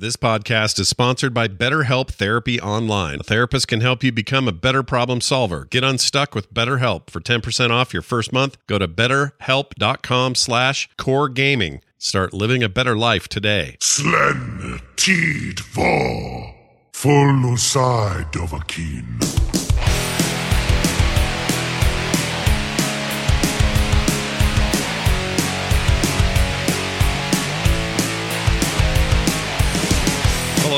This podcast is sponsored by BetterHelp Therapy Online. A therapist can help you become a better problem solver. Get unstuck with BetterHelp. For 10% off your first month, go to betterhelp.com slash core gaming. Start living a better life today. Slen tid var Fulloside Dovahkiin.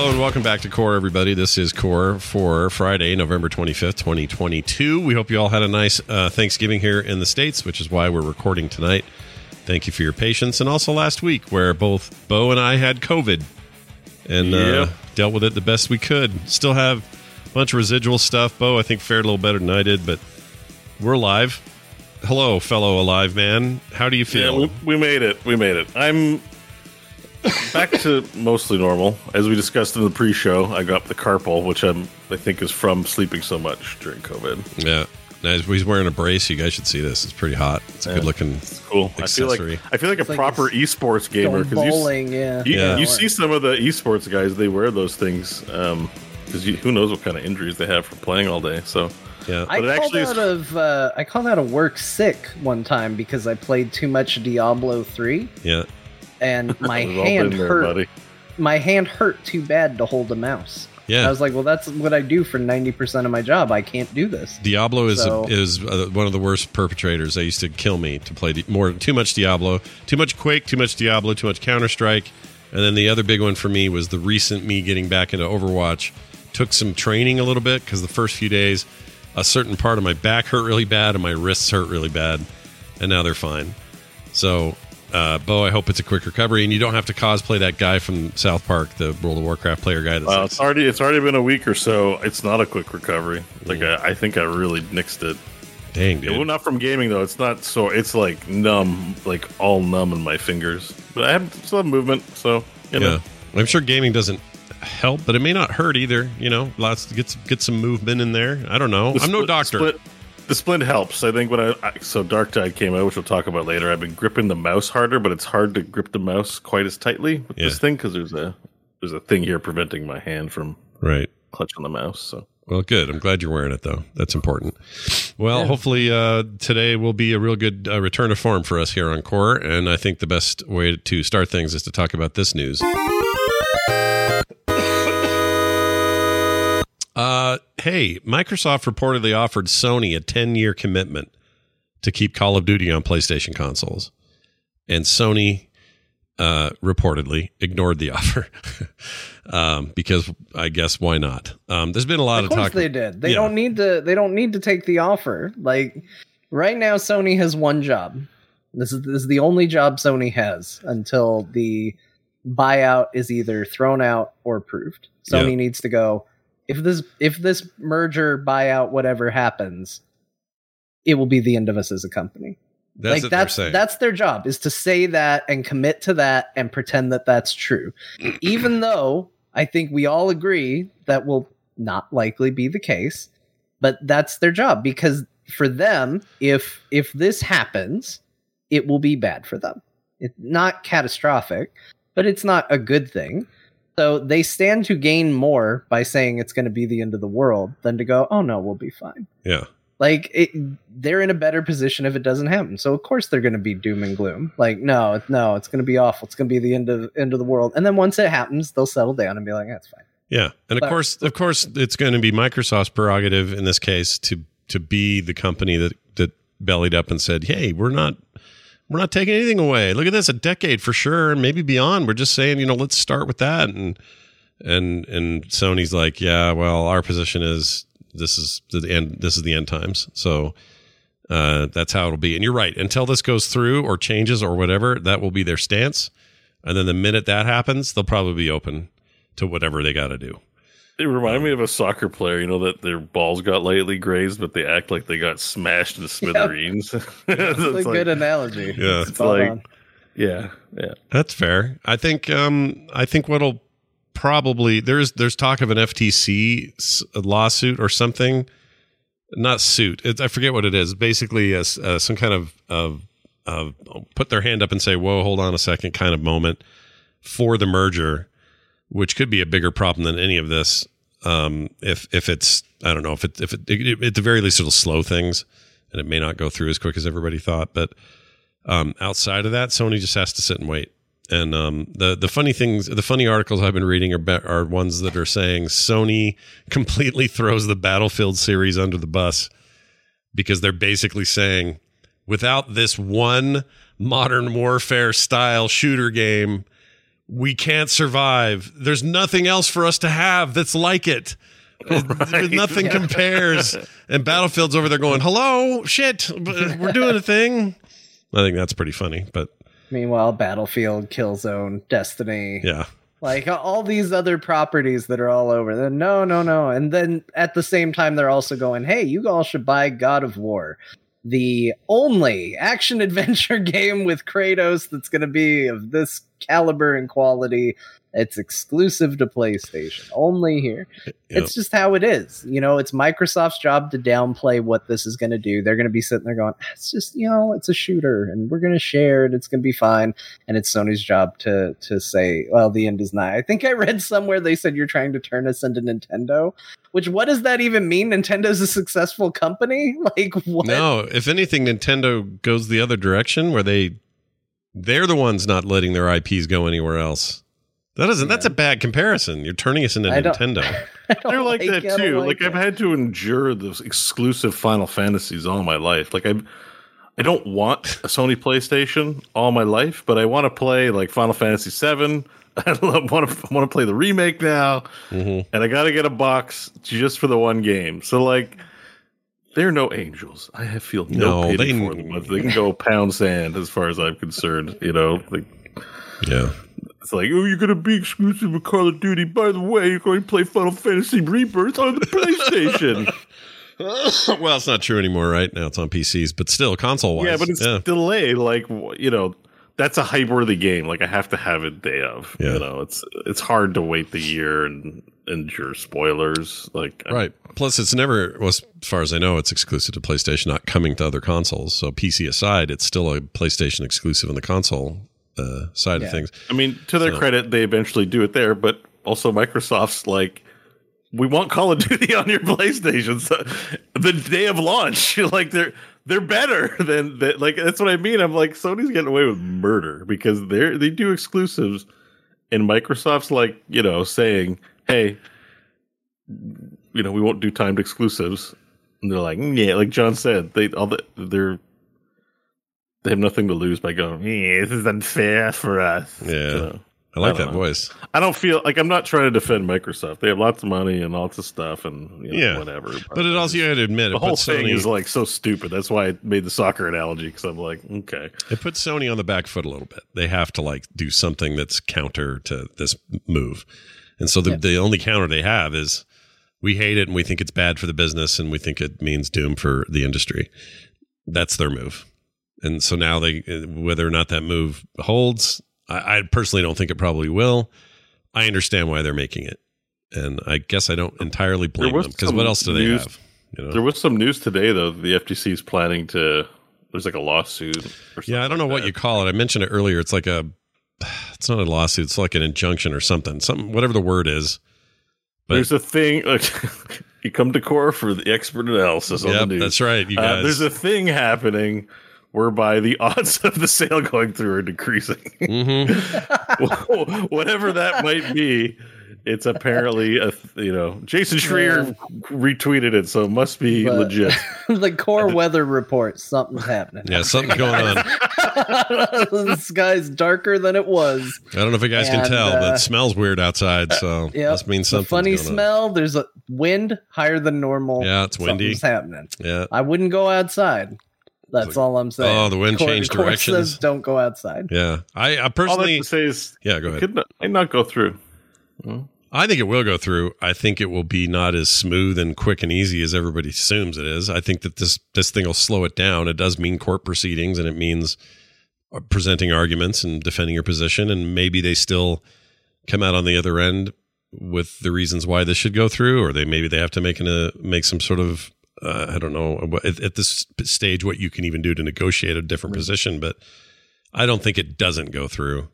Hello and welcome back to Core, everybody. This is Core for Friday, November 25th, 2022. We hope you all had a nice uh, Thanksgiving here in the States, which is why we're recording tonight. Thank you for your patience. And also last week, where both Bo and I had COVID and uh, dealt with it the best we could. Still have a bunch of residual stuff. Bo, I think, fared a little better than I did, but we're alive. Hello, fellow alive man. How do you feel? Yeah, we, we made it. We made it. I'm back to mostly normal. As we discussed in the pre-show, I got the carpal, which I'm I think is from sleeping so much during COVID. Yeah. Nice. He's wearing a brace. You guys should see this. It's pretty hot. It's a Yeah. good looking It's Cool. I feel like accessory. I feel like a like proper esports gamer because you, bowling, yeah. you, Yeah. you see some of the esports guys. They wear those things because who knows what kind of injuries they have from playing all day. So yeah. I But it called actually out is- of uh, I called out of work sick one time because I played too much Diablo three Yeah. And my hand there, hurt. buddy. My hand hurt too bad to hold a mouse. Yeah. I was like, well, that's what I do for ninety percent of my job. I can't do this. Diablo is So- a, is uh, one of the worst perpetrators. They used to kill me to play di- more too much Diablo, too much Quake, too much Diablo, too much Counter Strike, and then the other big one for me was the recent me getting back into Overwatch. Took some training a little bit because the first few days, a certain part of my back hurt really bad and my wrists hurt really bad, and now they're fine. So, uh, Bo, I hope it's a quick recovery, and you don't have to cosplay that guy from South Park, the World of Warcraft player guy. That's Well, it's already it's already been a week or so. It's not a quick recovery. Like I, I think I really nixed it. dang, Yeah, well, dude. not from gaming though. It's not so. It's like numb, like all numb in my fingers. But I have still have movement, so you know. Yeah, I'm sure gaming doesn't help, but it may not hurt either. You know, lots get some- get some movement in there. I don't know. The I'm no doctor. Split, the splint helps. I think when I, I so Darktide came out, which we'll talk about later. I've been gripping the mouse harder, but it's hard to grip the mouse quite as tightly with Yeah. this thing because there's a there's a thing here preventing my hand from Right. clutching the mouse. So Well, good. I'm glad you're wearing it though. That's important. Well, hopefully uh, today will be a real good uh, return to form for us here on Core, and I think the best way to start things is to talk about this news. Uh, hey, Microsoft reportedly offered Sony a 10 year commitment to keep Call of Duty on PlayStation consoles. And Sony uh, reportedly ignored the offer um, because I guess why not? Um, there's been a lot Of of, course talk. they did. They Yeah. don't need to. They don't need to take the offer. Like right now, Sony has one job. This is this is the only job Sony has until the buyout is either thrown out or approved. Sony Yeah. needs to go. If this if this merger buyout whatever happens, it will be the end of us as a company. That's like that's that's their job is to say that and commit to that and pretend that that's true. Even though i think we all agree that will not likely be the case but that's their job because for them if if this happens it will be bad for them. It's not catastrophic but it's not a good thing so they stand to gain more by saying it's going to be the end of the world than to go oh no we'll be fine yeah. like it, they're in a better position if it doesn't happen. So of course they're going to be doom and gloom. Like no, no, it's going to be awful. It's going to be the end of end of the world. And then once it happens, they'll settle down and be like, that's fine. Yeah, and of course, of course, it's going to be Microsoft's prerogative in this case to to be the company that that bellied up and said, "Hey, we're not we're not taking anything away. Look at this, a decade for sure, and maybe beyond. We're just saying, you know, let's start with that." And and and Sony's like, "Yeah, well, our position is this is the end. This is the end times. So." Uh, that's how it'll be. And you're right. Until this goes through or changes or whatever, that will be their stance. And then the minute that happens, they'll probably be open to whatever they got to do. It reminded me of a soccer player, you know, that their balls got lightly grazed, but they act like they got smashed to smithereens. That's It's a like- good analogy. Yeah. It's Spot like, on. yeah, yeah. That's fair. I think. Um, I think what'll probably there's there's talk of an FTC s- lawsuit or something. Not suit. It's, I forget what it is. Basically, a s uh, some kind of of of put their hand up and say, "Whoa, hold on a second, kind of moment for the merger, which could be a bigger problem than any of this. Um, if if it's I don't know if it if it, it at the very least it'll slow things and it may not go through as quick as everybody thought. But um, outside of that, Sony just has to sit and wait. And um, the the funny things, the funny articles I've been reading are are ones that are saying Sony completely throws the Battlefield series under the bus because they're basically saying without this one modern warfare style shooter game, we can't survive. There's nothing else for us to have that's like it. Nothing compares. And Battlefield's over there going, "Hello, shit, we're doing a thing." I think that's pretty funny, but Meanwhile, Battlefield, Killzone, Destiny, yeah, like all these other properties that are all over. Then no, no, no. And then at the same time, they're also going, "Hey, you all should buy God of War." The only action adventure game with Kratos that's going to be of this caliber and quality. It's exclusive to PlayStation, only here. It's just how it is. You know, it's Microsoft's job to downplay what this is going to do. They're going to be sitting there going, it's just, you know, it's a shooter and we're going to share it. It's going to be fine. And it's Sony's job to to say, well, the end is nigh. I think I read somewhere they said you're trying to turn us into Nintendo, which what does that even mean? Nintendo's a successful company? Like what? no. If anything, Nintendo goes the other direction where they they're the ones not letting their IPs go anywhere else. That isn't. That's a bad comparison. You're turning us into I Nintendo. I don't They're like, it. that too. Like, I've had to endure those exclusive Final Fantasies all my life. Like I, I don't want a Sony PlayStation all my life, but I want to play like Final Fantasy VII. I want to want to play the remake now, Mhm. and I got to get a box just for the one game. So like. They're no angels. I have feel no, No, pity they- for them. But they can go pound sand as far as I'm concerned. You know, like Yeah. It's like, oh, you're gonna be exclusive with Call of Duty. By the way, you're going to play Final Fantasy Rebirth on the PlayStation. well, it's not true anymore, right? Now it's on PCs, but still, console wise. yeah, but it's delayed. Like you know, that's a hype worthy game. Like I have to have it day of. Yeah. You know, it's it's hard to wait the year and endure spoilers. Like right. Plus, it's never, well, as far as I know, it's exclusive to PlayStation, not coming to other consoles. So PC aside, it's still a PlayStation exclusive on the console uh, side Yeah. of things. I mean, to their So- credit, they eventually do it there, but also Microsoft's like. We want Call of Duty on your PlayStation so, the day of launch. like they're they're better than that. Like that's what I mean. I'm like Sony's getting away with murder because they're they do exclusives, and Microsoft's like you know saying, hey, you know we won't do timed exclusives, and they're like, yeah, like John said, they all the, they're they have nothing to lose by going. Yeah, this is unfair for us. Yeah. So, I like don't that know. voice. I don't feel like I'm not trying to defend Microsoft. They have lots of money and lots of stuff, and you know, Yeah. whatever. But it also, you had to admit, the it whole thing Sony, is like so stupid. That's why I made the soccer analogy because I'm like, okay, it puts Sony on the back foot a little bit. They have to like do something that's counter to this move. And so the, the only counter they have is we hate it and we think it's bad for the business and we think it means doom for the industry. That's their move. And so now they, whether or not that move holds, I, I personally don't think it probably will. I understand why they're making it. And I guess I don't entirely blame them because what else do they news- have? You know? there was some news today though. The FTC is planning to. There's like a lawsuit. Or Yeah, I don't know what you call it. I mentioned it earlier. It's like a, it's not a lawsuit. It's like an injunction or something. Something, whatever the word is. But there's a thing. Like, you come to core for the expert analysis on Yep, the news. that's right, you Uh, there's a thing happening whereby the odds of the sale going through are decreasing. Mm-hmm. Whatever that might be, it's apparently a you know Jason Schreier retweeted it, so it must be But- legit. the core weather report, something's happening. yeah, something's going on. the sky's darker than it was. I don't know if you guys can And, tell, but uh, it smells weird outside. So Yep. must mean The something. funny going on. smell. There's a wind higher than normal. Yeah, it's windy. Something's happening. Yeah. I wouldn't go outside. That's all I'm saying. Oh, the wind Core- changed Core directions. says don't go outside. Yeah. I, I All that personally, to say is, yeah, go it ahead. could not, might not go through. I think it will go through. I think it will be not as smooth and quick and easy as everybody assumes it is. I think that this this thing will slow it down. It does mean court proceedings, and it means uh, presenting arguments and defending your position. And maybe they still come out on the other end with the reasons why this should go through, or they maybe they have to make an, a make some sort of uh, I don't know what- at, at this stage what you can even do to negotiate a different position. But I don't think it doesn't go through.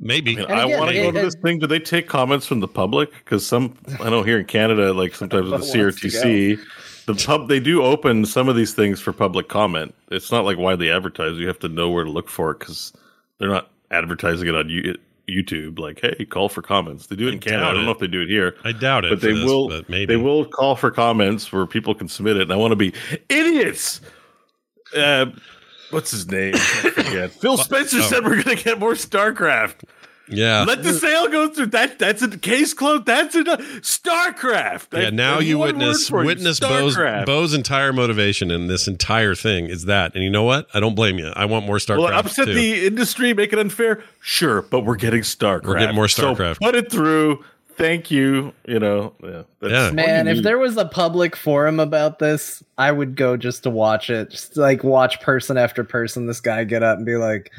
Maybe I, mean, I want to go it- to this thing. Do they take comments from the public? Because some, I know here in Canada, like sometimes with the CRTC, the pub they do open some of these things for public comment. It's not like widely advertised. You have to know where to look for it because they're not advertising it on you, YouTube. Like, hey, call for comments. They do it in Canada. I don't it. know if they do it here. I doubt it. but they this, will. But maybe they will call for comments where people can submit it. And I want to be idiots. Uh, what's his name? I. Phil Spencer oh. said we're going to get more StarCraft. Yeah. Let the sale go through. That that's a case closed. That's a StarCraft. Yeah, I- now you one witness word witness Bo's, Bo's entire motivation in this entire thing is that. And you know what? I don't blame you. I want more StarCraft. Will it upset too. the industry, make it unfair? Sure, but we're getting StarCraft. We're getting more So StarCraft. put it through. Thank you. You know, yeah. that's Yeah. Man, if there was a public forum about this, I would go just to watch it. Just like watch person after person this guy get up and be like,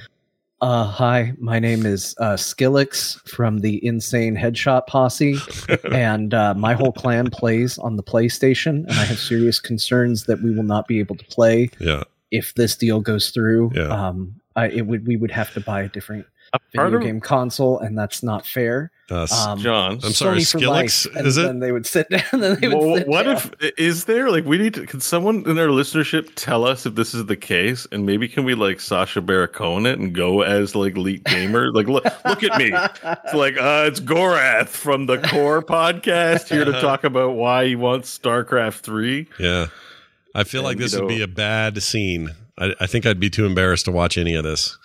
uh, hi, my name is uh, Skillix from the Insane Headshot Posse, and uh, my whole clan plays on the PlayStation, and I have serious concerns that we will not be able to play Yeah. if this deal goes through. Yeah. Um, I, it would we would have to buy a different part video of- game console, and that's not fair. Uh, s- Um, John. I'm sorry, Sony for Skillix, life, and is it? Then they would sit down. And then they would Well, sit what down. if is there like we need to? Can someone in our listenership tell us if this is the case, and maybe can we like Sacha Baron Cohen it and go as like elite gamer? like look, look at me. It's like uh, it's Gorath from the Core podcast here to talk about why he wants StarCraft three. Yeah. I feel like this you would be a bad scene. I, I think I'd be too embarrassed to watch any of this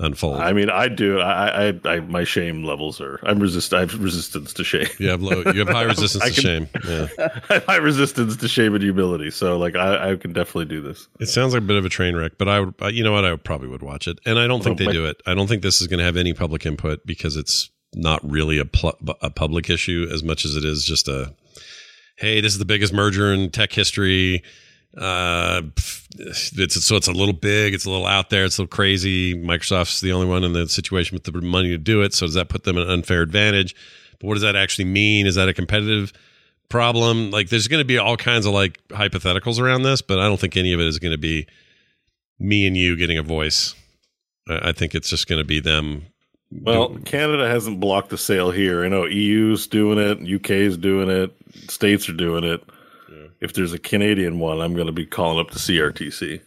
unfold. I mean, I do. I, I, I my shame levels are. I'm resist. I have resistance to shame. you have low. You have high resistance to can- shame. Yeah. I have high resistance to shame and humility. So like, I, I can definitely do this. It sounds like a bit of a train wreck, but I would. You know what? I probably would watch it, and I don't think Well, they my- do it. I don't think this is going to have any public input because it's not really a pl- a public issue as much as it is just a. Hey, this is the biggest merger in tech history. Uh, it's so it's a little big, it's a little out there, it's a little crazy. Microsoft's the only one in the situation with the money to do it. So does that put them at an unfair advantage? But what does that actually mean? Is that a competitive problem? Like, there's going to be all kinds of like hypotheticals around this, but I don't think any of it is going to be me and you getting a voice. I I think it's just going to be them. Well, doing- Canada hasn't blocked the sale here. I know EU's doing it, UK's doing it, states are doing it. If there's a Canadian one, I'm going to be calling up the CRTC.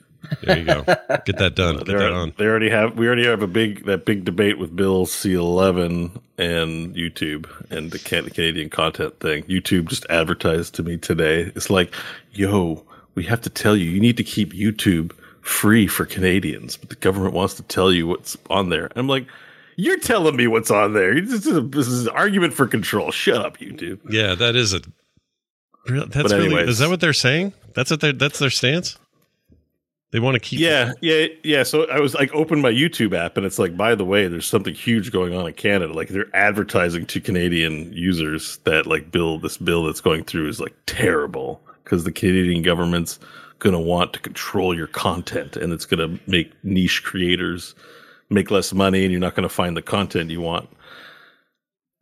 there you go. Get that done. Get that on. They already have. We already have a big that big debate with Bill C11 and YouTube and the Canadian content thing. YouTube just advertised to me today. It's like, yo, we have to tell you, you need to keep YouTube free for Canadians, but the government wants to tell you what's on there. I'm like, you're telling me what's on there. This is, a, this is an argument for control. Shut up, YouTube. Yeah, that is a. That's But really. Is that what they're saying? That's what their. That's their stance. They want to keep. Yeah, yeah, yeah. So I was like, open my YouTube app, and it's like, by the way, there's something huge going on in Canada. Like they're advertising to Canadian users that like bill this bill that's going through is like terrible because the Canadian government's gonna want to control your content, and it's gonna make niche creators make less money, and you're not gonna find the content you want.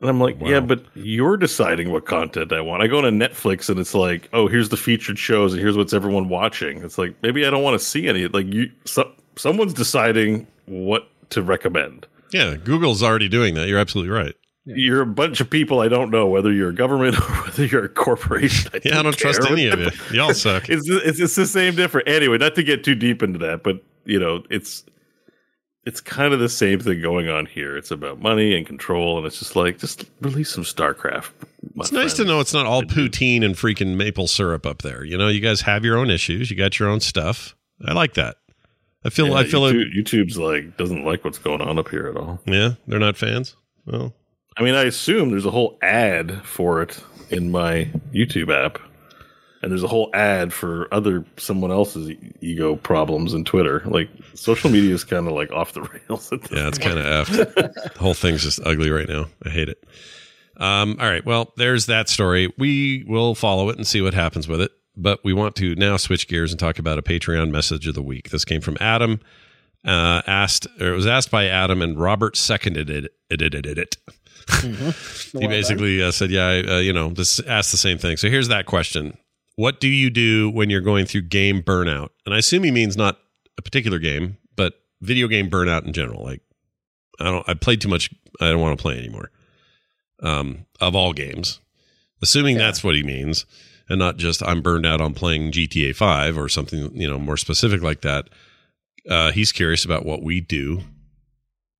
And I'm like, yeah, but you're deciding what content I want. I go to Netflix and it's like, oh, here's the featured shows and here's what's everyone watching. It's like maybe I don't want to see any. Like you, so, someone's deciding what to recommend. Yeah, Google's already doing that. You're absolutely right. You're a bunch of people I don't know whether you're a government or whether you're a corporation. Yeah, I don't trust any of you. Y'all suck. it's, it's it's the same different. Anyway, not to get too deep into that, but you know, it's it's kind of the same thing going on here. It's about money and control, and it's just like just release some StarCraft. It's nice to know it's not all poutine and freaking maple syrup up there. You know, you guys have your own issues. You got your own stuff. I like that. I feel. Yeah, I feel. YouTube, like, YouTube's like doesn't like what's going on up here at all. yeah, they're not fans. Well, I mean, I assume there's a whole ad for it in my YouTube app, and there's a whole ad for other someone else's e- ego problems in Twitter. Like social media is kind of like off the rails. At yeah, it's kind of effed. the whole thing's just ugly right now. I hate it. Um, all right. Well, there's that story. We will follow it and see what happens with it. But we want to now switch gears and talk about a Patreon message of the week. This came from Adam. Uh, asked, or it was asked by Adam, and Robert seconded it. It, it, it, it, it. he basically uh, said, "Yeah, I, uh, you know, this asked the same thing." So here's that question: What do you do when you're going through game burnout? And I assume he means not a particular game, but video game burnout in general. Like, I don't, I played too much. I don't want to play anymore. Um, of all games, assuming that's what he means, and not just I'm burned out on playing GTA Five or something, you know, more specific like that. Uh, he's curious about what we do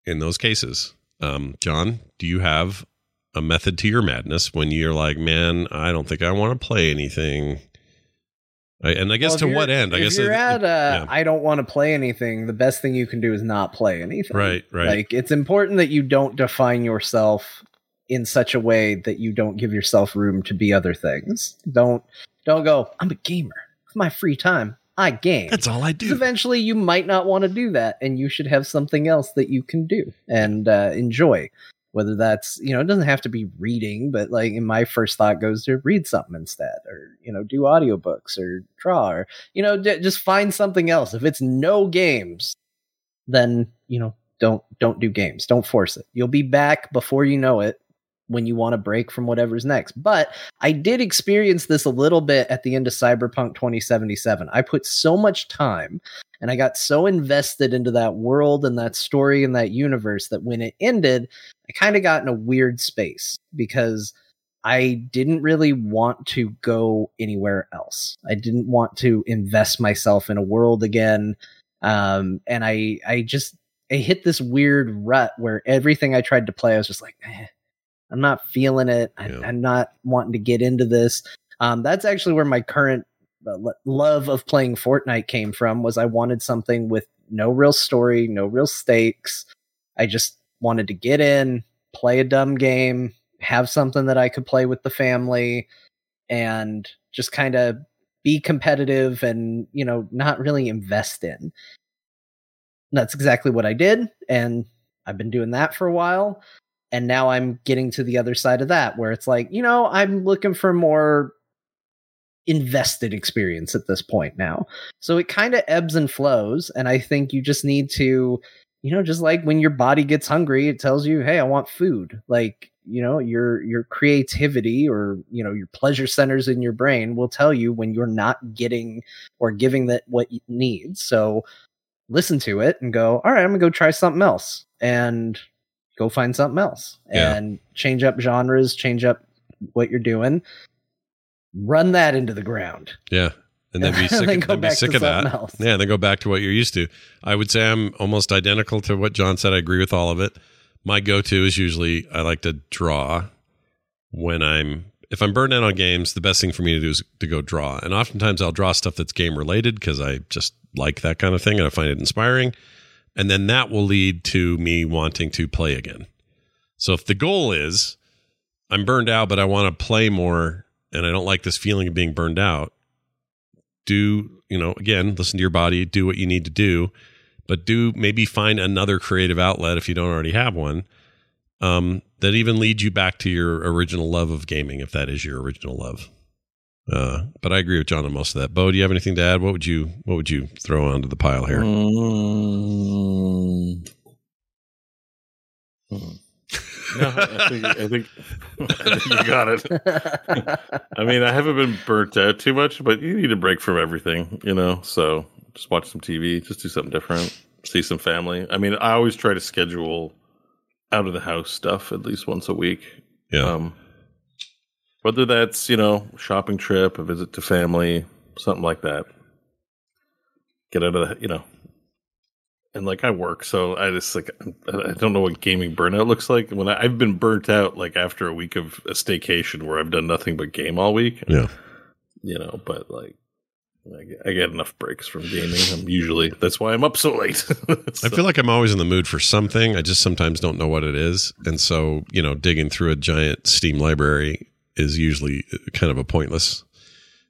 in those cases. Um, John, do you have a method to your madness when you're like, man, I don't think I want to play anything? And I guess Well, to what end? I if guess you're it- at uh, yeah. I don't want to play anything. The best thing you can do is not play anything. Right, right. Like it's important that you don't define yourself in such a way that you don't give yourself room to be other things. Don't don't go. I'm a gamer. With my free time, I game. That's all I do. Eventually, you might not want to do that, and you should have something else that you can do and uh, enjoy. Whether that's you know, it doesn't have to be reading, but like in my first thought goes to read something instead, or you know, do audiobooks or draw, or you know, d- just find something else. If it's no games, then you know, don't don't do games. Don't force it. You'll be back before you know it when you want to break from whatever's next. But I did experience this a little bit at the end of Cyberpunk 2077. I put so much time and I got so invested into that world and that story and that universe that when it ended, I kind of got in a weird space because I didn't really want to go anywhere else. I didn't want to invest myself in a world again. Um, and I, I just, I hit this weird rut where everything I tried to play, I was just like, eh, I'm not feeling it. I, I'm not wanting to get into this. Um, that's actually where my current uh, love of playing Fortnite came from. Was I wanted something with no real story, no real stakes. I just wanted to get in, play a dumb game, have something that I could play with the family, and just kind of be competitive and you know not really invest in. That's exactly what I did, and I've been doing that for a while and now I'm getting to the other side of that where it's like, you know, I'm looking for more invested experience at this point now. So it kind of ebbs and flows and I think you just need to, you know, just like when your body gets hungry, it tells you, "Hey, I want food." Like, you know, your your creativity or, you know, your pleasure centers in your brain will tell you when you're not getting or giving that what it needs. So listen to it and go, "All right, I'm to go try something else." And go find something else Yeah. and change up genres, change up what you're doing, run that into the ground. Yeah. And then be sick, then of, then be sick of that. else. Yeah, then go back to what you're used to. I would say I'm almost identical to what John said. I agree with all of it. My go to is usually I like to draw when I'm if I'm burned out on games, the best thing for me to do is to go draw. And oftentimes I'll draw stuff that's game related because I just like that kind of thing and I find it inspiring. And then that will lead to me wanting to play again. So if the goal is I'm burned out, but I want to play more and I don't like this feeling of being burned out, do, you know, again, listen to your body, do what you need to do, but do maybe find another creative outlet if you don't already have one. Um, that even leads you back to your original love of gaming, if that is your original love. Uh, but I agree with John on most of that. Bo, do you have anything to add? What would you What would you throw onto the pile here? Mm. Hmm. No, I think, I think I think you got it. I mean, I haven't been burnt out too much, but you need a break from everything, you know. So just watch some TV, just do something different, see some family. I mean, I always try to schedule out of the house stuff at least once a week. Yeah. Um, whether that's you know shopping trip, a visit to family, something like that. Get out of the you know, and like I work, so I just like I don't know what gaming burnout looks like. When I, I've been burnt out, like after a week of a staycation where I've done nothing but game all week. Yeah. You know, but like I get, I get enough breaks from gaming. I'm usually that's why I'm up so late. I feel like I'm always in the mood for something. I just sometimes don't know what it is. And so, you know, digging through a giant Steam library is usually kind of a pointless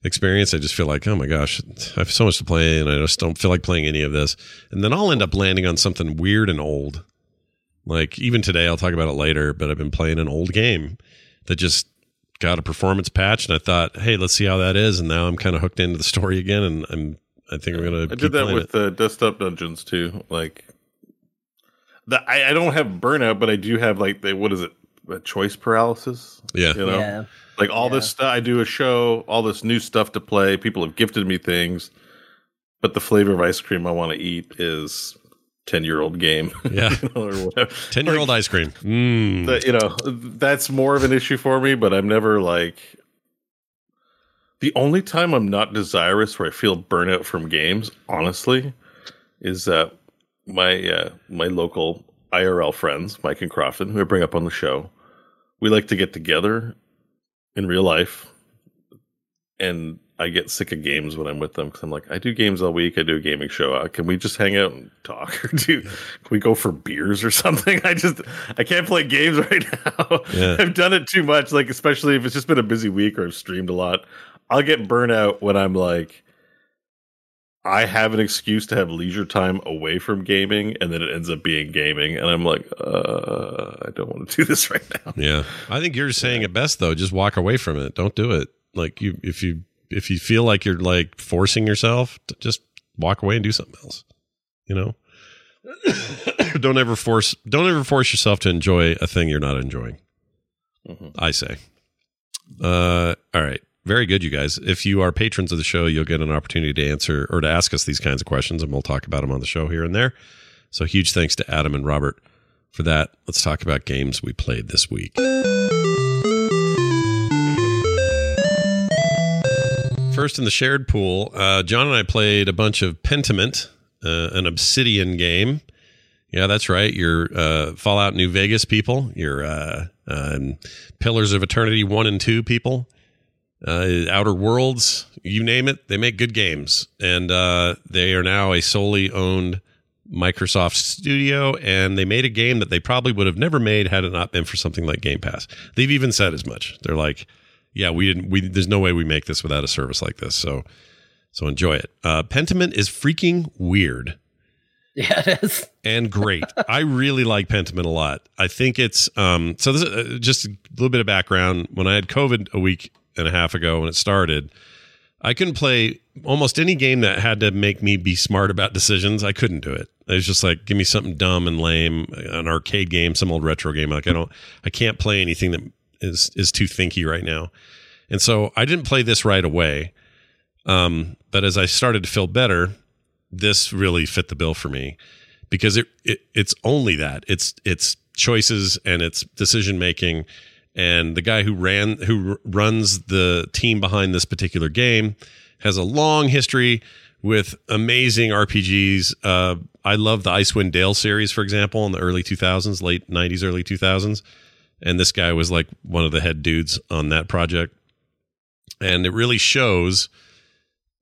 experience. I just feel like, oh my gosh, I have so much to play and I just don't feel like playing any of this. And then I'll end up landing on something weird and old. Like even today, I'll talk about it later, but I've been playing an old game that just got a performance patch and I thought, hey, let's see how that is. And now I'm kind of hooked into the story again and I'm I think I'm gonna I did that with the desktop dungeons too. Like the I, I don't have burnout, but I do have like the what is it? A choice paralysis. Yeah. You know? Yeah. Like all Yeah. this stuff I do a show, all this new stuff to play, people have gifted me things, but the flavor of ice cream I want to eat is ten year old game. Yeah. you know, or whatever. ten year old ice cream. Mm. That, you know, that's more of an issue for me, but I'm never like the only time I'm not desirous where I feel burnout from games, honestly, is that my uh, my local IRL friends, Mike and Crofton, who I bring up on the show, we like to get together in real life, and I get sick of games when I'm with them because I'm like, I do games all week. I do a gaming show. Uh, Can we just hang out and talk, or do can we go for beers or something? I just I can't play games right now. Yeah. I've done it too much. Like especially if it's just been a busy week or I've streamed a lot. I'll get burnout when I'm like, I have an excuse to have leisure time away from gaming, and then it ends up being gaming, and I'm like, uh, I don't want to do this right now. Yeah. I think you're saying it best though. Just walk away from it. Don't do it. Like you if you if you feel like you're like forcing yourself, to just walk away and do something else. You know? don't ever force don't ever force yourself to enjoy a thing you're not enjoying. I say. Uh all right. Very good, you guys. If you are patrons of the show, you'll get an opportunity to answer or to ask us these kinds of questions, and we'll talk about them on the show here and there. So, huge thanks to Adam and Robert for that. Let's talk about games we played this week. First in the shared pool, uh, John and I played a bunch of Pentiment, uh, an Obsidian game. Yeah, that's right. Your uh, Fallout New Vegas people, your uh, um, Pillars of Eternity 1 and 2 people, uh, Outer Worlds, you name it, they make good games. And uh, they are now a solely owned Microsoft studio, and they made a game that they probably would have never made had it not been for something like Game Pass. They've even said as much. They're like, yeah, we didn't. We there's no way we make this without a service like this. So, so enjoy it. Uh, Pentiment is freaking weird Yeah, it is. and great. I really like Pentiment a lot. I think it's um so this is uh, just a little bit of background. When I had COVID a week and a half ago when it started, I couldn't play almost any game that had to make me be smart about decisions. I couldn't do it. It was just like give me something dumb and lame, an arcade game, some old retro game. Like I don't I can't play anything that is is too thinky right now. And so I didn't play this right away. Um, but as I started to feel better, this really fit the bill for me because it, it it's only that it's it's choices and it's decision making and the guy who ran who runs the team behind this particular game has a long history with amazing RPGs. Uh, I love the Icewind Dale series, for example, in the early 2000s, late 90s, early 2000s, and this guy was like one of the head dudes on that project, and it really shows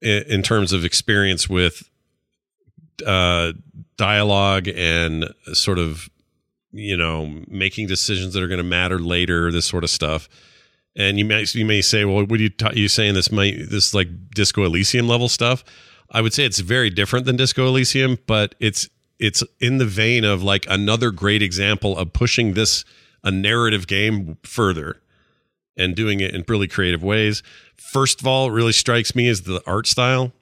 i- in terms of experience with uh, dialogue and sort of you know making decisions that are going to matter later. This sort of stuff. And you may you may say, well, what are you ta- you saying this might this like Disco Elysium level stuff? I would say it's very different than Disco Elysium, but it's it's in the vein of like another great example of pushing this a narrative game further and doing it in really creative ways. First of all, it really strikes me as the art style.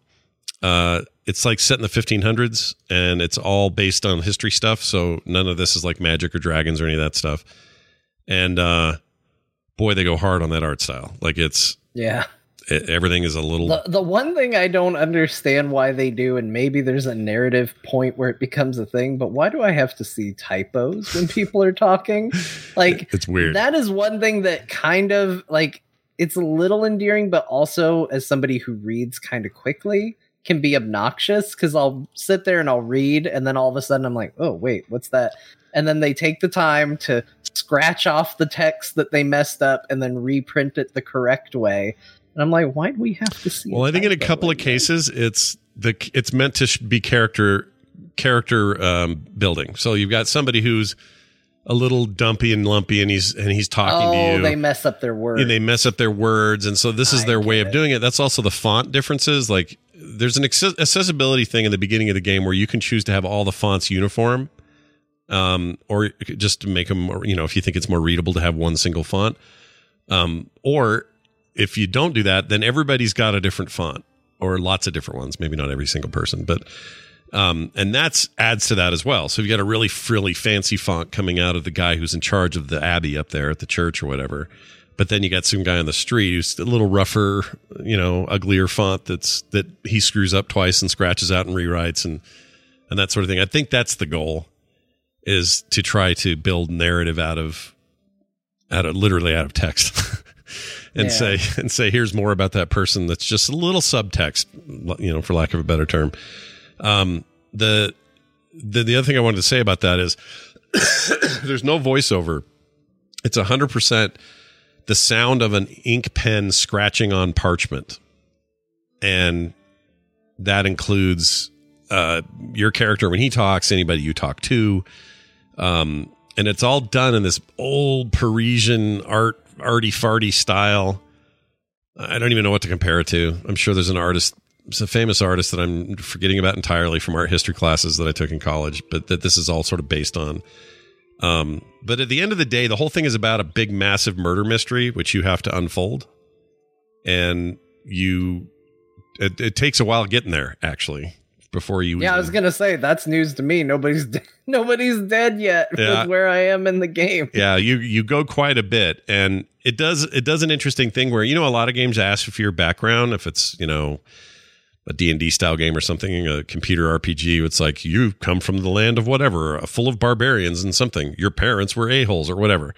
Uh, it's like set in the 1500s and it's all based on history stuff. So none of this is like magic or dragons or any of that stuff. And uh, boy, they go hard on that art style. Like it's Yeah. it, everything is a little The, the one thing I don't understand why they do, and maybe there's a narrative point where it becomes a thing, but why do I have to see typos when people are talking? Like, it's weird. that is one thing that kind of like it's a little endearing, but also as somebody who reads kind of quickly can be obnoxious because I'll sit there and I'll read, and then all of a sudden I'm like, oh, wait, what's that? And then they take the time to scratch off the text that they messed up and then reprint it the correct way. And I'm like, why do we have to see? Well, I think in a couple of cases, it's the it's meant to be character character um, building. So you've got somebody who's a little dumpy and lumpy, and he's and he's talking oh, to you. they mess up their words. and they mess up their words, and so this is I their way get of it. doing it. That's also the font differences. Like there's an accessibility thing in the beginning of the game where you can choose to have all the fonts uniform, um, or just to make them, more, you know, if you think it's more readable to have one single font, um, or if you don't do that, then everybody's got a different font or lots of different ones. Maybe not every single person, but um, and that's adds to that as well. So you've got a really frilly, fancy font coming out of the guy who's in charge of the abbey up there at the church or whatever. But then you got some guy on the street who's a little rougher, you know, uglier font that's that he screws up twice and scratches out and rewrites and and that sort of thing. I think that's the goal is to try to build narrative out of out of literally out of text. and Yeah. say and say here's more about that person that's just a little subtext, you know, for lack of a better term. Um, the the the other thing I wanted to say about that is there's no voiceover. It's hundred percent the sound of an ink pen scratching on parchment, and that includes uh, your character when he talks, anybody you talk to, um, and it's all done in this old Parisian art arty farty style. I don't even know what to compare it to. I'm sure there's an artist, it's a famous artist that I'm forgetting about entirely from art history classes that I took in college, but that this is all sort of based on. Um, but at the end of the day, the whole thing is about a big, massive murder mystery, which you have to unfold. And you, it, it takes a while getting there, actually, before you. yeah, I was gonna say that's news to me. Nobody's de- nobody's dead yet Yeah. with where I am in the game. yeah you you go quite a bit and it does it does an interesting thing where you know a lot of games ask for your background if it's you know a d&d style game or something a computer rpg it's like you come from the land of whatever uh, full of barbarians and something. Your parents were a-holes or whatever.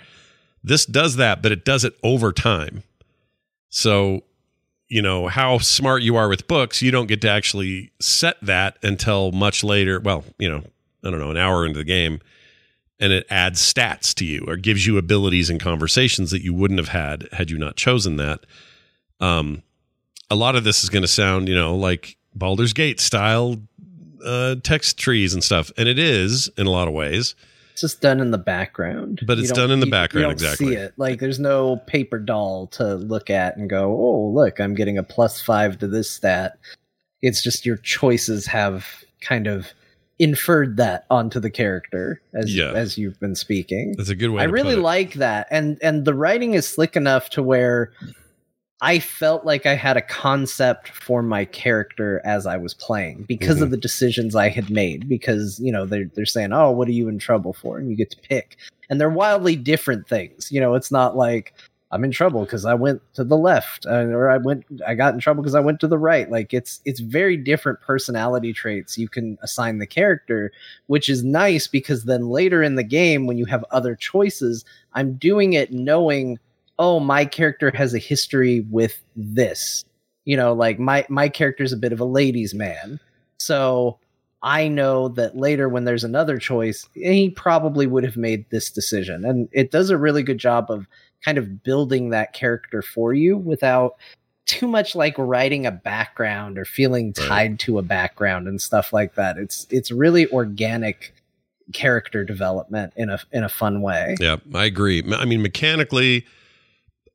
This does that but it does it over time. So you know how smart you are with books you don't get to actually set that until much later well you know i don't know an hour into the game and it adds stats to you or gives you abilities and conversations that you wouldn't have had had you not chosen that. Um, a lot of this is going to sound, you know, like Baldur's Gate style uh, text trees and stuff, and it is in a lot of ways. It's just done in the background. But it's done in the you- background, You don't exactly. see it. Like there's no paper doll to look at and go, "Oh, look, I'm getting a plus five to this stat." It's just your choices have kind of inferred that onto the character as Yeah. as you've been speaking. That's a good way. I to really put it. like that, and and the writing is slick enough to where I felt like I had a concept for my character as I was playing because Mm-hmm. of the decisions I had made. Because you know they're they're saying, "Oh, what are you in trouble for?" and you get to pick, and they're wildly different things. You know, it's not like I'm in trouble because I went to the left, uh, or I went I got in trouble because I went to the right. Like it's it's very different personality traits you can assign the character, which is nice because then later in the game when you have other choices, I'm doing it knowing, oh, my character has a history with this. You know, like my my character's a bit of a ladies' man, so I know that later when there's another choice, he probably would have made this decision, and it does a really good job of kind of building that character for you without too much like writing a background or feeling tied to a background and stuff like that. It's it's really organic character development in a in a fun way. Yeah, I agree. I mean, mechanically,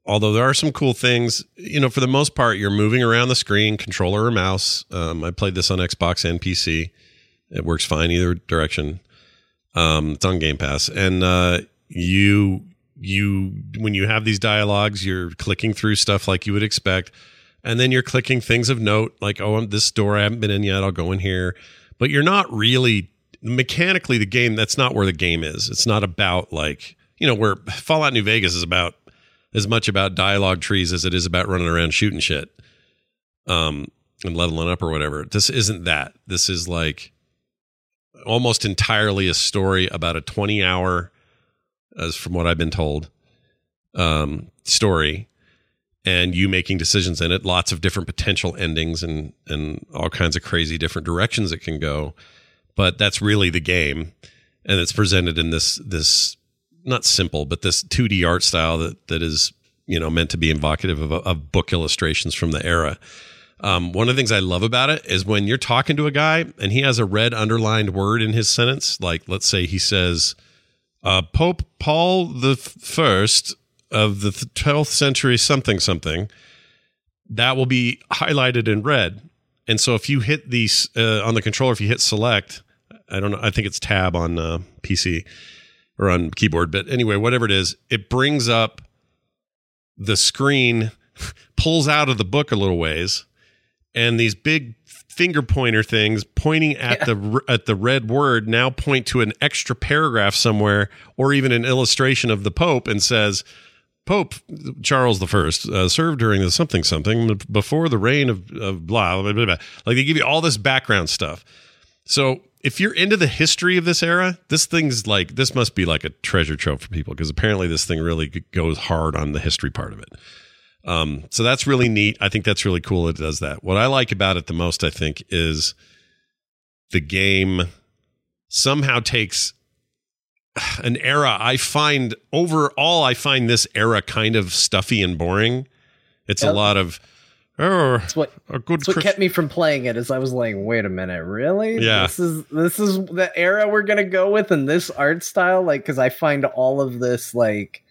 although there are some cool things, you know, for the most part, you're moving around the screen, controller or mouse. Um, I played this on Xbox and PC. It works fine either direction. Um, it's on Game Pass, and uh, you you when you have these dialogues, you're clicking through stuff like you would expect, and then you're clicking things of note like, oh, I'm this door I haven't been in yet. I'll go in here, but you're not really mechanically the game. That's not where the game is. It's not about like you know where Fallout New Vegas is about as much about dialogue trees as it is about running around shooting shit, um, and leveling up or whatever. This isn't that. This is like almost entirely a story about a 20 hour as from what I've been told, um, story, and you making decisions in it. Lots of different potential endings and and all kinds of crazy different directions it can go. But that's really the game, and it's presented in this this not simple, but this 2D art style that that is you know meant to be evocative of, of book illustrations from the era. Um, one of the things I love about it is when you're talking to a guy and he has a red underlined word in his sentence, like let's say he says uh, Pope Paul the First of the 12th century something something that will be highlighted in red and so if you hit these uh, on the controller if you hit select i don't know i think it's tab on uh, pc or on keyboard but anyway whatever it is it brings up the screen pulls out of the book a little ways and these big finger pointer things pointing at yeah. the at the red word now point to an extra paragraph somewhere or even an illustration of the pope and says Pope Charles the First uh, served during the something something before the reign of, of blah, blah, blah blah like they give you all this background stuff. So if you're into the history of this era, this thing's like this must be like a treasure trove for people because apparently this thing really goes hard on the history part of it. Um, so that's really neat. I think that's really cool. It does that. What I like about it the most, I think, is the game somehow takes an era. I find overall, I find this era kind of stuffy and boring. It's yep. a lot of oh, that's what a good. That's what kept me from playing it. Is I was like, wait a minute, really? Yeah, this is this is the era we're gonna go with in this art style. Like, because I find all of this like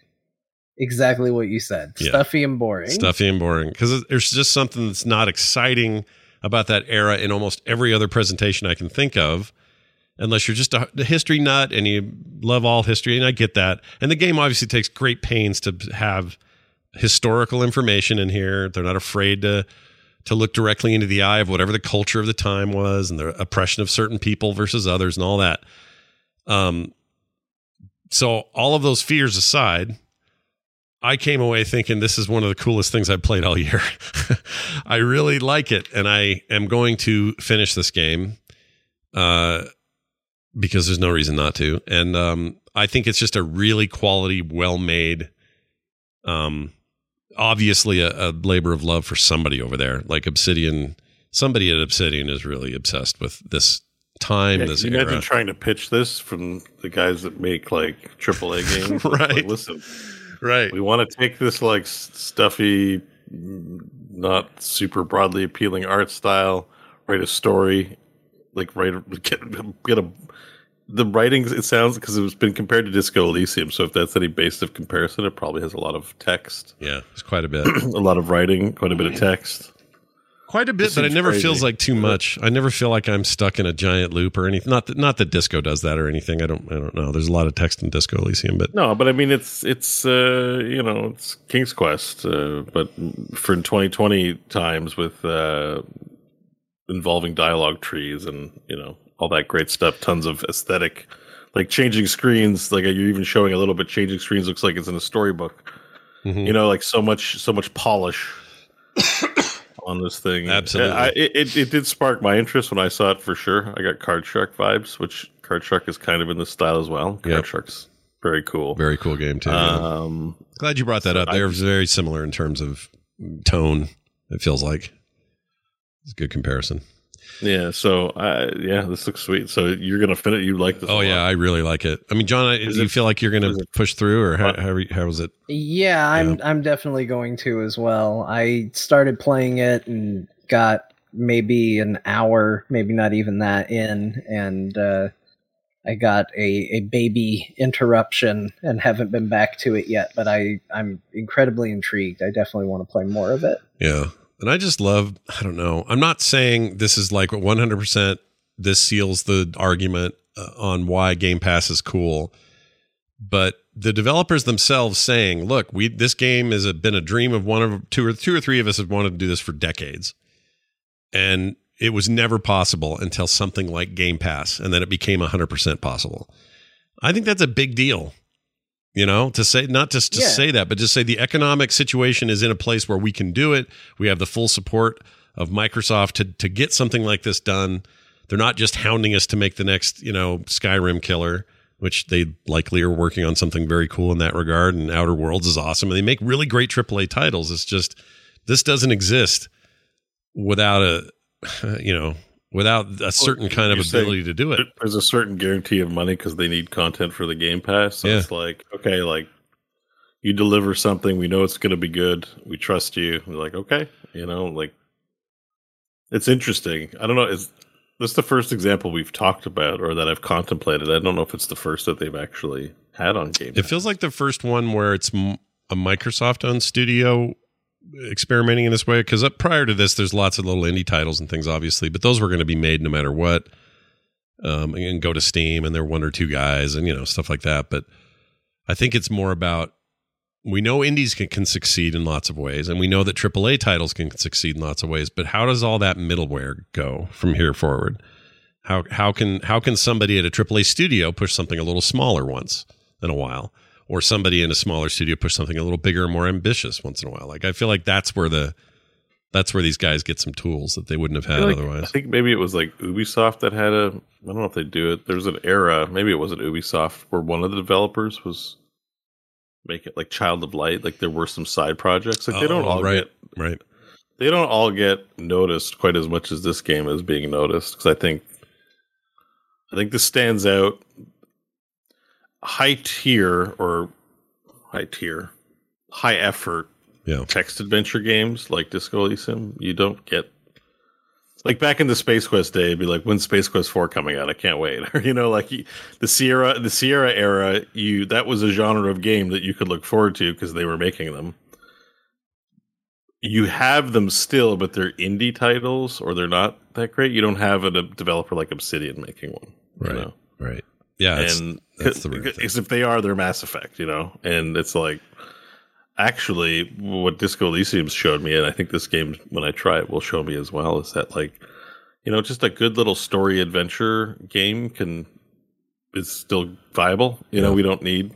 exactly what you said yeah. stuffy and boring stuffy and boring because there's just something that's not exciting about that era in almost every other presentation i can think of unless you're just a, a history nut and you love all history and i get that and the game obviously takes great pains to have historical information in here they're not afraid to to look directly into the eye of whatever the culture of the time was and the oppression of certain people versus others and all that um so all of those fears aside I came away thinking this is one of the coolest things I've played all year. I really like it, and I am going to finish this game uh, because there's no reason not to. And um, I think it's just a really quality, well made, um, obviously a, a, labor of love for somebody over there. Like Obsidian, somebody at Obsidian is really obsessed with this time. Yeah, this imagine trying to pitch this from the guys that make like AAA games. right. Like, listen right. We want to take this like stuffy, not super broadly appealing art style, write a story, like write get get a the writings. It sounds because it's been compared to Disco Elysium. So if that's any base of comparison, it probably has a lot of text. Yeah, it's quite a bit. a lot of writing, quite a bit of text quite a bit, but it never crazy. feels like too much. I never feel like I'm stuck in a giant loop or anything. Not that not that disco does that or anything. I don't I don't know. There's a lot of text in Disco Elysium, but no. But I mean, it's it's uh, you know it's King's Quest, uh, but for 2020 times with uh, involving dialogue trees and you know all that great stuff. Tons of aesthetic, like changing screens. Like you're even showing a little bit changing screens. Looks like it's in a storybook. Mm-hmm. You know, like so much so much polish on this thing. Absolutely, I, it, it did spark my interest when I saw it for sure. I got Card Shark vibes, which Card Shark is kind of in the style as well. Card yep. Shark's very cool, very cool game too. Um, yeah. Glad you brought that up. They're I, very similar in terms of tone. It feels like it's a good comparison. Yeah. So, uh, yeah, this looks sweet. So you're gonna fit it. You like this? Oh yeah, I really like it. I mean, John, I, do you it- feel like you're gonna push through, or how how, how was it? Yeah, I'm I'm definitely going to as well. I started playing it and got maybe an hour, maybe not even that in, and uh, I got a, a baby interruption and haven't been back to it yet. But I I'm incredibly intrigued. I definitely want to play more of it. Yeah. And I just love, I don't know. I'm not saying this is like 100% this seals the argument uh, on why Game Pass is cool, but the developers themselves saying, "Look, we this game has been a dream of one of two or two or three of us have wanted to do this for decades." And it was never possible until something like Game Pass and then it became 100% possible. I think that's a big deal you know to say not just to Yeah. say that but just say the economic situation is in a place where we can do it. We have the full support of microsoft to, to get something like this done. They're not just hounding us to make the next you know skyrim killer which they likely are working on something very cool in that regard and outer worlds is awesome. And they make really great aaa titles. It's just this doesn't exist without a you know without a certain kind of ability to do it There's a certain guarantee of money because they need content for the Game Pass. So Yeah. it's like, okay, like you deliver something, we know it's going to be good. We trust you. We're like, okay, you know, like it's interesting. I don't know. Is this the first example we've talked about or that I've contemplated? I don't know if it's the first that they've actually had on Game. It feels like the first one where it's m- a Microsoft owned studio experimenting in this way. Because prior to this, there's lots of little indie titles and things, obviously, but those were going to be made no matter what, um, and go to Steam, and they're one or two guys, and you know stuff like that. But I think it's more about we know indies can, can succeed in lots of ways, and we know that AAA titles can succeed in lots of ways. But how does all that middleware go from here forward? How how can how can somebody at a AAA studio push something a little smaller once in a while, or somebody in a smaller studio push something a little bigger and more ambitious once in a while? Like I feel like that's where the that's where these guys get some tools that they wouldn't have had feel like- otherwise. I think maybe it was like Ubisoft that had a. I don't know if they do it. There's an era, maybe it wasn't Ubisoft, where one of the developers was make it like Child of Light. Like there were some side projects. Like they don't Oh, all right, get right. they don't all get noticed quite as much as this game is being noticed. Because I think I think this stands out. High tier or high tier, high effort Yeah. text adventure games like Disco Elysium, you don't get like back in the Space Quest day, it'd be like, when's Space Quest Four coming out? I can't wait. Or you know, like the Sierra, the Sierra era, you that was a genre of game that you could look forward to because they were making them. You have them still, but they're indie titles or they're not that great. You don't have a, a developer like Obsidian making one, you Right. know? Right. Yeah. That's, and that's the rare thing. because if they are, they're Mass Effect, you know, and it's like actually what Disco Elysium showed me, and I think this game when I try it will show me as well, is that like you know just a good little story adventure game can is still viable. You know, we don't need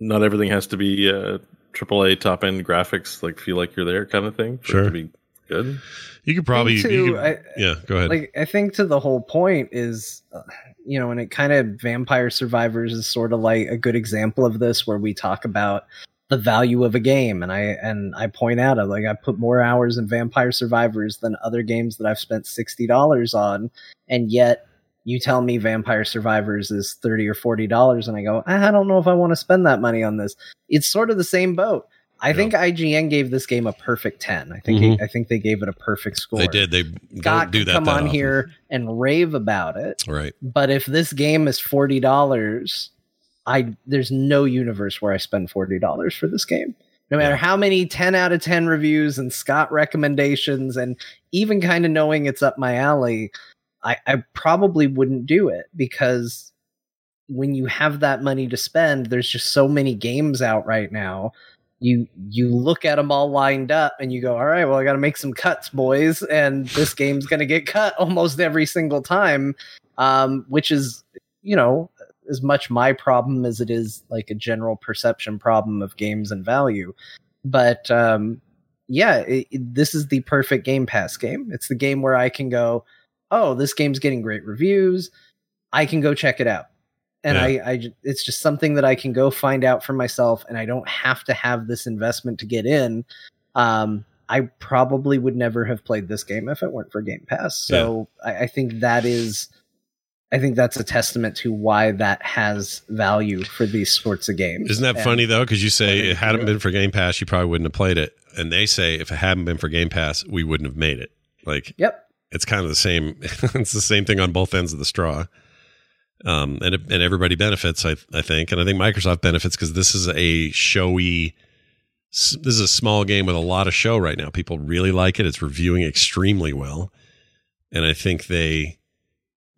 not everything has to be uh, AAA top end graphics, like feel like you're there kind of thing for it Sure. to be good. You could probably, too, you could- I- yeah. Go ahead. like i think to the whole point is uh, you know and it kind of vampire survivors is sort of like a good example of this where we talk about the value of a game. And i and i point out like i put more hours in vampire survivors than other games that i've spent $60 on and yet you tell me vampire survivors is 30 or 40 dollars and i go i don't know if i want to spend that money on this. It's sort of the same boat i Yeah. think ign gave this game a perfect 10 i think Mhm. i think they gave it a perfect score they did. They Scott do that. come that on often. here and rave about it. Right. But if this game is forty dollars, I there's no universe where I spend forty dollars for this game. No matter Yeah. how many ten out of ten reviews and Scott recommendations, and even kind of knowing it's up my alley, I, I probably wouldn't do it because when you have that money to spend, there's just so many games out right now. You you look at them all lined up and you go, all right, well, I got to make some cuts, boys, and this game's going to get cut almost every single time, um, which is you know as much my problem as it is like a general perception problem of games and value. But um, yeah, it, it- this is the perfect Game Pass game. It's the game where I can go, oh, this game's getting great reviews. I can go check it out. And Yeah. I, I, it's just something that I can go find out for myself, and I don't have to have this investment to get in. Um, I probably would never have played this game if it weren't for Game Pass. So I, I think that is, I think that's a testament to why that has value for these sorts of games. Isn't that And- funny though? Because you say it hadn't been for Game Pass, you probably wouldn't have played it, and they say if it hadn't been for Game Pass, we wouldn't have made it. Like, Yep. it's kind of the same. it's the same thing on both ends of the straw. Um, and and everybody benefits, I I think, and I think Microsoft benefits because this is a showy. This is a small game with a lot of show right now. People really like it. It's reviewing extremely well, and I think they.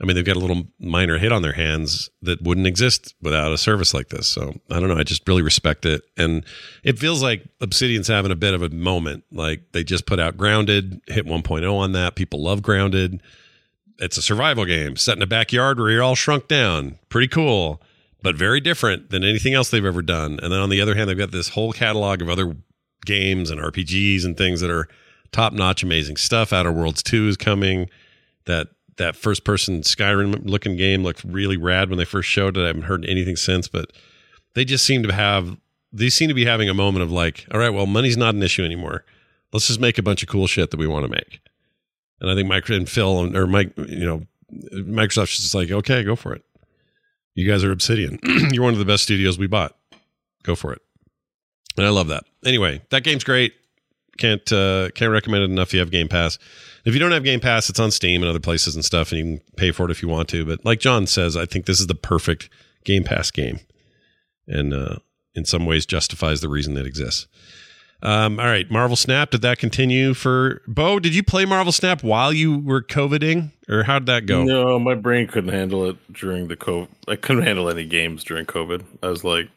I mean, they've got a little minor hit on their hands that wouldn't exist without a service like this. So I don't know. I just really respect it, and it feels like Obsidian's having a bit of a moment. Like they just put out Grounded, hit 1.0 on that. People love Grounded. It's a survival game set in a backyard where you're all shrunk down. Pretty cool, but very different than anything else they've ever done. And then on the other hand, they've got this whole catalog of other games and RPGs and things that are top notch, amazing stuff. Outer Worlds 2 is coming. That that first person Skyrim looking game looked really rad when they first showed it. I haven't heard anything since, but they just seem to have they seem to be having a moment of like, all right, well, money's not an issue anymore. Let's just make a bunch of cool shit that we want to make. And I think Mike and Phil and- or Mike, you know, Microsoft's just like, okay, go for it. You guys are Obsidian. You're one of the best studios we bought. Go for it. And I love that. Anyway, that game's great. Can't uh, can't recommend it enough. If you have Game Pass. If you don't have Game Pass, it's on Steam and other places and stuff, and you can pay for it if you want to. But like John says, I think this is the perfect Game Pass game, and uh, in some ways justifies the reason it exists. Um, all right, Marvel Snap. Did that continue for Bo? Did you play Marvel Snap while you were COVIDing, or how did that go? No, my brain couldn't handle it during the COVID. I couldn't handle any games during COVID. I was like,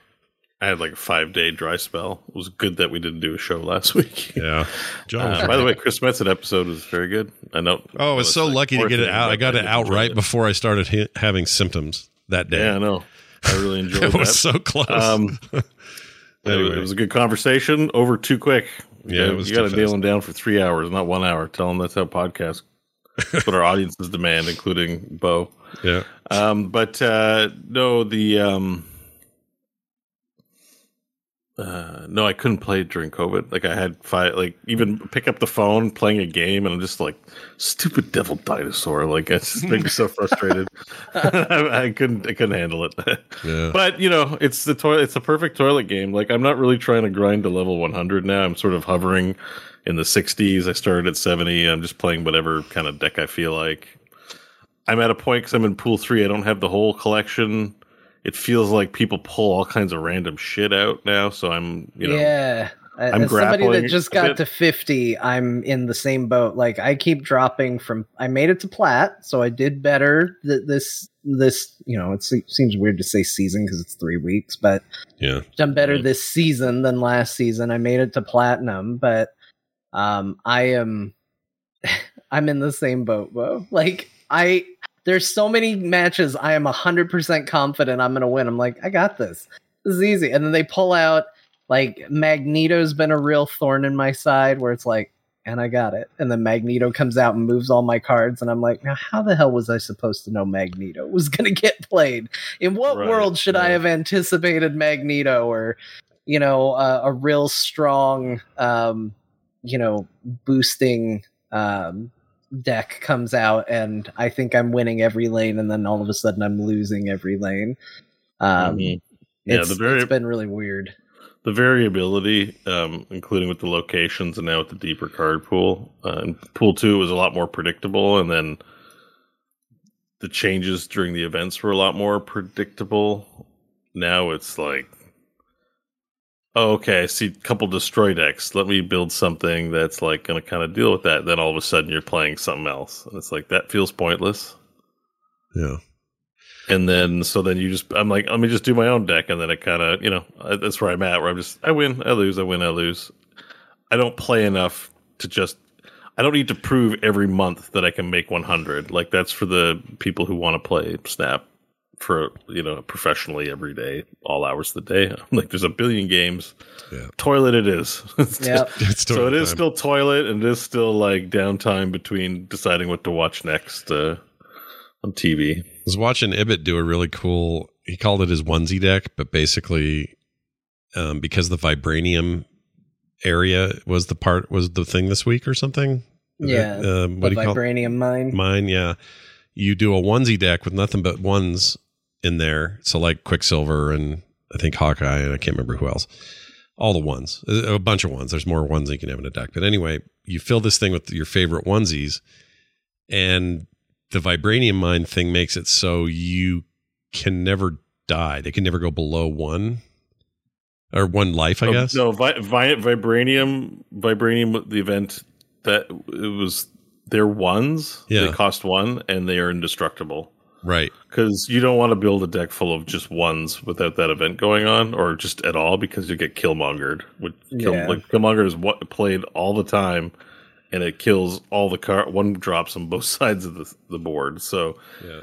I had like a five day dry spell. It was good that we didn't do a show last week. Yeah. John Uh, by the way, Chris Metzen episode was very good. I know. Oh, I was so like lucky to get it out. I got it out right it. before I started hi- having symptoms that day. Yeah, I know. I really enjoyed It that. was so close. Um, it, Anyway. was, it was a good conversation. Over too quick. Yeah, it was You got to nail them down for three hours, not one hour. Tell them that's how podcasts. That's what our audiences demand, including Bo. Yeah. Um, but uh, no, the um, uh, no, I couldn't play during COVID. Like I had five, like even pick up the phone playing a game, and I'm just like stupid devil dinosaur. Like it just makes me so frustrated. I, I couldn't, I couldn't handle it. Yeah. But you know, it's the toilet. It's a perfect toilet game. Like I'm not really trying to grind to level 100 now. I'm sort of hovering in the 60s. I started at 70. I'm just playing whatever kind of deck I feel like. I'm at a point because I'm in pool three. I don't have the whole collection. It feels like people pull all kinds of random shit out now. So I'm, you know, yeah. I'm As somebody that just got bit. to 50, I'm in the same boat. Like I keep dropping from I made it to plat, so I did better th- this this, you know, it se- seems weird to say season cuz it's 3 weeks, but Yeah. done better this season than last season. I made it to platinum, but um I am I'm in the same boat, Bo. Like I there's so many matches I am 100% confident I'm going to win. I'm like, I got this. This is easy. And then they pull out like Magneto's been a real thorn in my side where it's like and I got it. And then Magneto comes out and moves all my cards and I'm like, now how the hell was I supposed to know Magneto was going to get played? In what Right, world should I have anticipated Magneto or you know, uh, a real strong um you know, boosting um deck comes out and I think I'm winning every lane and then all of a sudden I'm losing every lane. Um Mhm. Yeah, it's, the very- it's been really weird. the variability, um, including with the locations and now with the deeper card pool. Uh, and pool two was a lot more predictable, and then the changes during the events were a lot more predictable. Now it's like, oh, okay, I see a couple destroy decks. Let me build something that's like going to kind of deal with that. Then all of a sudden you're playing something else, and it's like that feels pointless. Yeah. And then, so then you just, I'm like, let me just do my own deck. And then it kind of, you know, that's where I'm at, where I'm just, I win, I lose, I win, I lose. I don't play enough to just, I don't need to prove every month that I can make 100. Like, that's for the people who want to play Snap for, you know, professionally every day, all hours of the day. I'm like, there's a billion games. Yeah. Toilet it is. Yep. It's so it toilet is time. still toilet and it is still like downtime between deciding what to watch next uh, on TV. I was watching Ibit do a really cool. He called it his onesie deck, but basically, um, because the vibranium area was the part was the thing this week or something. Yeah, Uh, what the do you call it? vibranium mine. Mine, yeah. You do a onesie deck with nothing but ones in there. So like Quicksilver and I think Hawkeye and I can't remember who else. All the ones, a bunch of ones. There's more ones you can have in a deck. But anyway, you fill this thing with your favorite onesies, and the vibranium mine thing makes it so you can never die. They can never go below one or one life, I Oh, guess. No, vi- vi- vibranium, vibranium. The event that it was their ones. Yeah. they cost one, and they are indestructible. Right. Because you don't want to build a deck full of just ones without that event going on, or just at all, because you get killmongered. With kill, Yeah. like killmonger is what played all the time, and it kills all the car. One drops on both sides of the the board. So Yeah.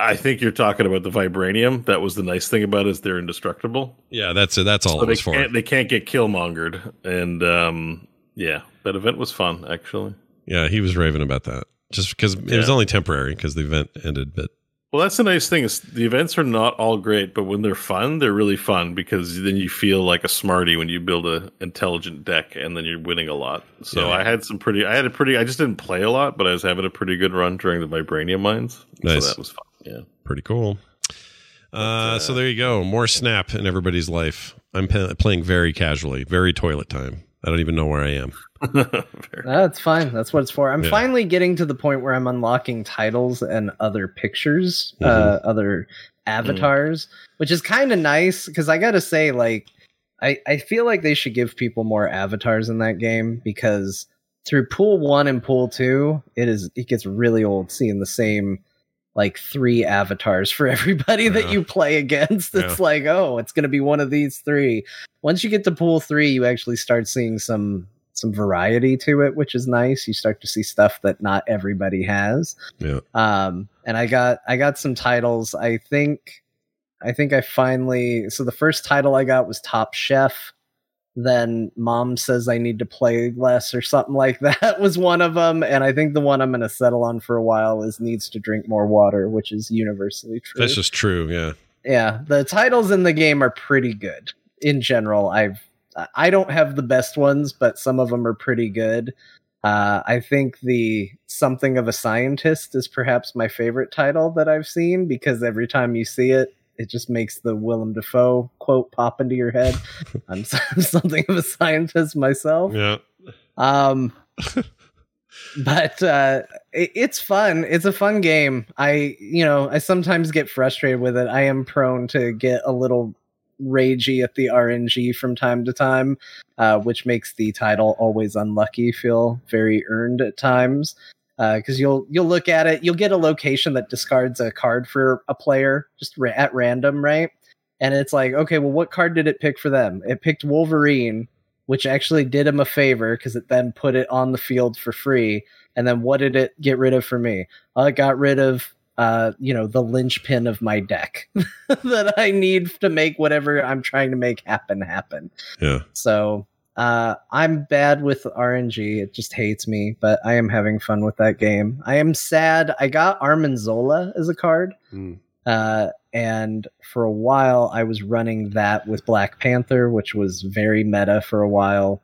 I think you're talking about the vibranium. That was the nice thing about it is they're indestructible. Yeah, that's it. That's all So it they was for. can't, they can't get killmongered, and um, yeah, that event was fun actually. Yeah, he was raving about that. Just because it was only temporary because the event ended, but Well, that's the nice thing is the events are not all great, but when they're fun, they're really fun because then you feel like a smarty when you build a intelligent deck and then you're winning a lot. So Yeah. I had some pretty, I had a pretty, I just didn't play a lot, but I was having a pretty good run during the vibranium mines. Nice. So that was fun. Yeah. pretty cool. Uh, so there you go. More snap in everybody's life. I'm pe- playing very casually, very toilet time. I don't even know where I am. That's fine. That's what it's for. I'm Yeah. finally getting to the point where I'm unlocking titles and other pictures, uh, Mm-hmm. other avatars, which is kind of nice because I got to say, like, I, I feel like they should give people more avatars in that game because through pool one and pool two, it is it gets really old seeing the same like three avatars for everybody that you play against. It's Yeah. like, oh, it's going to be one of these three. Once you get to pool three, you actually start seeing some some variety to it, which is nice. You start to see stuff that not everybody has. Yeah. Um, and I got I got some titles. I think I think I finally so the first title I got was Top Chef. Then mom says I need to play less or something like that was one of them. And I think the one I'm going to settle on for a while is needs to drink more water, which is universally true. That's just true. Yeah. yeah, the titles in the game are pretty good in general. I've I don't have the best ones, but some of them are pretty good. Uh, I think the something of a scientist is perhaps my favorite title that I've seen because every time you see it, it just makes the Willem Dafoe quote pop into your head. I'm something of a scientist myself. Yeah. Um, but uh, it, it's fun. It's a fun game. I, you know, I sometimes get frustrated with it. I am prone to get a little ragey at the RNG from time to time, uh, which makes the title always unlucky feel very earned at times. Because you'll you'll look at it, you'll get a location that discards a card for a player just ra- at random, right? And it's like, okay, well, what card did it pick for them? It picked Wolverine, which actually did him a favor because it then put it on the field for free. And then what did it get rid of for me? Well, it got rid of, uh, you know, the linchpin of my deck that I need to make whatever I'm trying to make happen happen. Yeah. So uh, I'm bad with RNG. It just hates me, but I am having fun with that game. I am sad. I got Arnim Zola as a card. Hmm. Uh, and for a while, I was running that with Black Panther, which was very meta for a while.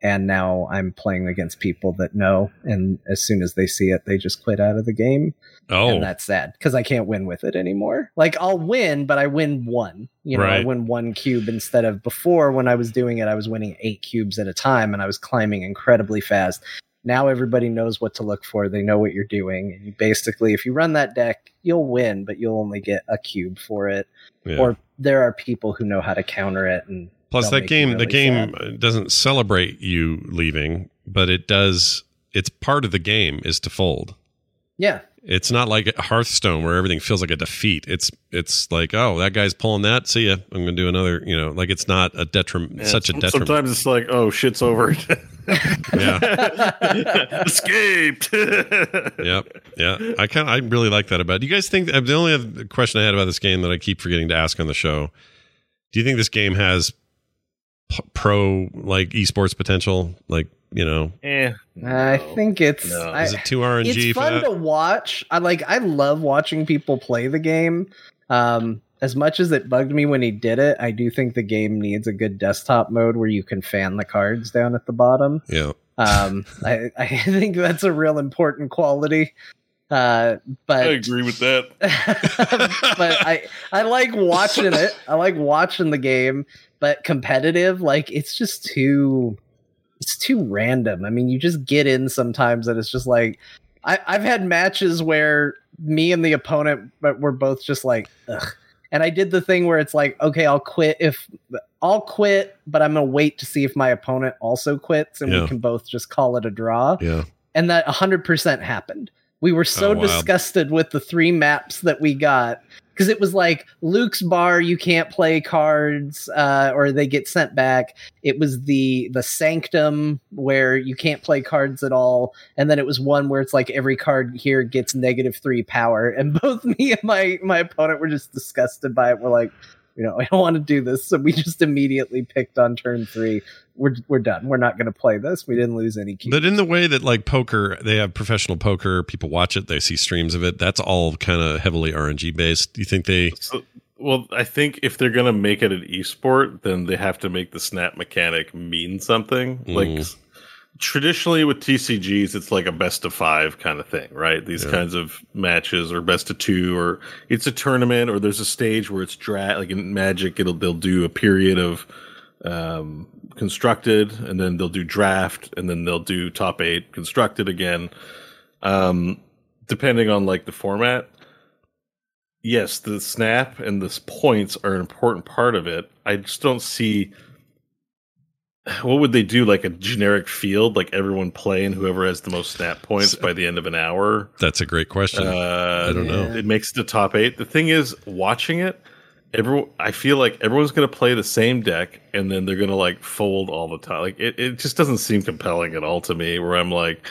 And now I'm playing against people that know. And as soon as they see it, they just quit out of the game. Oh. And that's sad because I can't win with it anymore. Like I'll win, but I win one. You know, I win one cube instead of before when I was doing it, I was winning eight cubes at a time and I was climbing incredibly fast. Now everybody knows what to look for. They know what you're doing. And you basically, if you run that deck, you'll win, but you'll only get a cube for it. Yeah. Or there are people who know how to counter it. And Plus, that make you game, the game sad. uh, doesn't celebrate you leaving, but it does. It's part of the game is to fold. Yeah. It's not like Hearthstone where everything feels like a defeat. It's it's like oh that guy's pulling that. See ya. I'm gonna do another. You know, like it's not a detriment. Yeah, such a detriment. Sometimes it's like, oh, shit's over. Yeah. Escaped. yep. Yeah. I kind of, I really like that about it. Do you guys think uh, the only question I had about this game that I keep forgetting to ask on the show? Do you think this game has p- pro like esports potential? Like you know, Eh, I think it's. No. I, is it too RNG it's for fun that? to watch. I like. I love watching people play the game. Um, as much as it bugged me when he did it, I do think the game needs a good desktop mode where you can fan the cards down at the bottom. Yeah. Um, I, I think that's a real important quality. Uh, but I agree with that. but I I like watching it. I like watching the game, but competitive, like it's just too it's too random. I mean, you just get in sometimes and it's just like I, I've had matches where me and the opponent but we're both just like ugh. And I did the thing where it's like, okay, I'll quit if I'll quit, but I'm gonna wait to see if my opponent also quits and Yeah. we can both just call it a draw. Yeah. And that 100% happened. We were so Oh, wow. disgusted with the three maps that we got because it was like Luke's bar, you can't play cards uh, or they get sent back. It was the the Sanctum where you can't play cards at all, and then it was one where it's like every card here gets negative three power. And both me and my my opponent were just disgusted by it. We're like, you know, I don't want to do this, so we just immediately picked on turn three. We're we're done. We're not going to play this. We didn't lose any keys. But in the way that like poker, they have professional poker, people watch it, they see streams of it. That's all kind of heavily RNG based. Do you think they So, well, I think if they're gonna make it an esport, then they have to make the snap mechanic mean something. Like Mm. Traditionally with TCGs, it's like a best of five kind of thing, right? These Yeah. kinds of matches, or best of two, or it's a tournament, or there's a stage where it's draft. Like in Magic, it'll they'll do a period of um, constructed, and then they'll do draft, and then they'll do top eight constructed again. Um, depending on like the format yes, the snap and the points are an important part of it. I just don't see what would they do like a generic field, like everyone play and whoever has the most snap points by the end of an hour. That's a great question. Uh, I don't know. It makes the top eight. The thing is, watching it, everyone, I feel like everyone's going to play the same deck and then they're going to like fold all the time. Like it, it just doesn't seem compelling at all to me. Where I'm like,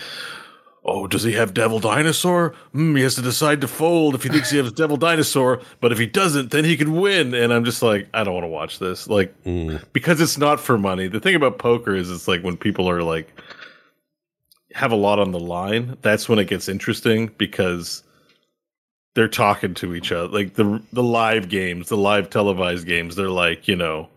oh, does he have Devil Dinosaur? Hmm, he has to decide to fold if he thinks he has Devil Dinosaur, but if he doesn't, then he can win. And I'm just like, I don't want to watch this. Like, Mm. because it's not for money. The thing about poker is it's like when people are like, have a lot on the line, that's when it gets interesting because they're talking to each other. Like the the live games, the live televised games, they're like, you know,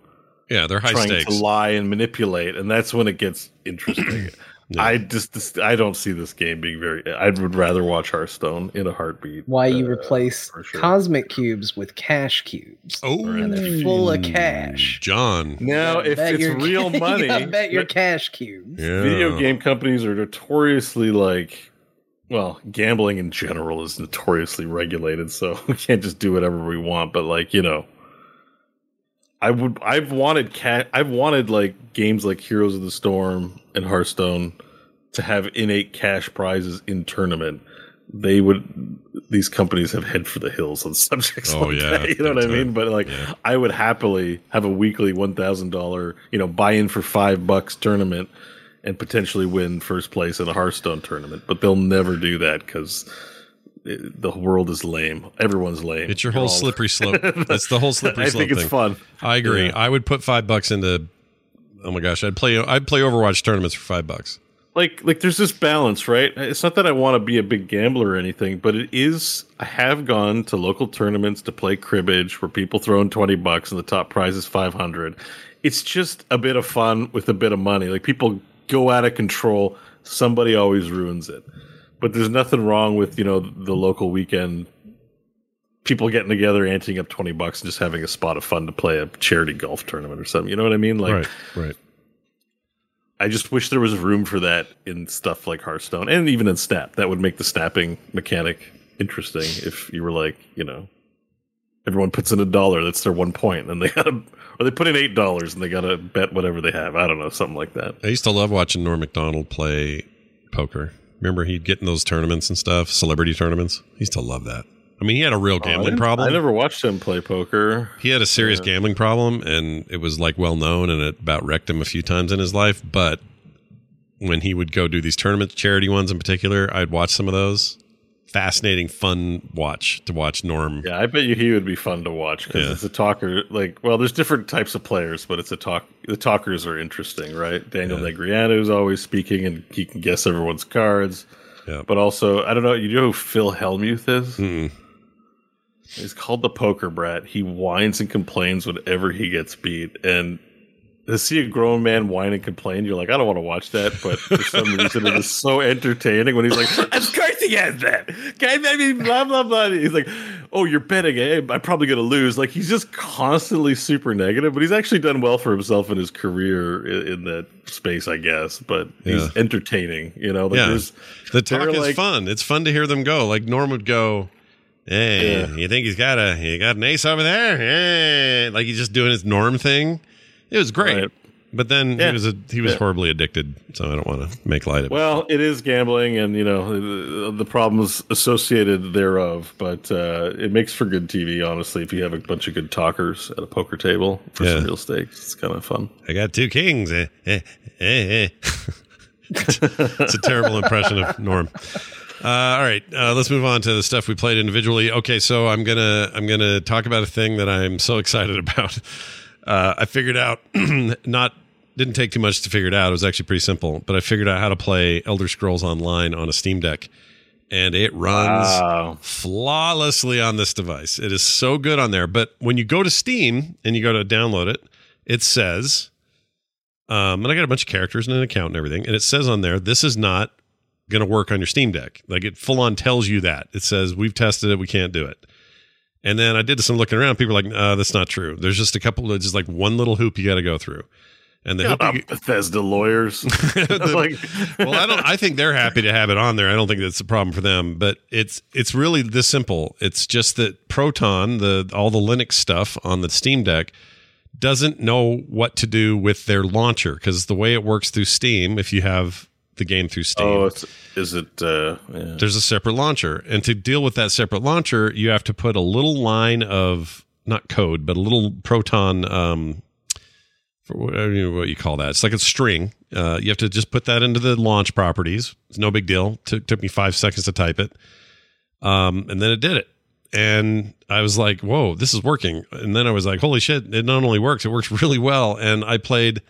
Yeah, they're high trying stakes. to lie and manipulate, and that's when it gets interesting. I just this, I don't see this game being very. I would rather watch Hearthstone in a heartbeat. Why you uh, replace sure. cosmic cubes with cash cubes? Oh, and they're full of cash. John. Now, if Bet it's your- real money, gotta bet your cash cubes. Yeah. video game companies are notoriously like well gambling in general is notoriously regulated so we can't just do whatever we want but like you know i would i've wanted cat i've wanted like games like heroes of the storm and hearthstone to have innate cash prizes in tournament. They would these companies have head for the hills on subjects Oh, like yeah, that, you know what i mean? but like Yeah. i would happily have a weekly $1000 you know buy in for five bucks tournament and potentially win first place in a Hearthstone tournament, but they'll never do that because the world is lame. Everyone's lame. It's your whole slippery slope. That's the whole slippery slope. I think it's thing. fun. I agree. Yeah. I would put five bucks into. Oh my gosh, I'd play. I'd play Overwatch tournaments for five bucks. Like, like there's this balance, right? It's not that I want to be a big gambler or anything, but it is. I have gone to local tournaments to play cribbage where people throw in twenty bucks and the top prize is five hundred. It's just a bit of fun with a bit of money. Like people go out of control. Somebody always ruins it. But there's nothing wrong with you know the local weekend people getting together, anting up twenty bucks, and just having a spot of fun to play a charity golf tournament or something. You know what I mean? Like, right, right. I just wish there was room for that in stuff like Hearthstone and even in Snap. That would make the snapping mechanic interesting. If you were like, you know, everyone puts in a dollar, that's their one point, and they gotta, or they put in eight dollars and they gotta bet whatever they have. I don't know, something like that. I used to love watching Norm Macdonald play poker. Remember he'd get in those tournaments and stuff, celebrity tournaments. He used to love that. I mean, he had a real oh, gambling didn't- problem. I never watched him play poker. He had a serious gambling problem, and it was like well known, and it about wrecked him a few times in his life. But when he would go do these tournaments, charity ones in particular, I'd watch some of those. Fascinating, fun watch to watch Norm. Yeah, I bet you he would be fun to watch because Yeah. it's a talker. Like, well, there's different types of players, but it's a talk. The talkers are interesting, right? Daniel Yeah. Negreanu is always speaking, and he can guess everyone's cards. Yeah. But also, I don't know. You know who Phil Hellmuth is? Mm-mm. He's called the poker brat. He whines and complains whenever he gets beat, and to see a grown man whine and complain, you're like, I don't want to watch that, but for some reason it is so entertaining when he's like, Of has that. Okay, I mean, blah blah blah. He's like, Oh, you're betting, eh? I'm probably gonna lose. Like he's just constantly super negative, but he's actually done well for himself in his career in, in that space, I guess. But he's Yeah. entertaining, you know. Like yeah, there's- the talk is like- fun. It's fun to hear them go. Like Norm would go, "Hey, Yeah. you think he's got a he got an ace over there?" Hey, like he's just doing his Norm thing. It was great, Right. But then Yeah. he was a, he was Yeah. horribly addicted. So I don't want to make light of it. Well, it is gambling, and you know the, the problems associated thereof. But uh, it makes for good TV, honestly. If you have a bunch of good talkers at a poker table for Yeah. some real stakes, it's kind of fun. I got two kings. Eh, eh, eh, eh. it's a terrible impression of Norm. Uh, all right, uh, let's move on to the stuff we played individually. Okay, so I'm gonna I'm gonna talk about a thing that I'm so excited about. Uh, I figured out not didn't take too much to figure it out. It was actually pretty simple, but I figured out how to play Elder Scrolls Online on a Steam Deck, and it runs Wow. flawlessly on this device. It is so good on there. But when you go to Steam and you go to download it, it says, um, and I got a bunch of characters and an account and everything, and it says on there, this is not going to work on your Steam Deck. Like it full on tells you that. It says, we've tested it, we can't do it. And then I did some looking around. People are like, uh, that's not true. There's just a couple of, just like one little hoop you got to go through. And the hoop you- Bethesda lawyers. The- like, well, I don't. I think they're happy to have it on there. I don't think that's a problem for them. But it's it's really this simple. It's just that Proton, the all the Linux stuff on the Steam Deck, doesn't know what to do with their launcher because the way it works through Steam, if you have the game through Steam, oh, it's, is it? Uh, yeah. there's a separate launcher, and to deal with that separate launcher, you have to put a little line of not code, but a little Proton. Um, for what, I don't know what you call that. It's like a string. Uh, you have to just put that into the launch properties. It's no big deal. Took took me five seconds to type it, um, and then it did it. And I was like, "Whoa, this is working!" And then I was like, "Holy shit! It not only works, it works really well." And I played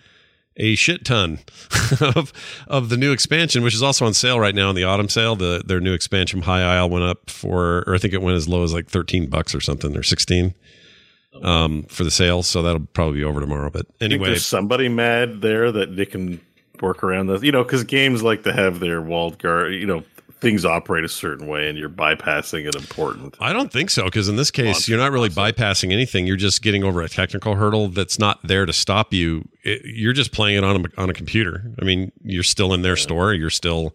a shit ton of of the new expansion, which is also on sale right now in the autumn sale. The their new expansion High Isle went up for, or I think it went as low as like thirteen bucks or something, or sixteen um, for the sale. So that'll probably be over tomorrow. But anyway, there's somebody mad there that they can work around this. You know, because games like to have their walled guard. You know, things operate a certain way, and you're bypassing an important. I don't think so because in this case, you're not really bypassing anything. You're just getting over a technical hurdle that's not there to stop you. It, you're just playing it on a on a computer. I mean, you're still in their store. You're still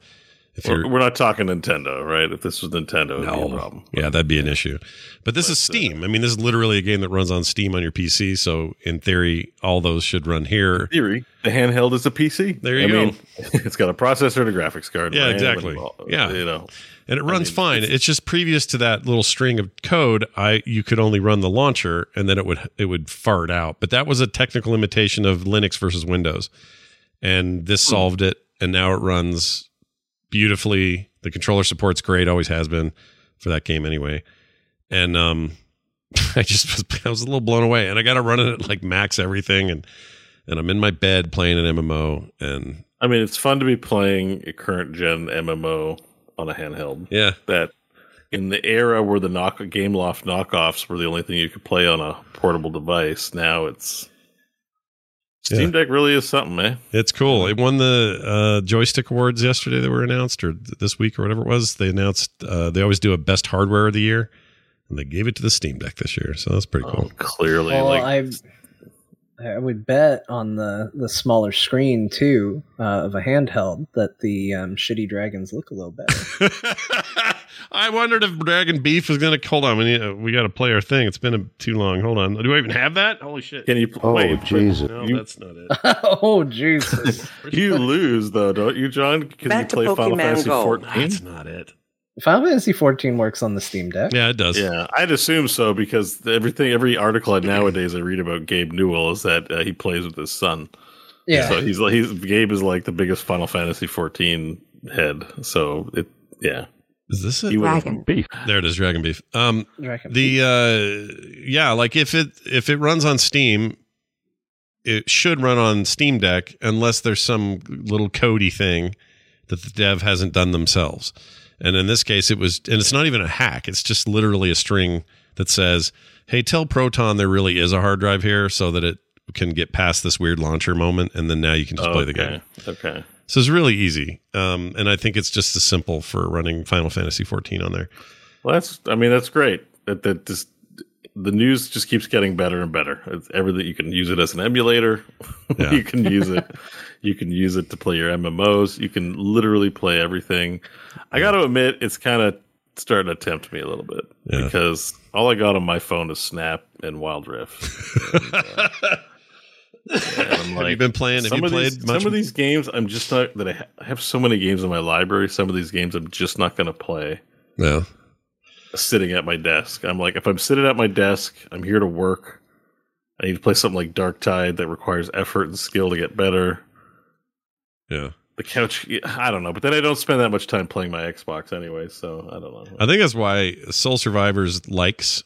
if We're, you're we're not talking Nintendo, right? If this was Nintendo, it'd be a problem. Yeah, that'd be an issue. But this is uh, Steam. I mean, this is literally a game that runs on Steam on your PC. So in theory, all those should run here. Theory, the handheld is a PC. There you go. I go. Mean, it's got a processor and a graphics card. Yeah, exactly. all- Yeah. you know, and it runs mean, fine. It's, just previous to that little string of code, I you could only run the launcher and then it would it would fart out. But that was a technical limitation of Linux versus Windows, and this solved it. And now it runs beautifully. The controller support's great, always has been for that game anyway. And um, I just was I was a little blown away, and I got to run it at like max everything, and and I'm in my bed playing an MMO, and I mean, it's fun to be playing a current gen MMO on a handheld. yeah, That in the era where the knock GameLoft knockoffs were the only thing you could play on a portable device, now it's Steam Yeah. Deck really is something, man. It's cool. It won the uh, joystick awards yesterday that were announced, or th- this week, or whatever it was. They announced uh, they always do a best hardware of the year, and they gave it to the Steam Deck this year. So that's pretty cool. Oh, clearly, Well, like I I would bet on the the smaller screen too uh, of a handheld that the um, shitty dragons look a little better. I wondered if Dragon Beef was going to hold on. We need, uh, we got to play our thing. It's been a, too long. Hold on. Do I even have that? Holy shit! can you? play? Oh, wait, Jesus. No, you- that's not it. oh Jesus! You lose though, don't you, John? Because you Back to play Final Pokemon Fantasy Go. 14. That's not it. Final Fantasy 14 works on the Steam Deck. Yeah, it does. Yeah, I'd assume so because everything, every article nowadays I read about Gabe Newell is that uh, he plays with his son. Yeah. So he's like, he's Gabe is like the biggest Final Fantasy 14 head. So it, yeah, Is this he it? would Dragon. Beef. There it is. Dragon Beef. Um, Dragon the uh yeah like if it if it runs on steam it should run on steam deck unless there's some little cody thing that the dev hasn't done themselves and in this case it was and it's not even a hack it's just literally a string that says, "Hey, tell Proton there really is a hard drive here, so that it can get past this weird launcher moment, and then now you can just play the game." Okay. So it's really easy, um, and I think it's just as simple for running Final Fantasy 14 on there. Well, that's. I mean, that's great. That that just the news just keeps getting better and better. It's everything. You can use it as an emulator. Yeah. you can use it. You can use it to play your MMOs. You can literally play everything. I got to admit, it's kind of starting to tempt me a little bit Yeah. because all I got on my phone is Snap and Wild Rift. And, uh, and I'm Have you been playing? Have some you of played these, much? Some of these games, I'm just not that I, ha- I have so many games in my library. Some of these games, I'm just not going to play Yeah. sitting at my desk. I'm like, if I'm sitting at my desk, I'm here to work. I need to play something like Darktide that requires effort and skill to get better. Yeah. The couch, I don't know, but then I don't spend that much time playing my Xbox anyway, so I don't know. I think that's why Soul Survivors likes,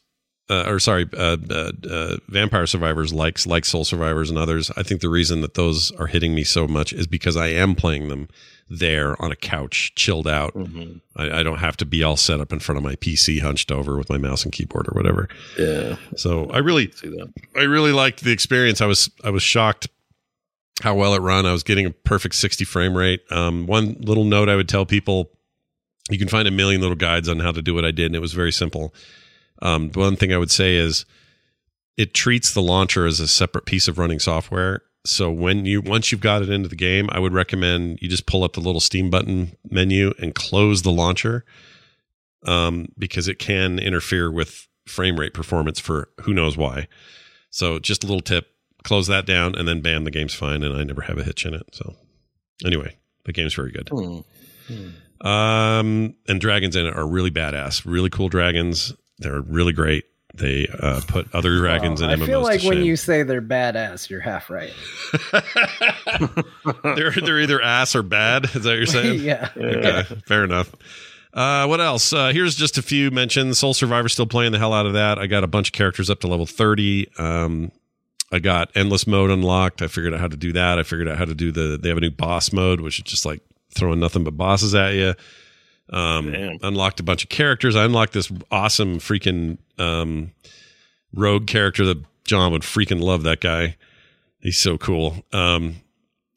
uh, or sorry, uh, uh, uh, Vampire Survivors likes like Soul Survivors and others. I think the reason that those are hitting me so much is because I am playing them there on a couch, chilled out. Mhm. I, I don't have to be all set up in front of my PC, hunched over with my mouse and keyboard or whatever. Yeah, So I really, see that. I really liked the experience. I was, I was shocked how well it run. I was getting a perfect 60 frame rate. Um, one little note I would tell people you can find a million little guides on how to do what I did, and it was very simple. Um, one thing I would say is it treats the launcher as a separate piece of running software. So when you once you've got it into the game, I would recommend you just pull up the little Steam button menu and close the launcher, um, because it can interfere with frame rate performance for who knows why. So just a little tip: close that down, and then bam, the game's fine, and I never have a hitch in it. So anyway, the game's very good. Hmm. Um, and dragons in it are really badass, really cool dragons. They're really great. They uh, put other dragons in I feel like to when shame. you say they're badass, you're half right. they're they're either ass or bad. Is that what you're saying? yeah. Okay, fair enough. Uh, what else? Uh, here's just a few mentions. Soul Survivor still playing the hell out of that. I got a bunch of characters up to level 30. Um, I got endless mode unlocked. I figured out how to do that. I figured out how to do the. They have a new boss mode, which is just like throwing nothing but bosses at you. Um, Damn. unlocked a bunch of characters. I unlocked this awesome freaking um, rogue character that John would freaking love. That guy, he's so cool. Um,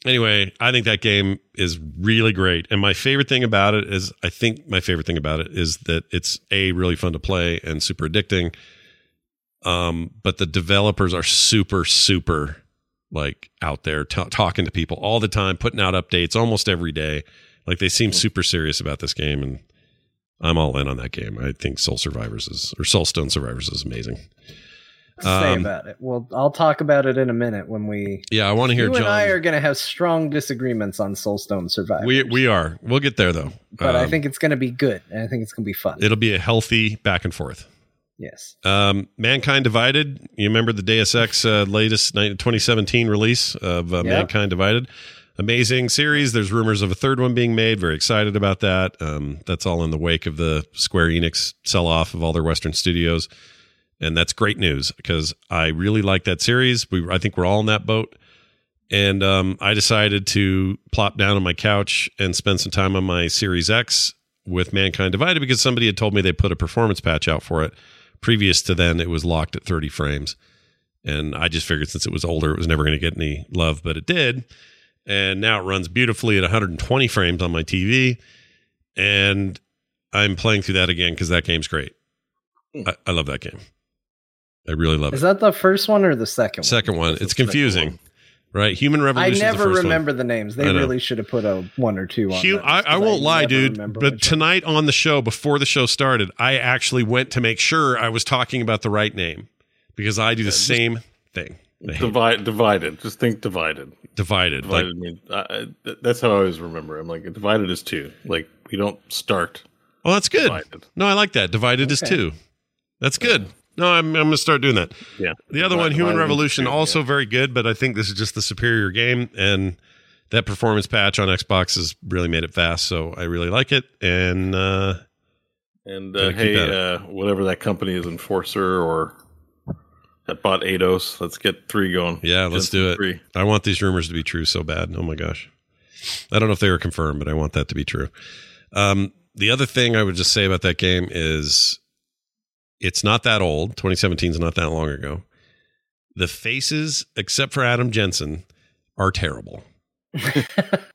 anyway, I think that game is really great. And my favorite thing about it is, I think my favorite thing about it is that it's a really fun to play and super addicting. Um, but the developers are super, super like out there t- talking to people all the time, putting out updates almost every day. Like they seem super serious about this game, and I'm all in on that game. I think Soul Survivors is or Soulstone Survivors is amazing. Say Um, about it. Well, I'll talk about it in a minute when we. Yeah, I want to hear you John. and I are going to have strong disagreements on Soulstone Survivor. we we are. We'll get there though. but I Um, think it's going to be good. And I think it's going to be fun. it'll be a healthy back and forth. Yes. Um, Mankind Divided. You remember the Deus Ex uh, latest 2017 release of uh, Yep. Mankind Divided? Amazing series. There's rumors of a third one being made. Very excited about that. Um, that's all in the wake of the Square Enix sell off of all their Western studios, and that's great news because I really like that series. We I think we're all in that boat. And um, I decided to plop down on my couch and spend some time on my Series X with Mankind Divided because somebody had told me they put a performance patch out for it. Previous to then, it was locked at 30 frames. And I just figured since it was older, it was never going to get any love, but it did. And now it runs beautifully at 120 frames on my TV. And I'm playing through that again because that game's great. Hmm. I, I love that game. I really love Is it. that the first one or the second one? Second one. It's confusing, one. Right? Human Revolution. I Revolution. never the first remember One. the names. They really should have put a one or two on. Hugh, I, I won't lie, dude. But which one. tonight on the show, before the show started, I actually went to make sure I was talking about the right name because I do the same thing. Divide, divided. Just think divided. divided. Like, Divided means I, I, that's how I always remember. I'm like divided is two. Like we don't start. oh, that's good. Divided. No, I like that. Divided is two. That's good. No, I'm, I'm going to start doing that. Yeah. The other Divi- one, Human Revolution, two, also yeah. very good, but I think this is just the superior game. And that performance patch on Xbox has really made it fast. So I really like it. And uh, And uh, hey, uh, whatever that company is, Embracer or that bought Eidos, let's get three going. Yeah, let's Get do it. Three. I want these rumors to be true so bad. Oh my gosh. I don't know if they were confirmed, but I want that to be true. Um, the other thing I would just say about that game is It's not that old. 2017 is not that long ago. The faces, except for Adam Jensen, are terrible.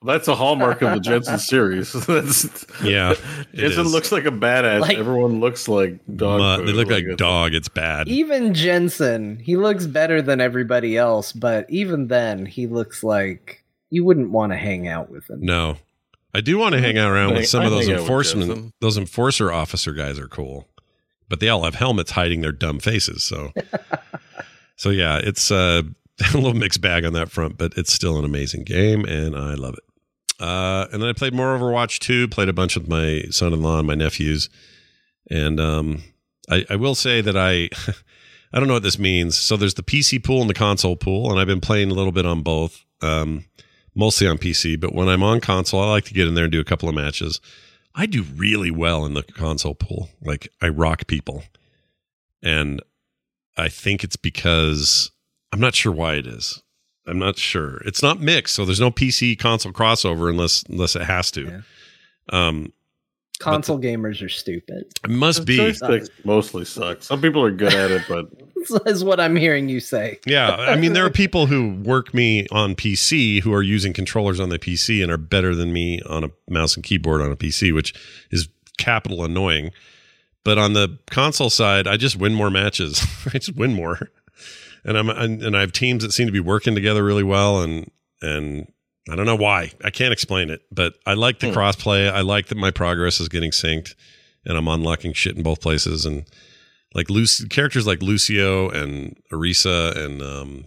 That's a hallmark of the Jensen series. That's Yeah, it Jensen is. looks like a badass. Like- Everyone looks like dog. Mu- they look like it's- dog. It's bad. Even Jensen, he looks better than everybody else, but even then, he looks like you wouldn't want to hang out with him. No, I do want to hang out around I- with some I of those hang out with enforcement. Those enforcer officer guys are cool, but they all have helmets hiding their dumb faces. So, so yeah, it's uh, a little mixed bag on that front, but it's still an amazing game, and I love it. Uh, and then I played more Overwatch 2, played a bunch with my son-in-law and my nephews, and um, I, I will say that I. I don't know what this means. So there's the PC pool and the console pool, and I've been playing a little bit on both. Um, mostly on PC, but when I'm on console, I like to get in there and do a couple of matches. I do really well in the console pool. Like I rock people. And I think it's because I'm not sure why it is. I'm not sure. It's not mixed, so there's no PC console crossover unless unless it has to. Yeah. Um Console gamers are stupid. it must be. Joysticks mostly suck. Some people are good at it, but Is what I'm hearing you say. Yeah, I mean there are people who work me on PC who are using controllers on the PC and are better than me on a mouse and keyboard on a PC, which is capital annoying. But on the console side, I just win more matches. I just win more, and I'm and, and I have teams that seem to be working together really well, and and I don't know why. I can't explain it, but I like the Hmm. crossplay. I like that my progress is getting synced, and I'm unlocking shit in both places. And like Lucy, characters like Lucio and Orisa and um,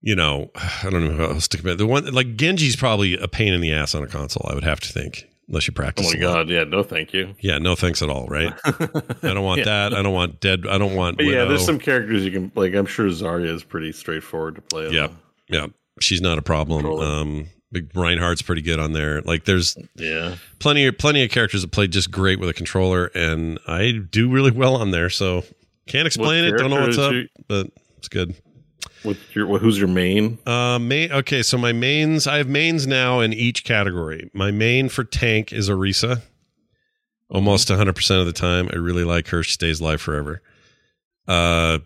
you know, I don't know how else to compare. The one like Genji's probably a pain in the ass on a console. I would have to think, unless you practice. oh my god, yeah, no, thank you. Yeah, no thanks at all. Right? I don't want Yeah. that. I don't want dead. I don't want. But yeah, there's some characters you can like. I'm sure Zarya is pretty straightforward to play. Yeah, yeah. She's not a problem. Um, Reinhardt's pretty good on there. Like, there's Yeah, plenty of plenty of characters that play just great with a controller, and I do really well on there. So can't explain it. Don't know what's up, is but it's good. with your who's your main? Uh, main. Okay, so my mains. I have mains now in each category. My main for tank is Orisa. Almost 100 percent of the time, I really like her. She stays alive forever. Uh,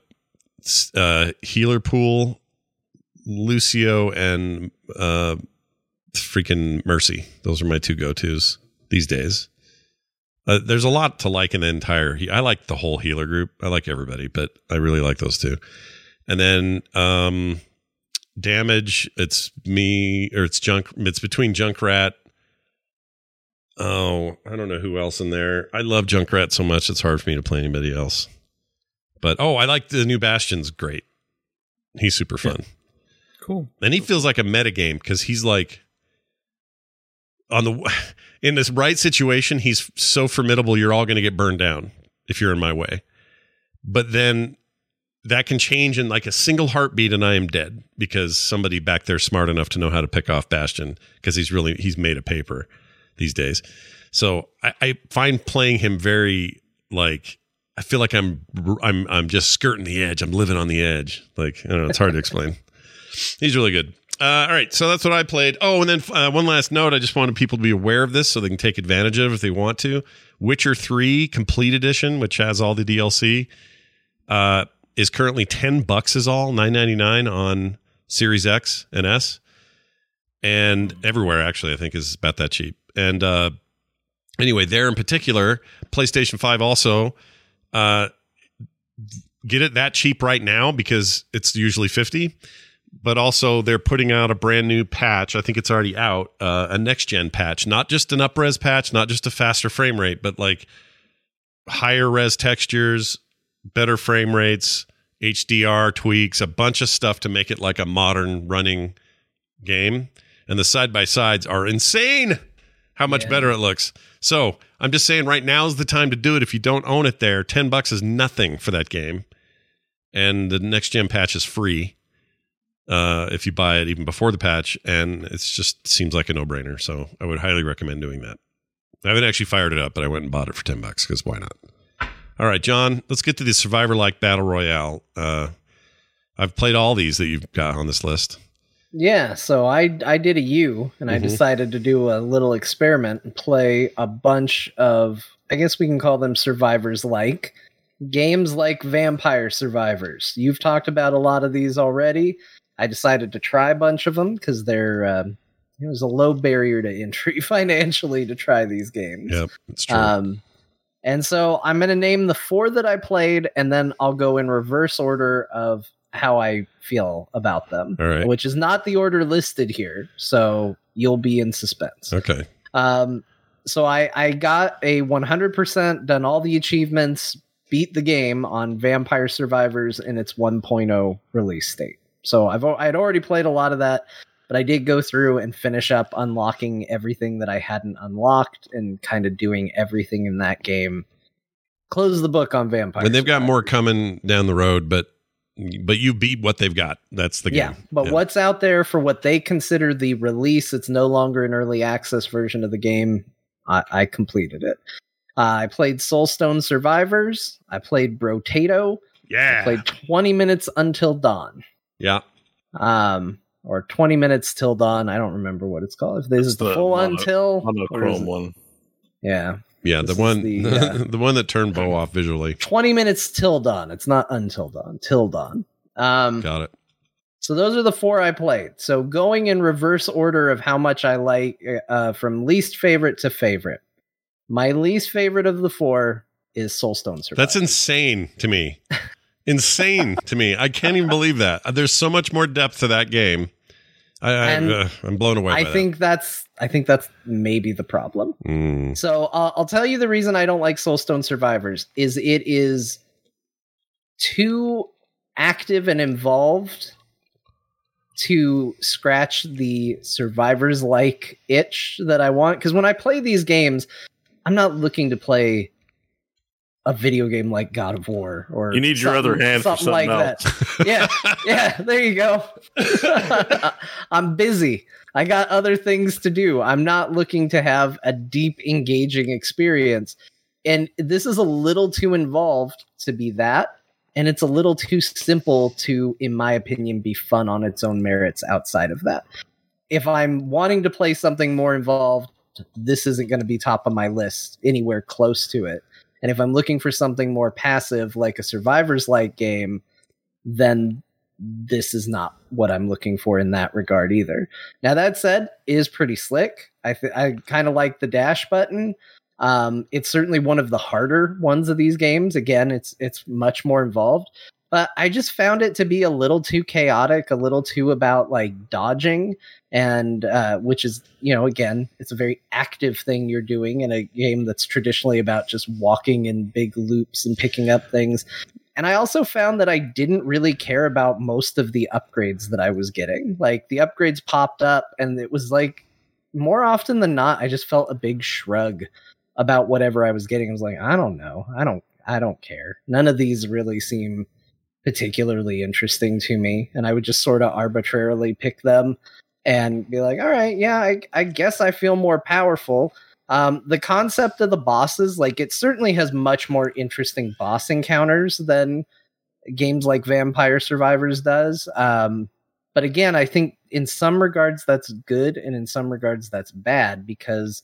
uh, healer pool, Lucio and uh, freaking Mercy. Those are my two go tos these days. Uh, there's a lot to like in the entire. he- I like the whole healer group. I like everybody, but I really like those two. And then um, damage. It's me or it's junk. It's between Junkrat. Oh, I don't know who else in there. I love Junkrat so much it's hard for me to play anybody else. But oh, I like the new Bastion's great. He's super fun. Cool. And he feels like a meta game because he's like on the in this right situation, he's so formidable you're all gonna get burned down if you're in my way. But then that can change in like a single heartbeat and I am dead because somebody back there smart enough to know how to pick off Bastion because he's really he's made a paper these days. So I, I find playing him very like I feel like I'm I'm I'm just skirting the edge. I'm living on the edge. Like I don't know, it's hard to explain. He's really good. Uh, all right, so that's what I played. Oh, and then uh, one last note. I just wanted people to be aware of this so they can take advantage of it if they want to. Witcher Three Complete Edition, which has all the DLC, uh, is currently ten bucks. Is all nine ninety nine on Series X and S, and everywhere actually. I think is about that cheap. And uh, anyway, there in particular, PlayStation Five also uh, get it that cheap right now because it's usually 50 but also they're putting out a brand new patch. I think it's already out uh, a next gen patch not just an upres patch not just a faster frame rate but like higher res textures better frame rates hdr tweaks a bunch of stuff to make it like a modern running game. And the side by sides are insane how much Yeah. better it looks. So i'm just saying right now is the time to do it. If you don't own it there 10 bucks is nothing for that game. And the next gen patch is free uh, if you buy it even before the patch, and it just seems like a no brainer. So I would highly recommend doing that. I haven't actually fired it up, but I went and bought it for ten bucks because why not? All right, John, let's get to the Survivor like battle royale. Uh, I've played all these that you've got on this list. Yeah, so I I did a U and I Mhm. decided to do a little experiment and play a bunch of I guess we can call them survivors like games like Vampire Survivors. You've talked about a lot of these already. I decided to try a bunch of them because they're um, it was a low barrier to entry financially to try these games. Yep, it's true. Um, and so I'm going to name the four that I played, and then I'll go in reverse order of how I feel about them, right. which is not the order listed here. So you'll be in suspense. okay. Um, so I, I got a 100% done all the achievements, beat the game on Vampire Survivors in its 1.0 release state. So I've I'd already played a lot of that, but I did go through and finish up unlocking everything that I hadn't unlocked and kind of doing everything in that game. Close the book on Vampire. And they've got more coming down the road, but but you beat what they've got. That's the game. Yeah, but what's out there for what they consider the release? It's no longer an early access version of the game. I, I completed it. Uh, I played Soulstone Survivors. I played Brotato. Yeah. I played 20 minutes until dawn. Yeah. Um, or 20 minutes till dawn. I don't remember what it's called. If this is the, the full mono- until, or is monochrome it- one. Yeah, Yeah, the This is one the, the, uh, one that turned Bo off visually. 20 minutes till dawn. It's not until dawn. Till dawn. Um, Got it. So those are the four I played. So going in reverse order of how much I like uh, from least favorite to favorite. My least favorite of the four is Soulstone Survivor. That's insane to me. insane to me. I can't even believe that. There's so much more depth to that game. I, I And uh, I'm blown away. I think that's I think that's maybe the problem. Mm. So uh, I'll tell you the reason I don't like Soulstone Survivors is it is too active and involved to scratch the survivors like itch that I want because when I play these games I'm not looking to play a video game like God of War or You need your other something- hand for something like something that. Yeah, yeah, there you go. I'm busy. I got other things to do. I'm not looking to have a deep, engaging experience. And this is a little too involved to be that. And it's a little too simple to, in my opinion, be fun on its own merits outside of that. If I'm wanting to play something more involved, this isn't going to be top of my list anywhere close to it. And if I'm looking for something more passive, like a survivors like game, then this is not what I'm looking for in that regard either. Now that said, is pretty slick. I th- I kind of like the dash button. Um, it's certainly one of the harder ones of these games. Again, it's it's much more involved, but I just found it to be a little too chaotic, a little too about like dodging, and uh, which is you know again, it's a very active thing you're doing in a game that's traditionally about just walking in big loops and picking up things. And I also found that I didn't really care about most of the upgrades that I was getting. Like the upgrades popped up, and it was like more often than not, I just felt a big shrug about whatever I was getting. I was like, I don't know. I don't I don't care. None of these really seem particularly interesting to me. And I would just sort of arbitrarily pick them and be like, all right, yeah, I, I guess I feel more powerful. Um, the concept of the bosses, like it certainly has much more interesting boss encounters than games like Vampire Survivors does. Um, but again, I think in some regards that's good, and in some regards that's bad because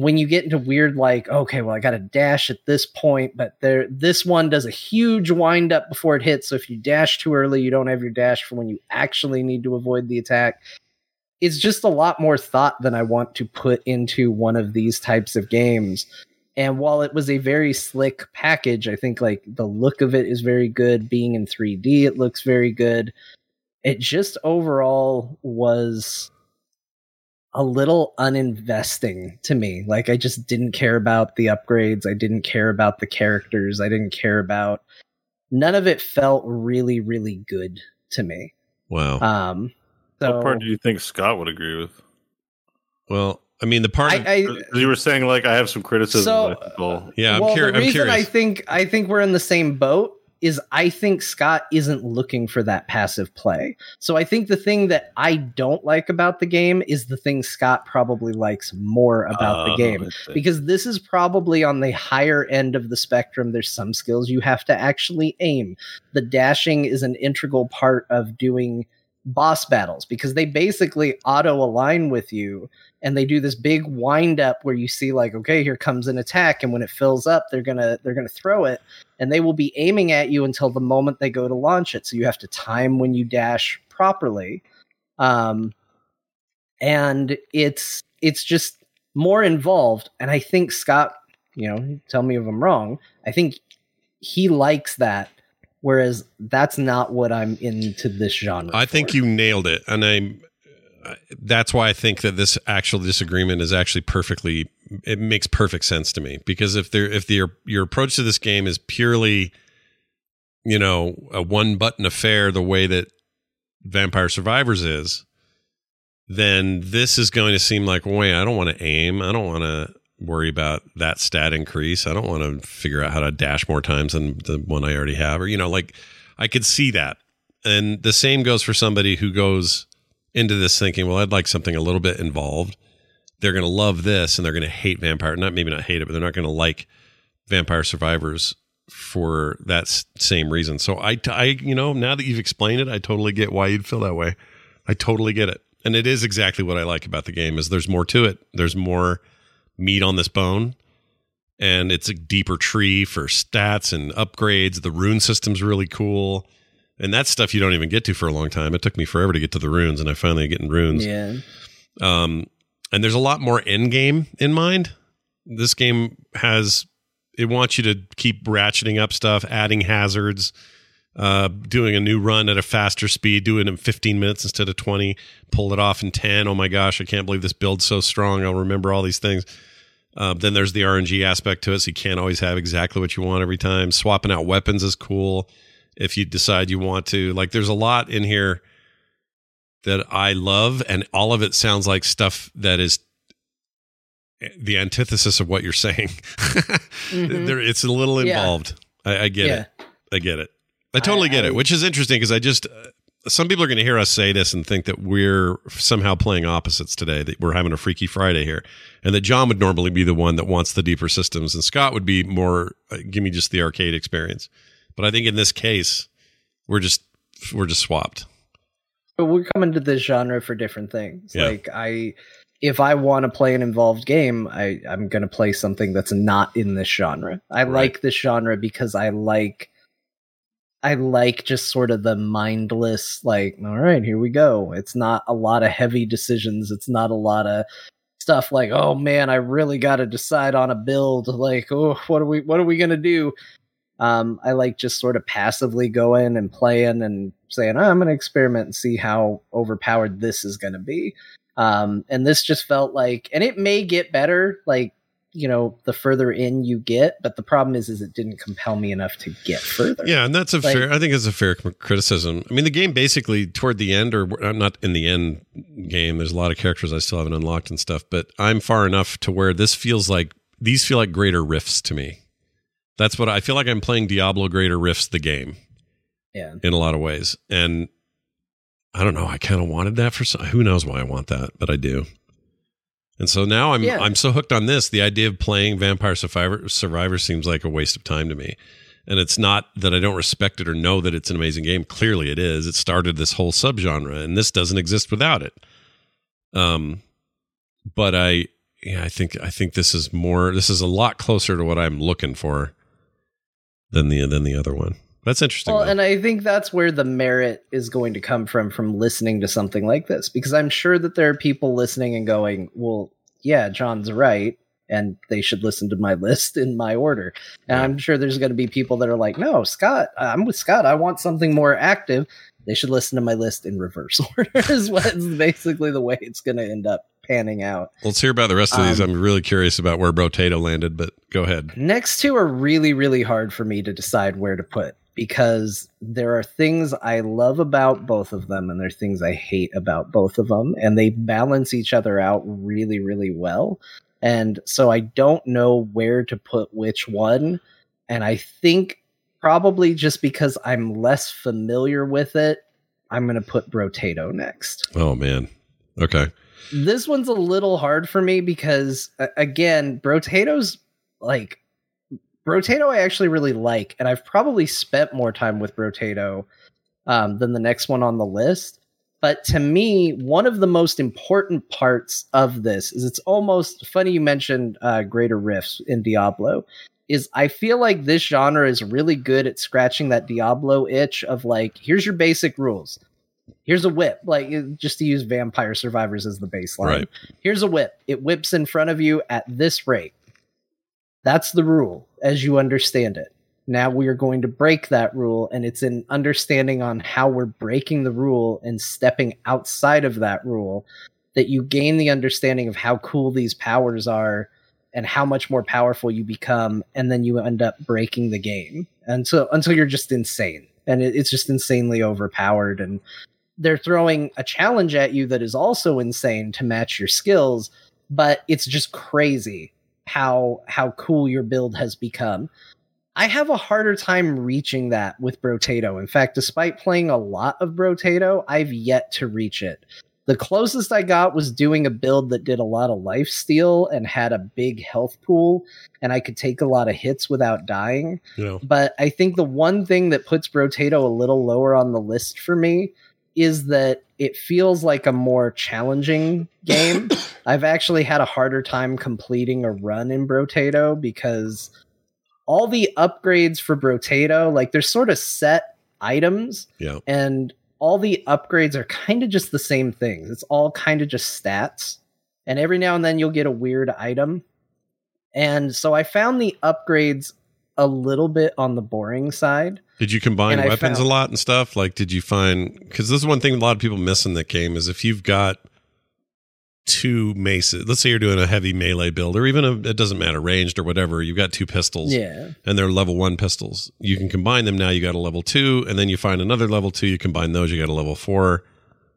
when you get into weird like okay well i gotta dash at this point but there this one does a huge wind up before it hits. So if you dash too early you don't have your dash for when you actually need to avoid the attack. It's just a lot more thought than i want to put into one of these types of games. And while it was a very slick package i think like the look of it is very good. Being in 3d it looks very good. It just overall was a little uninvesting to me. Like I just didn't care about the upgrades. I didn't care about the characters. I didn't care about none of it felt really, really good to me. Wow. Um so what part do you think Scott would agree with? well, I mean, the part. I, of, I You were saying like I have some criticism. So, I think I'll- yeah, I'm, well, curi- the I'm curious. I think I think we're in the same boat is I think Scott isn't looking for that passive play. So I think the thing that I don't like about the game is the thing Scott probably likes more about the Oh, game. Because this is probably on the higher end of the spectrum. There's some skills you have to actually aim. The dashing is an integral part of doing boss battles because they basically auto align with you and they do this big wind up where you see like okay here comes an attack and when it fills up they're gonna they're gonna throw it and they will be aiming at you until the moment they go to launch it so you have to time when you dash properly um and it's it's just more involved and i think scott you know tell me if i'm wrong i think he likes that whereas that's not what i'm into this genre I think you nailed it, and I'm. That's why I think that this actual disagreement is actually perfectly. It makes perfect sense to me. Because if there, if the, your your approach to this game is purely, you know, a one button affair, the way that Vampire Survivors is, then this is going to seem like, wait, I don't want to aim, I don't want to worry about that stat increase, I don't want to figure out how to dash more times than the one I already have, or you know, like I could see that. And the same goes for somebody who goes into this thinking, well, I'd like something a little bit involved. They're going to love this and they're going to hate Vampire. Not maybe not hate it, but they're not going to like Vampire Survivors for that same reason. So I, I, you know, now that you've explained it, I totally get why you'd feel that way. I totally get it. And it is exactly what I like about the game is there's more to it. There's more meat on this bone and it's a deeper tree for stats and upgrades. The rune system's really cool. And that's stuff you don't even get to for a long time. It took me forever to get to the runes, and I finally get in runes. yeah Um, and there's a lot more end game in mind. This game has it wants you to keep ratcheting up stuff, adding hazards, uh, doing a new run at a faster speed, do it in 15 minutes instead of 20, pull it off in 10. Oh my gosh, I can't believe this build's so strong. I'll remember all these things. Uh, then there's the RNG aspect to it, so you can't always have exactly what you want every time. Swapping out weapons is cool if you decide you want to. Like, there's a lot in here that I love, and all of it sounds like stuff that is the antithesis of what you're saying. there, it's a little Mm-hmm. Yeah. involved. I, I get Yeah. it. I get it. I totally get it, which is interesting because I just uh, some people are going to hear us say this and think that we're somehow playing opposites today. That we're having a Freaky Friday here, and that John would normally be the one that wants the deeper systems, and Scott would be more uh, give me just the arcade experience. But I think in this case, we're just we're just swapped. but we're coming to this genre for different things Yeah. like i if i want to play an involved game i i'm going to play something that's not in this genre i Right. like this genre because i like i like just sort of the mindless like all right here we go it's not a lot of heavy decisions it's not a lot of stuff like oh man i really got to decide on a build like oh what are we what are we going to do um, I like just sort of passively going and playing and saying, oh, I'm going to experiment and see how overpowered this is going to be. Um, and this just felt like, and it may get better, like, you know, the further in you get, but the problem is, is it didn't compel me enough to get further. Yeah, and that's a Like- fair. I think it's a fair criticism. I mean, the game basically toward the end, or I'm not in the end game. There's a lot of characters I still haven't unlocked and stuff, but I'm far enough to where this feels like these feel like greater rifts to me. That's what I feel like. I'm playing Diablo Greater Rifts, the game, Yeah. in a lot of ways, and I don't know. I kind of wanted that for some. Who knows why I want that, but I do. And so now I'm Yeah. I'm so hooked on this. The idea of playing Vampire Survivor Survivor seems like a waste of time to me. And it's not that I don't respect it or know that it's an amazing game. Clearly it is. It started this whole subgenre and this doesn't exist without it. Um but I yeah, I think I think this is more this is a lot closer to what I'm looking for than the than the other one. That's interesting. Well, though. and I think that's where the merit is going to come from from listening to something like this because I'm sure that there are people listening and going, "Well, yeah, John's right." And they should listen to my list in my order. And I'm sure there's going to be people that are like, no, Scott, I'm with Scott. I want something more active. They should listen to my list in reverse order, is what's basically the way it's going to end up panning out. Let's hear about the rest of these. Um, I'm really curious about where Brotato landed, but go ahead. Next two are really, really hard for me to decide where to put because there are things I love about both of them and there are things I hate about both of them, and they balance each other out really, really well. And so I don't know where to put which one. And I think probably just because I'm less familiar with it, I'm going to put Brotato next Oh man. Okay. This one's a little hard for me because again brotato's like brotato i actually really like and i've probably spent more time with brotato um, than the next one on the list But to me, one of the most important parts of this is it's almost funny you mentioned uh, greater rifts in Diablo. Is I feel like this genre is really good at scratching that Diablo itch of like, here's your basic rules. Here's a whip, like eh, just to use Vampire Survivors as the baseline. Right. Here's a whip. It whips in front of you at this rate. That's the rule as you understand it. Now we are going to break that rule, and it's an understanding on how we're breaking the rule and stepping outside of that rule that you gain the understanding of how cool these powers are and how much more powerful you become, and then you end up breaking the game until until you're just insane, and it, it's just insanely overpowered, and they're throwing a challenge at you that is also insane to match your skills, but it's just crazy how how cool your build has become. I have a harder time reaching that with Brotato. In fact, despite playing a lot of Brotato, I've yet to reach it. The closest I got was doing a build that did a lot of life steal and had a big health pool, and I could take a lot of hits without dying. Yeah. But I think the one thing that puts Brotato a little lower on the list for me is that it feels like a more challenging game. I've actually had a harder time completing a run in Brotato because all the upgrades for Brotato, like they're sort of set items, Yeah. and all the upgrades are kind of just the same things. It's all kind of just stats. And every now and then you'll get a weird item. And so I found the upgrades a little bit on the boring side. Did you combine And weapons found- a lot and stuff? Like, did you find because this is one thing a lot of people miss in the game is if you've got two maces, let's say you're doing a heavy melee build, or even a, it doesn't matter, ranged or whatever, you've got two pistols, Yeah. and they're level one pistols. You can combine them now. You got a level two, and then you find another level two. You combine those, you got a level four,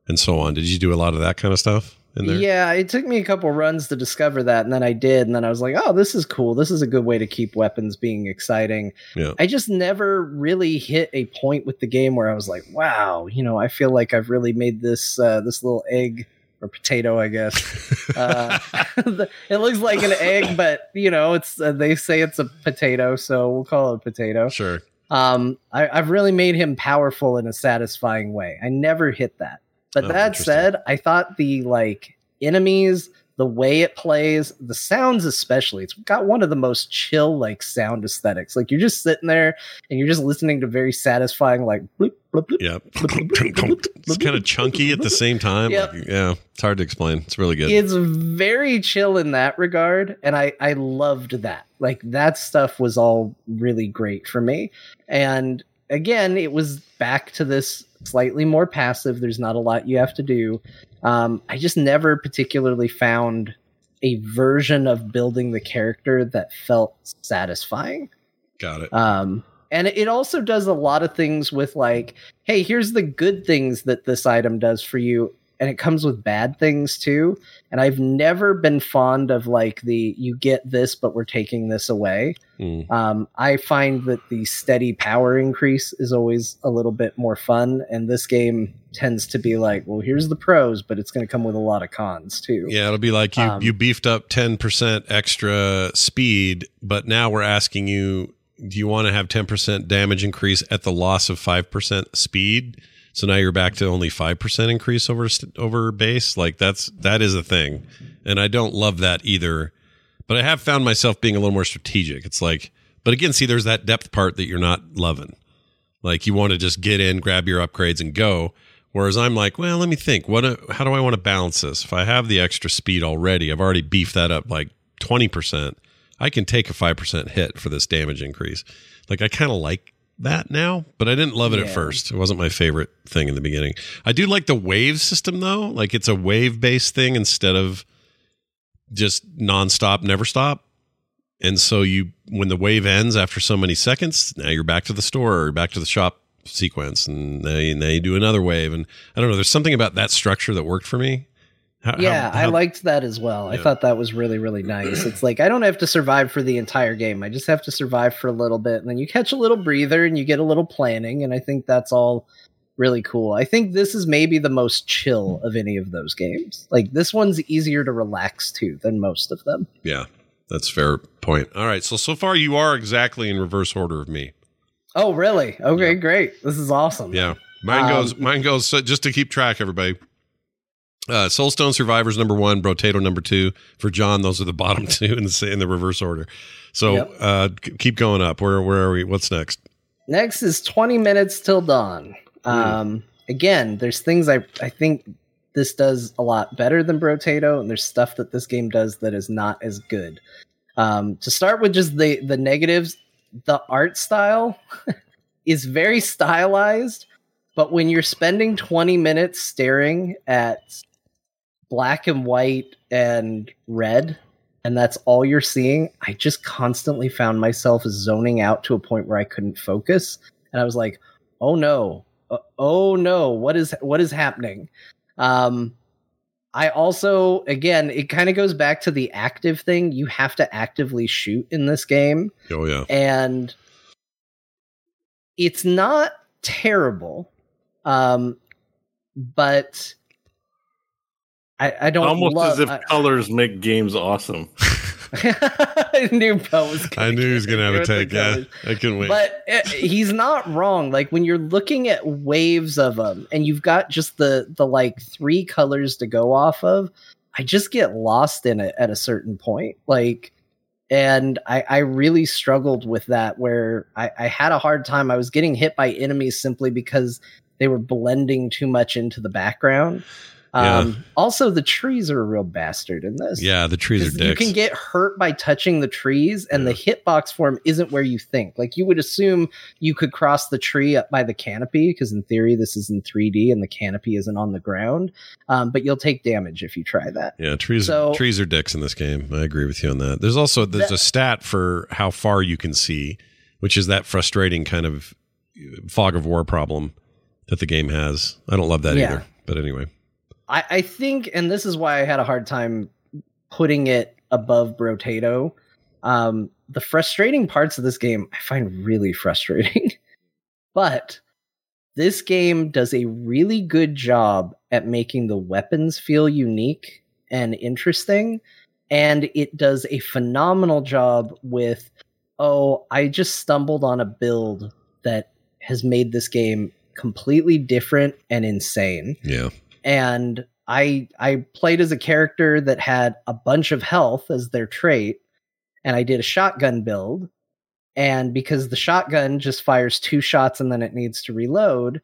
and so on. Did you do a lot of that kind of stuff? Yeah, it took me a couple runs to discover that, and then I did, and then I was like, "Oh, this is cool. This is a good way to keep weapons being exciting." Yeah. I just never really hit a point with the game where I was like, "Wow, you know, I feel like I've really made this uh, this little egg or potato, I guess." uh, it looks like an egg, but you know, it's uh, they say it's a potato, so we'll call it a potato. Sure. Um, I, I've really made him powerful in a satisfying way. I never hit that. But Oh, that said, I thought the like enemies, the way it plays, the sounds especially, it's got one of the most chill like sound aesthetics. Like you're just sitting there and you're just listening to very satisfying like bloop, bloop, bloop. Yeah. it's kind of chunky at the same time. Yep. Like, yeah. It's hard to explain. It's really good. It's very chill in that regard, and I I loved that. Like that stuff was all really great for me. And again, it was back to this slightly more passive. There's not a lot you have to do. Um, I just never particularly found a version of building the character that felt satisfying. Got it. Um, and it also does a lot of things with like, hey, here's the good things that this item does for you, and it comes with bad things too. And I've never been fond of like the you get this, but we're taking this away. Mm. Um, I find that the steady power increase is always a little bit more fun, and this game tends to be like, well, here's the pros, but it's going to come with a lot of cons too. Yeah, it'll be like you Um, you beefed up 10% extra speed, but now we're asking you do you want to have 10% damage increase at the loss of 5% speed? So now you're back to only 5% increase over over base. Like that's that is a thing. And I don't love that either. But I have found myself being a little more strategic. It's like but again, see there's that depth part that you're not loving. Like you want to just get in, grab your upgrades and go. Whereas I'm like, well, let me think. What? How do I want to balance this? If I have the extra speed already, I've already beefed that up like twenty percent. I can take a five percent hit for this damage increase. Like I kind of like that now, but I didn't love it at first. It wasn't my favorite thing in the beginning. I do like the wave system though. Like it's a wave based thing instead of just nonstop, never stop. And so you, when the wave ends after so many seconds, now you're back to the store or back to the shop sequence, and now you, now you do another wave. And I don't know, there's something about that structure that worked for me. How- yeah, how- I liked that as well. I thought that was really, really nice. It's like I don't have to survive for the entire game. I just have to survive for a little bit, and then you catch a little breather and you get a little planning, and I think that's all really cool. I think this is maybe the most chill of any of those games. Like this one's easier to relax to than most of them. Yeah, that's a fair point. All right, so so far you are exactly in reverse order of me. Oh, really? Okay, great. This is awesome. Yeah, Mine Um, goes. Mine goes. So just to keep track, everybody. Uh, Soulstone Survivors number one, Brotato number two. For John, those are the bottom two in the in the reverse order. So Yep. uh, keep going up. Where where are we? What's next? Next is 20 minutes till dawn. Hmm. Um, again, there's things I I think this does a lot better than Brotato, and there's stuff that this game does that is not as good. Um, to start with, just the the negatives, the art style is very stylized, but when you're spending 20 minutes staring at black and white and red, and that's all you're seeing, I just constantly found myself zoning out to a point where I couldn't focus, and I was like, "Oh no, Uh, oh no, what is what is happening?" Um, I also, again, it kind of goes back to the active thing. You have to actively shoot in this game, Oh yeah. and it's not terrible, um, but I, I don't Almost love. as if I- colors make games awesome. I knew Bo was. I knew he was going to have a take. Yeah. I couldn't wait. But uh, he's not wrong. Like when you're looking at waves of them, and you've got just the the like three colors to go off of, I just get lost in it at a certain point. Like, and I I really struggled with that. Where I, I had a hard time. I was getting hit by enemies simply because they were blending too much into the background. Yeah. Um, Also, the trees are a real bastard in this. yeah, the trees are dicks. You can get hurt by touching the trees, and the hitbox form isn't where you think. Like you would assume you could cross the tree up by the canopy, because in theory this is in 3D and the canopy isn't on the ground. Um, but you'll take damage if you try that. Yeah, trees So- trees are dicks in this game. I agree with you on that. There's also there's That- a stat for how far you can see, which is that frustrating kind of fog of war problem that the game has. I don't love that Yeah. either. But anyway. I, I think, and this is why I had a hard time putting it above Brotato. Um, the frustrating parts of this game I find really frustrating, but this game does a really good job at making the weapons feel unique and interesting, and it does a phenomenal job with, oh, I just stumbled on a build that has made this game completely different and insane Yeah. And I I played as a character that had a bunch of health as their trait, and I did a shotgun build. And because the shotgun just fires two shots and then it needs to reload,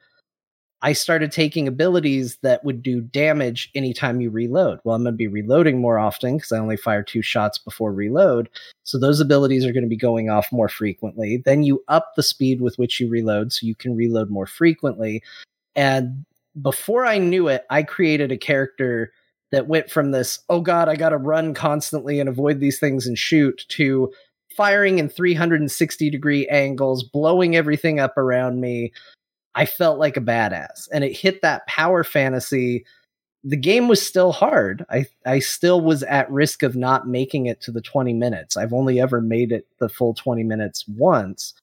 I started taking abilities that would do damage anytime you reload. Well, I'm going to be reloading more often because I only fire two shots before reload. So those abilities are going to be going off more frequently. Then you up the speed with which you reload so you can reload more frequently. And before I knew it, I created a character that went from this, oh God, I got to run constantly and avoid these things and shoot, to firing in 360 degree angles, blowing everything up around me. I felt like a badass. And it hit that power fantasy. The game was still hard. I, I still was at risk of not making it to the 20 minutes. I've only ever made it the full 20 minutes once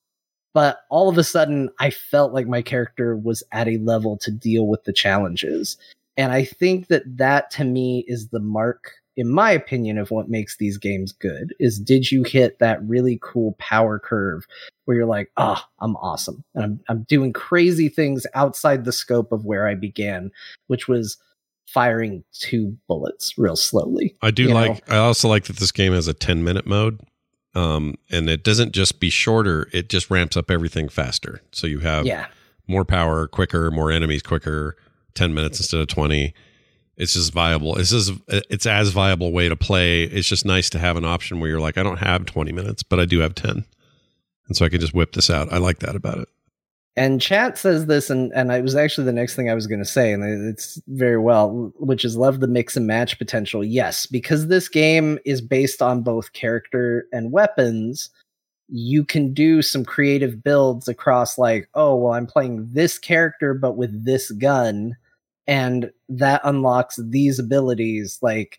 but all of a sudden i felt like my character was at a level to deal with the challenges and i think that that to me is the mark in my opinion of what makes these games good is did you hit that really cool power curve where you're like ah i'm awesome and I'm, I'm doing crazy things outside the scope of where i began which was firing two bullets real slowly I do you know? like I also like that this game has a 10 minute mode. Um, and it doesn't just be shorter, it just ramps up everything faster. So you have yeah more power quicker, more enemies quicker, 10 minutes instead of 20. It's just viable. It's just it's as viable way to play. It's just nice to have an option where you're like, I don't have 20 minutes, but I do have 10. And so I can just whip this out. I like that about it. And chat says this, and and it was actually the next thing I was going to say, and it's very well, which is love the mix and match potential. Yes, because this game is based on both character and weapons. You can do some creative builds across, like, oh, well, I'm playing this character, but with this gun, and that unlocks these abilities. Like,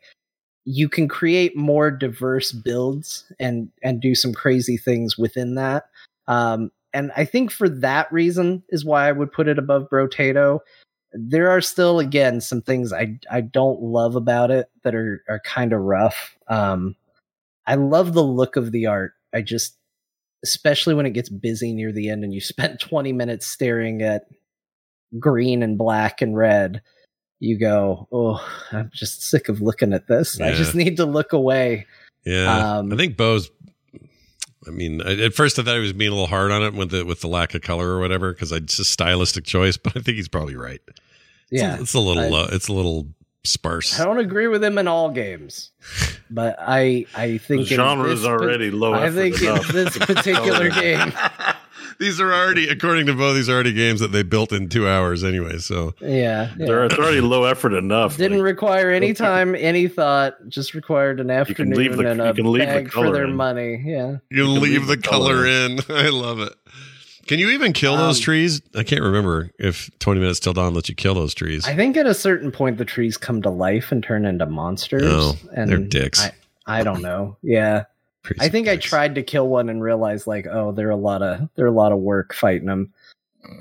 you can create more diverse builds and and do some crazy things within that. Um, and I think for that reason is why I would put it above Brotato. There are still, again, some things I I don't love about it that are are kind of rough. Um, I love the look of the art. I just, especially when it gets busy near the end and you spent 20 minutes staring at green and black and red, you go, "Oh, I'm just sick of looking at this. I just need to look away." Yeah, Um, I think Bo's. I mean, I- at first I thought he was being a little hard on it with the with the lack of color or whatever because it's a stylistic choice, but I think he's probably right. It's a- Yeah, it's a, little I- low, it's a little sparse. I don't agree with him in all games, but I I think The genre is already low I effort think in this particular game, these are already, according to Bo, these are already games that they built in two hours anyway. So yeah, yeah. They're, it's already low effort enough. didn't like- require any time, any thought. Just required an afternoon you can leave the- and a you can leave the bag for color their in. money. Yeah, you can leave the color in. I love it. Can you even kill those Um, trees? I can't remember if 20 minutes till dawn lets you kill those trees. I think at a certain point the trees come to life and turn into monsters. Oh, and they're dicks. I, I don't know. Yeah, Trees I think I tried to kill one and realized like, oh, they're a lot of they're a lot of work fighting them.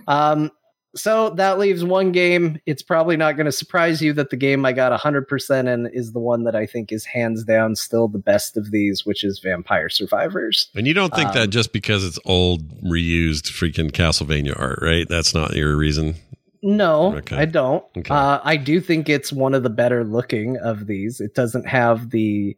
Um, so that leaves one game. It's probably not going to surprise you that the game I got 100% in is the one that I think is hands down still the best of these, which is Vampire Survivors. And you don't think Um, that just because it's old, reused freaking Castlevania art, right? That's not your reason. No, Okay. I don't. Okay. Uh, I do think it's one of the better looking of these. It doesn't have the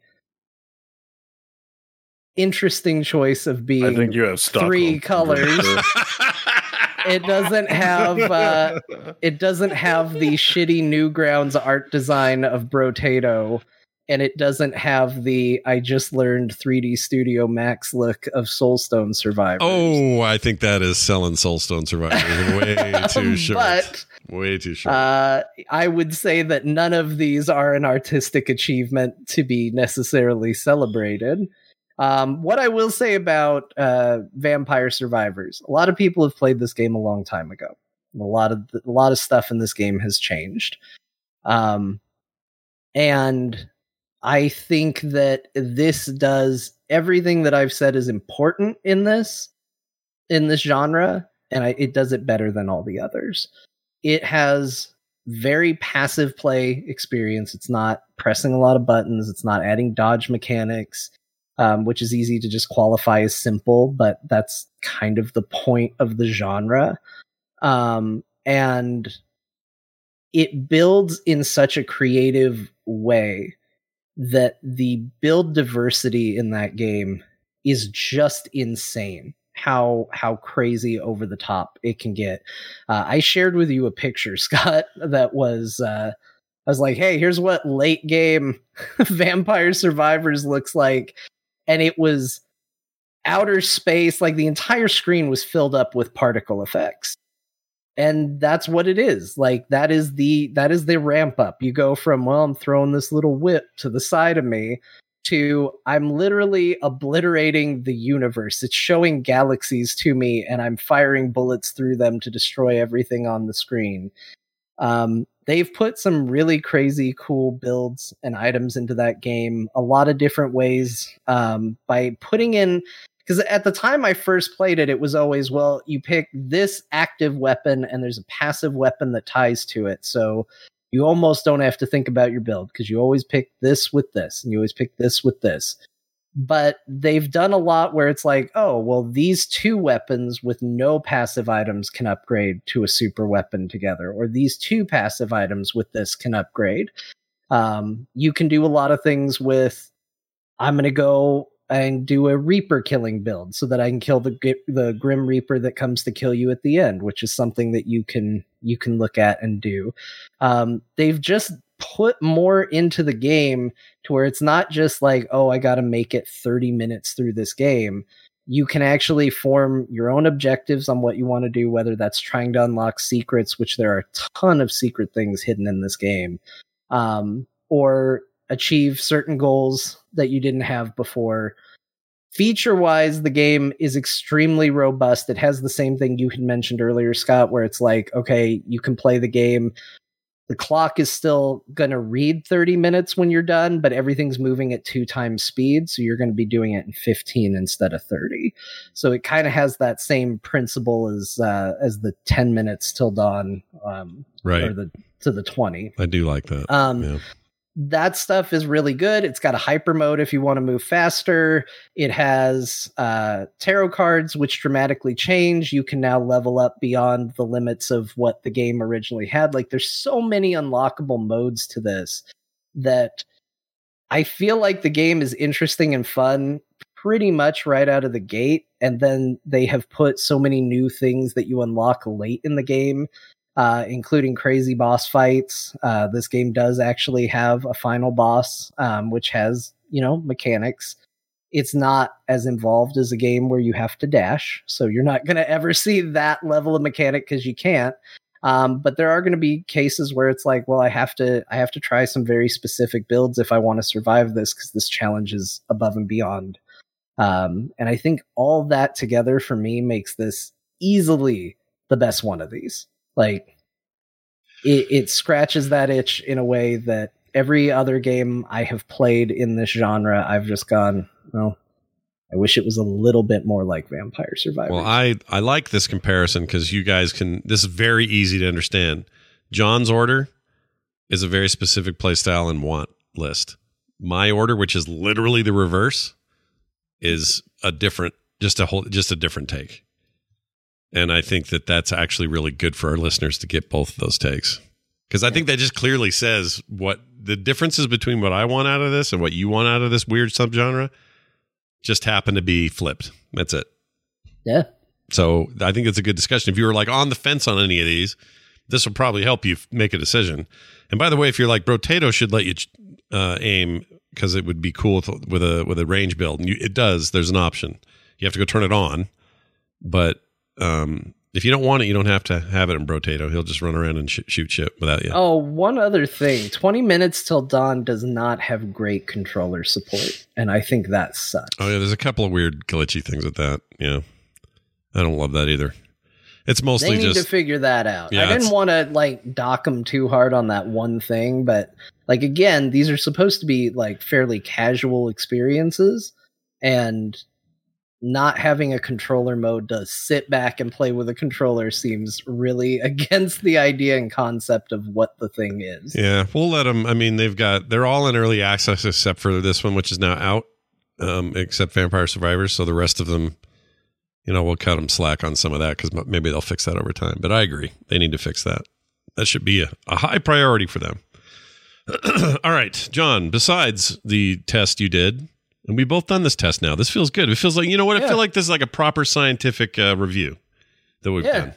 interesting choice of being I think you have Stockholm. three colors. it doesn't have uh, it doesn't have the shitty Newgrounds art design of Brotato, and it doesn't have the I just learned 3D Studio Max look of Soulstone Survivors. oh, I think that is selling Soulstone Survivors way too short. But way too short. uh, I would say that none of these are an artistic achievement to be necessarily celebrated. Um, what I will say about uh, Vampire Survivors, a lot of people have played this game a long time ago. A lot of a lot of stuff in this game has changed, um, and I think that this does everything that I've said is important in this in this genre, and I, it does it better than all the others it has very passive play experience. It's not pressing a lot of buttons. It's not adding dodge mechanics, um, which is easy to just qualify as simple, but that's kind of the point of the genre. Um, and it builds in such a creative way that the build diversity in that game is just insane how how crazy over the top it can get uh, i shared with you a picture scott that was uh i was like hey here's what late game vampire survivors looks like and it was outer space like the entire screen was filled up with particle effects. And that's what it is. Like that is the that is the ramp up. You go from well i'm throwing this little whip to the side of me to i'm literally obliterating the universe. It's showing galaxies to me and i'm firing bullets through them to destroy everything on the screen. Um, they've put some really crazy cool builds and items into that game a lot of different ways um, by putting in because at the time I first played it, it was always, well, you pick this active weapon and there's a passive weapon that ties to it. So you almost don't have to think about your build because you always pick this with this and you always pick this with this. But they've done a lot where it's like, oh, well, these two weapons with no passive items can upgrade to a super weapon together, or these two passive items with this can upgrade. Um, you can do a lot of things with, I'm going to go and do a Reaper killing build so that I can kill the the Grim Reaper that comes to kill you at the end, which is something that you can you can look at and do. Um, they've just put more into the game to where it's not just like, oh, I got to make it 30 minutes through this game. You can actually form your own objectives on what you want to do, whether that's trying to unlock secrets, which there are a ton of secret things hidden in this game, um, or achieve certain goals that you didn't have before. Feature wise, the game is extremely robust. It has the same thing you had mentioned earlier, Scott, where it's like, okay, you can play the game. The clock is still going to read 30 minutes when you're done, but everything's moving at two times speed. So you're going to be doing it in 15 instead of 30. So it kind of has that same principle as uh, as the 10 minutes till dawn, um, Right. or the to the 20. I do like that. Um, yeah. That stuff is really good. It's got a hyper mode if you want to move faster. It has uh, tarot cards, which dramatically change. You can now level up beyond the limits of what the game originally had. Like, there's so many unlockable modes to this that I feel like the game is interesting and fun pretty much right out of the gate. And then they have put so many new things that you unlock late in the game uh, including crazy boss fights. Uh, this game does actually have a final boss, um, which has you know mechanics. It's not as involved as a game where you have to dash, so you're not going to ever see that level of mechanic because you can't. Um, but there are going to be cases where it's like, well, I have to, I have to try some very specific builds if I want to survive this because this challenge is above and beyond. Um, and I think all that together for me makes this easily the best one of these. Like it, it scratches that itch in a way that every other game I have played in this genre, I've just gone, well, I wish it was a little bit more like Vampire Survivors. Well, I I like this comparison because you guys can. This is very easy to understand. John's order is a very specific playstyle and want list. My order, which is literally the reverse, is a different, just a whole, just a different take. And I think that that's actually really good for our listeners to get both of those takes. Because I think that just clearly says what the differences between what I want out of this and what you want out of this weird subgenre just happen to be flipped. That's it. Yeah. So I think it's a good discussion. If you were like on the fence on any of these, this will probably help you make a decision. And by the way, if you're like Brotato should let you uh, aim because it would be cool with, with a with a range build, and you, it does. There's an option. You have to go turn it on, but um, if you don't want it, you don't have to have it in Brotato. He'll just run around and sh- shoot shit without you. Oh, one other thing 20 Minutes Till Dawn does not have great controller support. And I think that sucks. Oh, yeah. There's a couple of weird glitchy things with that. Yeah. I don't love that either. It's mostly they need just to figure that out. Yeah, I didn't want to like dock them too hard on that one thing, but like again, these are supposed to be like fairly casual experiences, and not having a controller mode to sit back and play with a controller seems really against the idea and concept of what the thing is. Yeah, we'll let them. I mean, they've got they're all in early access except for this one, which is now out, um, except Vampire Survivors. So the rest of them, you know, we'll cut them slack on some of that because maybe they'll fix that over time. But I agree, they need to fix that. That should be a, a high priority for them. all right, John. Besides the test you did, and we both done this test now. This feels good. It feels like you know what? I feel like this is like a proper scientific uh, review that we've Yeah. done.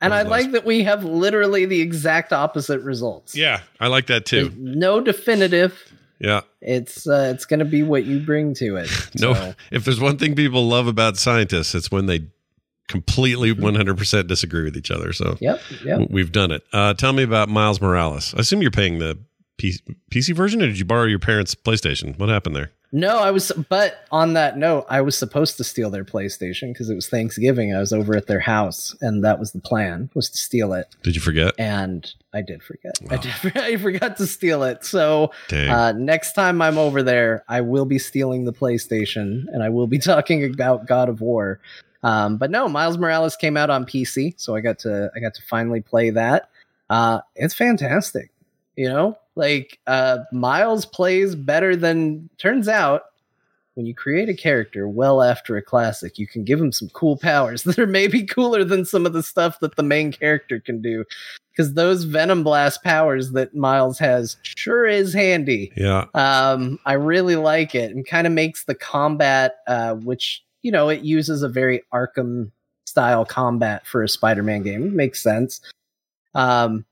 And I Over the last- like that we have literally the exact opposite results. Yeah, I like that too. No definitive. Yeah. It's uh, it's going to be what you bring to it. No, So, if there's one thing people love about scientists, it's when they completely 100% disagree with each other. So Yep, yep. we've done it. Uh, tell me about Miles Morales. I assume you're paying the P- PC version, or did you borrow your parents' PlayStation? What happened there? No, I was, but on that note, I was supposed to steal their PlayStation because it was Thanksgiving. I was over at their house, and that was the plan was to steal it. Did you forget? And I did forget. I did. I forgot to steal it. So uh, next time I'm over there, I will be stealing the PlayStation, and I will be talking about God of War. Um, but no, Miles Morales came out on PC, so I got to I got to finally play that. Uh, it's fantastic. You know, like uh, Miles plays better than turns out. When you create a character well after a classic, you can give him some cool powers that are maybe cooler than some of the stuff that the main character can do. Because those Venom Blast powers that Miles has sure is handy. Yeah. Um, I really like it and kind of makes the combat, uh, which you know, it uses a very Arkham style combat for a Spider-Man game. It makes sense. Um,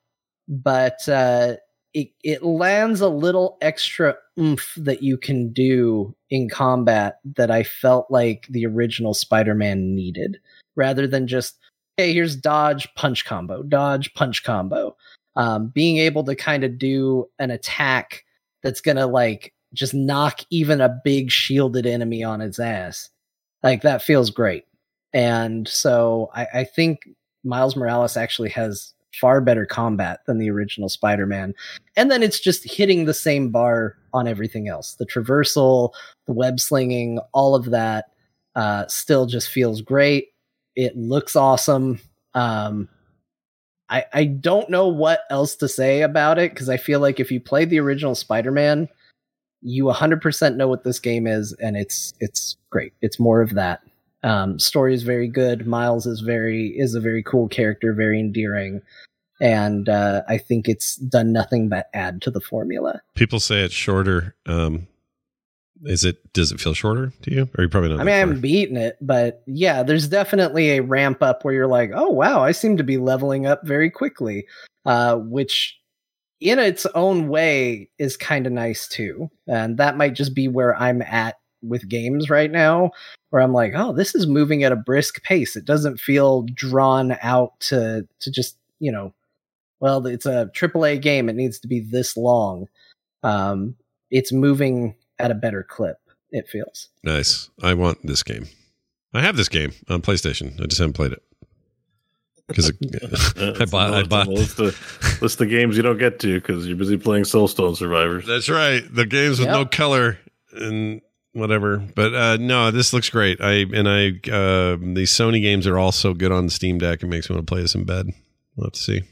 but uh, it it lands a little extra oomph that you can do in combat that I felt like the original Spider-Man needed, rather than just hey, here's dodge punch combo, dodge punch combo. Um, being able to kind of do an attack that's gonna like just knock even a big shielded enemy on its ass, like that feels great. And so I, I think Miles Morales actually has far better combat than the original Spider-Man. And then it's just hitting the same bar on everything else. The traversal, the web slinging, all of that uh, still just feels great. It looks awesome. Um, I, I don't know what else to say about it because I feel like if you played the original Spider-Man, you 100% know what this game is, and it's it's great. It's more of that. Um, story is very good. Miles is very is a very cool character, very endearing, and uh, I think it's done nothing but add to the formula. People say it's shorter. Um, is it? Does it feel shorter to you? Or you probably not. I mean, I haven't beaten it, but yeah, there's definitely a ramp up where you're like, oh wow, I seem to be leveling up very quickly, uh, which in its own way is kind of nice too. And that might just be where I'm at with games right now, where I'm like, oh, this is moving at a brisk pace. It doesn't feel drawn out to to just you know, well, it's a AAA game. It needs to be this long. Um, it's moving at a better clip. It feels nice. I want this game. I have this game on PlayStation. I just haven't played it because I bought. I bought list of, list of games you don't get to because you're busy playing Soulstone Survivors. That's right. The games with yep. no color and whatever. But uh, no, this looks great. I and I uh, these Sony games are all so good on Steam Deck. It makes me want to play this in bed. We'll see.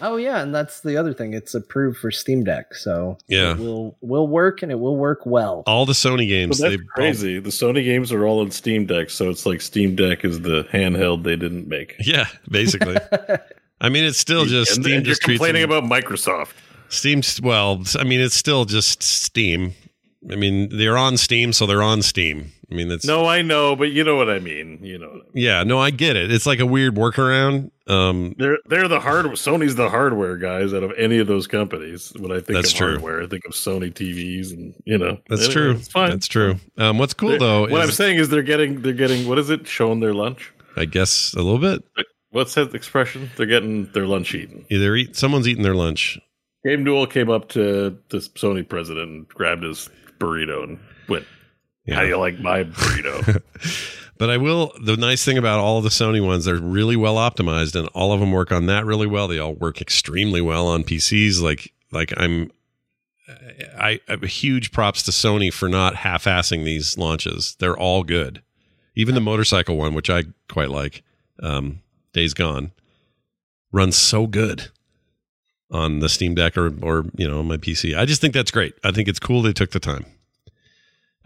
Oh yeah, and that's the other thing. It's approved for Steam Deck, so yeah, it will will work and it will work well. All the Sony games. Well, that's crazy. All, the Sony games are all on Steam Deck, so it's like Steam Deck is the handheld they didn't make. Yeah, basically. I mean, it's still just and, Steam. And just you're complaining about Microsoft. Steam. Well, I mean, it's still just Steam. I mean, they're on Steam, so they're on Steam. I mean, that's no, I know, but you know what I mean. You know. I mean. Yeah, no, I get it. It's like a weird workaround. Um, they're they're the hard Sony's the hardware guys out of any of those companies. When I think that's of true. hardware, I think of Sony TVs, and you know that's anyway, true. It's fine. That's true. Um, what's cool they're, though? What is, I'm saying is they're getting they're getting what is it? Showing their lunch. I guess a little bit. What's that expression? They're getting their lunch eaten. Either eat someone's eating their lunch. Gabe Newell came up to the Sony president and grabbed his burrito and went, yeah. "How do you like my burrito?" but I will. The nice thing about all the Sony ones, they're really well optimized, and all of them work on that really well. They all work extremely well on PCs. Like, like I'm, I, I huge props to Sony for not half-assing these launches. They're all good. Even the motorcycle one, which I quite like, um, Days Gone, runs so good on the Steam Deck or or you know on my PC. I just think that's great. I think it's cool they took the time.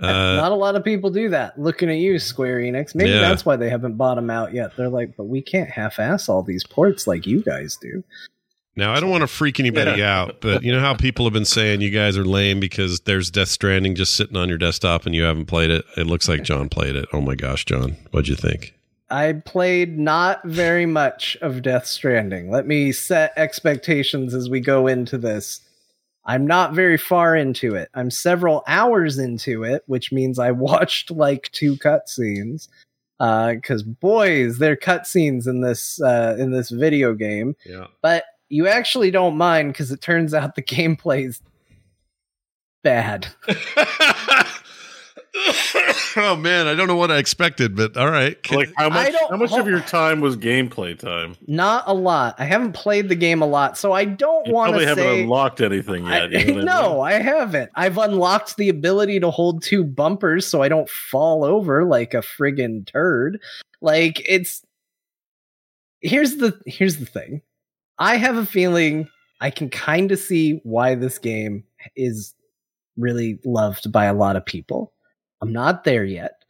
Uh, Not a lot of people do that. Looking at you, Square Enix. Maybe yeah. that's why they haven't bought them out yet. They're like, but we can't half-ass all these ports like you guys do. Now, I don't want to freak anybody yeah. out, but you know how people have been saying you guys are lame because there's Death Stranding just sitting on your desktop and you haven't played it. It looks like John played it. Oh my gosh, John, what'd you think? I played not very much of Death Stranding. Let me set expectations as we go into this. I'm not very far into it. I'm several hours into it, which means I watched like two cutscenes. Because uh, boys, there are cutscenes in this uh, in this video game. Yeah. But you actually don't mind because it turns out the gameplay is bad. oh man, I don't know what I expected, but all right. Can, like how much? How much of your time was gameplay time? Not a lot. I haven't played the game a lot, so I don't want to say. Haven't unlocked anything yet. I, you no, I haven't. I've unlocked the ability to hold two bumpers, so I don't fall over like a friggin' turd. Like it's. Here's the here's the thing. I have a feeling I can kind of see why this game is really loved by a lot of people I'm not there yet.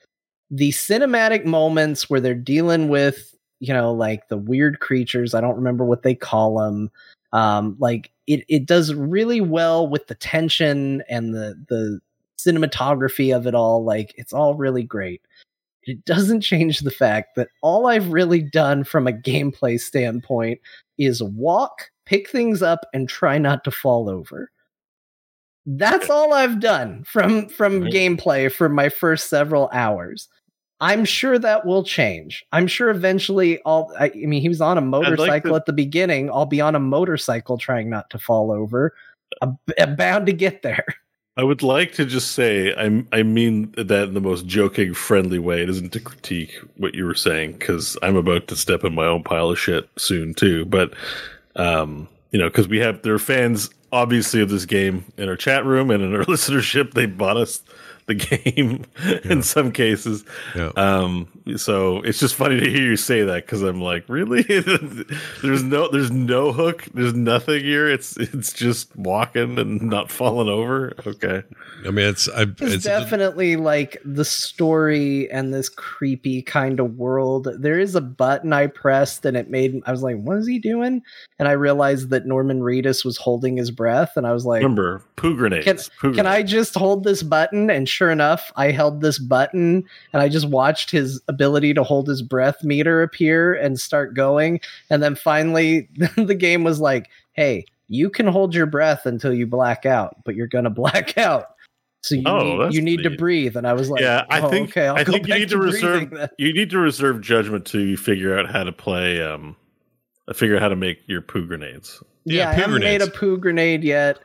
The cinematic moments where they're dealing with, you know, like the weird creatures, I don't remember what they call them. Um, like it, it does really well with the tension and the, the cinematography of it all. Like it's all really great. It doesn't change the fact that all I've really done from a gameplay standpoint is walk, pick things up, and try not to fall over that's all I've done from from right. gameplay for my first several hours. I'm sure that will change. I'm sure eventually I'll I, I mean he was on a motorcycle like to, at the beginning. I'll be on a motorcycle trying not to fall over. I'm, I'm bound to get there. I would like to just say I I mean that in the most joking, friendly way. It isn't to critique what you were saying because I'm about to step in my own pile of shit soon too. But um, you know, because we have there are fans obviously of this game in our chat room and in our listenership. They bought us the game in some cases. Yeah. Um, so it's just funny to hear you say that because I'm like, really? there's no, there's no hook. There's nothing here. It's it's just walking and not falling over. Okay. I mean, it's I, It's, it's definitely like the story and this creepy kind of world. There is a button I pressed and it made I was like, what is he doing? And I realized that Norman Reedus was holding his breath, and I was like, Remember, poo grenades. Can, poo can I just hold this button? And sure enough, I held this button and I just watched his ability to hold his breath meter appear and start going. And then finally, the game was like, hey, you can hold your breath until you black out, but you're going to black out. So you, Oh, need, you need to breathe. And I was like, yeah, I "Oh, think okay, I'll I go think you need to reserve then." you need to reserve judgment to figure out how to play um figure out how to make your poo grenades. Yeah, I haven't made a poo grenade yet.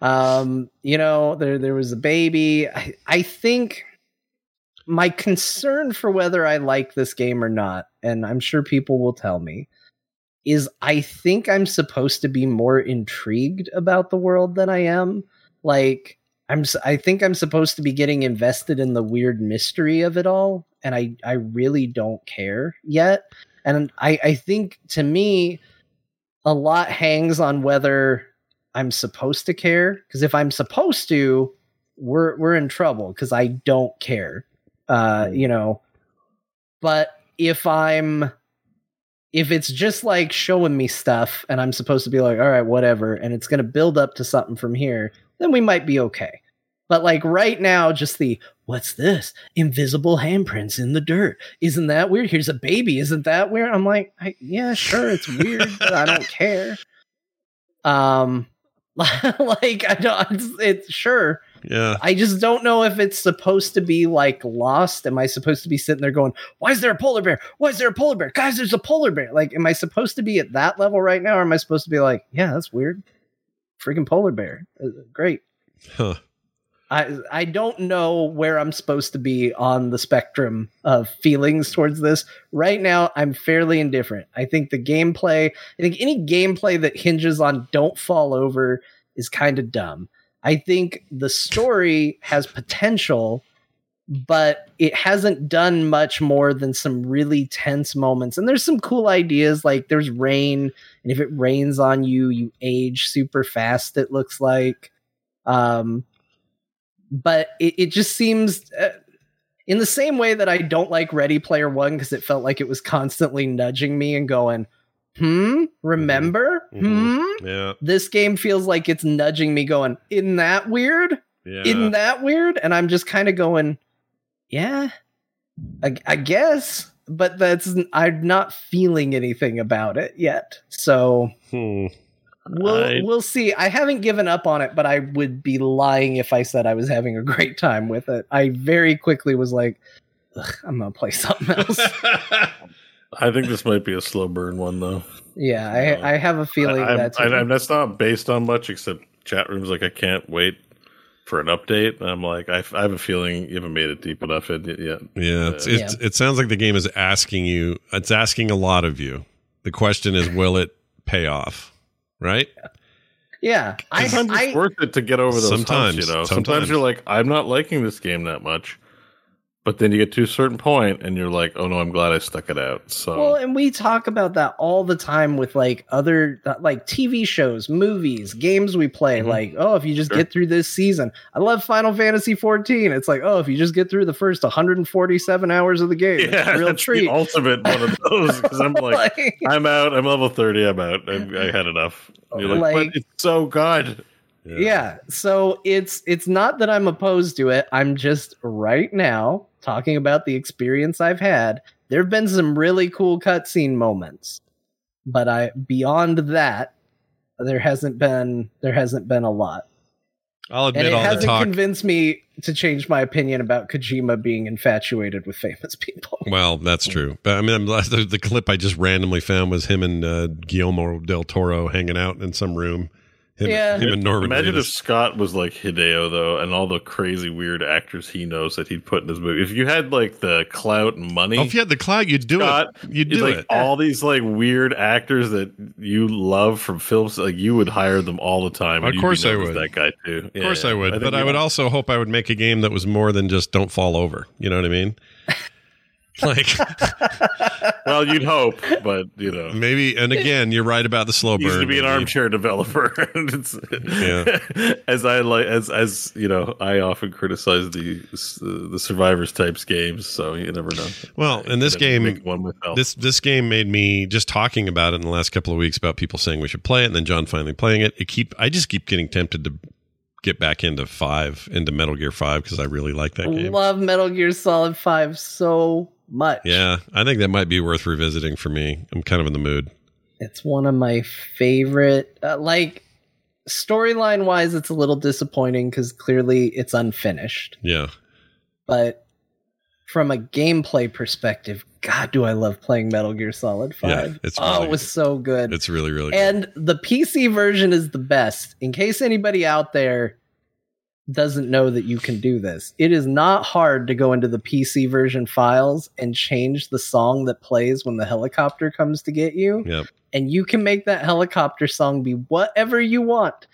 Um, you know, there there was a baby. I, I think my concern for whether I like this game or not, and I'm sure people will tell me, is I think I'm supposed to be more intrigued about the world than I am. Like I'm I think I'm supposed to be getting invested in the weird mystery of it all, and I I really don't care yet. And I I think to me a lot hangs on whether I'm supposed to care. Because if I'm supposed to, we're we're in trouble because I don't care. Uh, you know. But if I'm if it's just like showing me stuff and I'm supposed to be like, all right, whatever, and it's gonna build up to something from here, then we might be okay. But like right now, just the what's this? Invisible handprints in the dirt. Isn't that weird? Here's a baby. Isn't that weird? I'm like, I, yeah, sure, it's weird, but I don't care. Um, like I don't. It's, it's sure. Yeah. I just don't know if it's supposed to be like lost. Am I supposed to be sitting there going, "Why is there a polar bear? Why is there a polar bear? Guys, there's a polar bear!" Like, am I supposed to be at that level right now, or am I supposed to be like, "Yeah, that's weird, freaking polar bear, Uh, great." Huh. I I don't know where I'm supposed to be on the spectrum of feelings towards this. Right now, I'm fairly indifferent. I think the gameplay, I think any gameplay that hinges on don't fall over is kind of dumb. I think the story has potential, but it hasn't done much more than some really tense moments. And there's some cool ideas like there's rain, and if it rains on you, you age super fast, it looks like. Um, but it, it just seems uh, in the same way that I don't like Ready Player One because it felt like it was constantly nudging me and going, hmm, remember? Hmm? Yeah. This game feels like it's nudging me, going, isn't that weird? Yeah. Isn't that weird? And I'm just kind of going, yeah, I, I guess, but that's I'm not feeling anything about it yet. So Hmm. We'll I- we'll see. I haven't given up on it, but I would be lying if I said I was having a great time with it. I very quickly was like, I'm gonna play something else. I think this might be a slow burn one though. yeah, I, I have a feeling I, that's I, I, that's not based on much except chat rooms. Like I can't wait for an update. I'm like, I, I have a feeling you haven't made it deep enough in yet. Yeah, it's, it's, it sounds like the game is asking you. It's asking a lot of you. The question is, will it pay off? Right? yeah. I, Sometimes I it's worth it to get over those Sometimes, humps, you know. sometimes. Sometimes. you're like, I'm not liking this game that much. But then you get to a certain point and you're like, oh no, I'm glad I stuck it out. So Well, and we talk about that all the time with like other like TV shows, movies, games we play. Mhm. Like, oh, if you just Sure. get through this season, I love Final Fantasy 14. It's like, oh, if you just get through the first 147 hours of the game, it's yeah, a real treat. the ultimate one of those. Because I'm like, Like- I'm out. I'm level 30. I'm out. I, I had enough. And you're like, Like- but it's so good. yeah. So it's it's not that I'm opposed to it. I'm just right now talking about the experience I've had. There have been some really cool cutscene moments, but I beyond that, there hasn't been there hasn't been a lot. I'll and admit it all hasn't talk. convinced me to change my opinion about Kojima being infatuated with famous people. Well, that's true. But I mean, I'm, the, the clip I just randomly found was him and uh, Guillermo del Toro hanging out in some room, Him, Yeah. him and Norman. Imagine if Scott was like Hideo though, and all the crazy weird actors he knows that he'd put in his movie. If you had like the clout and money, Oh, if you had the clout, you'd do Scott, it. You'd do like it. all these like weird actors that you love from films, like you would hire them all the time. Of and you'd be course I would. That guy too. Of course I would, but I would also. also hope I would make a game that was more than just don't fall over. You know what I mean? like Well, you'd hope, but you know, maybe. And again, you're right about the slow he used burn. to be an armchair developer. And it's, Yeah. as I like, as as you know, I often criticize the the survivors types games. So you never know. Well, in this game, one myself. this this game made me just talking about it in the last couple of weeks about people saying we should play it, and then John finally playing it. It keep I just keep getting tempted to get back into five, into Metal Gear Five because I really like that game. I love Metal Gear Solid 5 so much. Yeah, I think that might be worth revisiting for me. I'm kind of in the mood. It's one of my favorite. Uh, like storyline wise, it's a little disappointing because clearly it's unfinished. Yeah, But from a gameplay perspective, God, do I love playing Metal Gear Solid Five? Yeah, it's oh, it was so good. it's really really. good. and the PC version is the best. In case anybody out there doesn't know that you can do this, it is not hard to go into the PC version files and change the song that plays when the helicopter comes to get you Yep. and you can make that helicopter song be whatever you want.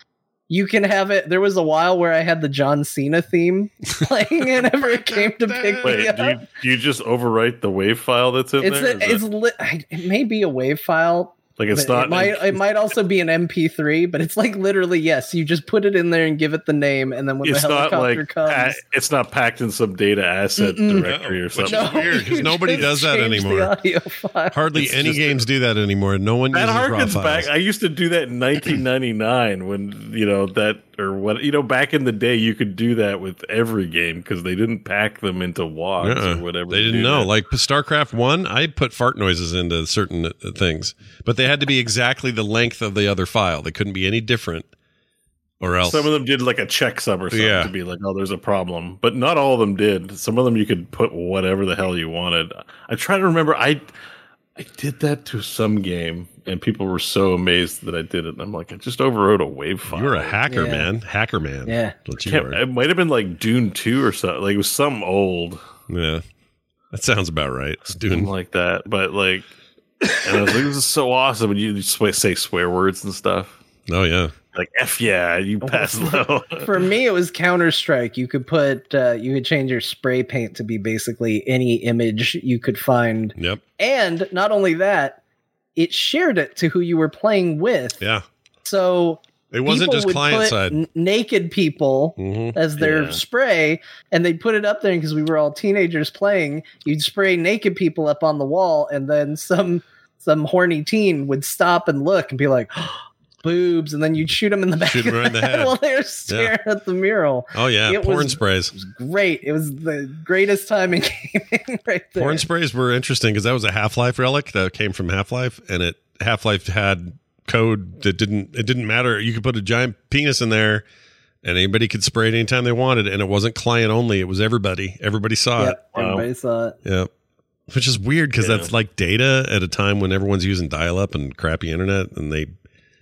You can have it. There was a while where I had the John Cena theme playing whenever it came to pick me Wait, up. do you, do you just overwrite the wave file that's in it's there? a, it's it- li- it may be a wave file. Like it's but not. It might it might also be an MP3, but it's like literally yes. You just put it in there and give it the name, and then when it's the not helicopter like comes, pa- it's not packed in some data asset Mm-mm. directory or Which something. is weird, 'cause you nobody does that anymore. Hardly It's any just- games do that anymore. No one That uses raw harkens files. back. I used to do that in 1999 when you know that or what you know back in the day you could do that with every game because they didn't pack them into WADs Uh-uh. or whatever. They didn't know. that. Like StarCraft One, I put fart noises into certain uh, things, but they had to be exactly the length of the other file. They couldn't be any different, or else. Some of them did like a checksum or something Yeah. to be like, oh, there's a problem. But not all of them did. Some of them you could put whatever the hell you wanted. I try to remember. I I did that to some game, and people were so amazed that I did it. And I'm like, I just overwrote a wave file. You're a hacker, Yeah. man. Hacker man. Yeah. What you are. it might have been like Dune Two or something. Like it was some old. Yeah. That sounds about right. It's something doing like that. But like, and I was like, this is so awesome. And you just say swear words and stuff. Oh yeah. Like F yeah, you pass low. For me, it was Counter Strike. You could put, uh, you could change your spray paint to be basically any image you could find, Yep. and not only that, it shared it to who you were playing with. Yeah. So It wasn't people just would client put side. n- naked people Mhm. as their Yeah. spray, and they'd put it up there because we were all teenagers playing. You'd spray naked people up on the wall, and then some some horny teen would stop and look and be like. Boobs, and then you'd shoot them in the back Shoot 'em of right in the the head head. while they're staring at the mural. Oh yeah. It Porn was- sprays. It was great. It was the greatest time in gaming right there. Porn sprays were interesting because that was a Half Life relic that came from Half Life, and it Half Life had code that didn't it didn't matter. You could put a giant penis in there, and anybody could spray it anytime they wanted, and it wasn't client only. It was everybody. Everybody saw Yep, everybody saw it. it. Yeah. Which is weird because Yeah. that's like data at a time when everyone's using dial up and crappy internet, and they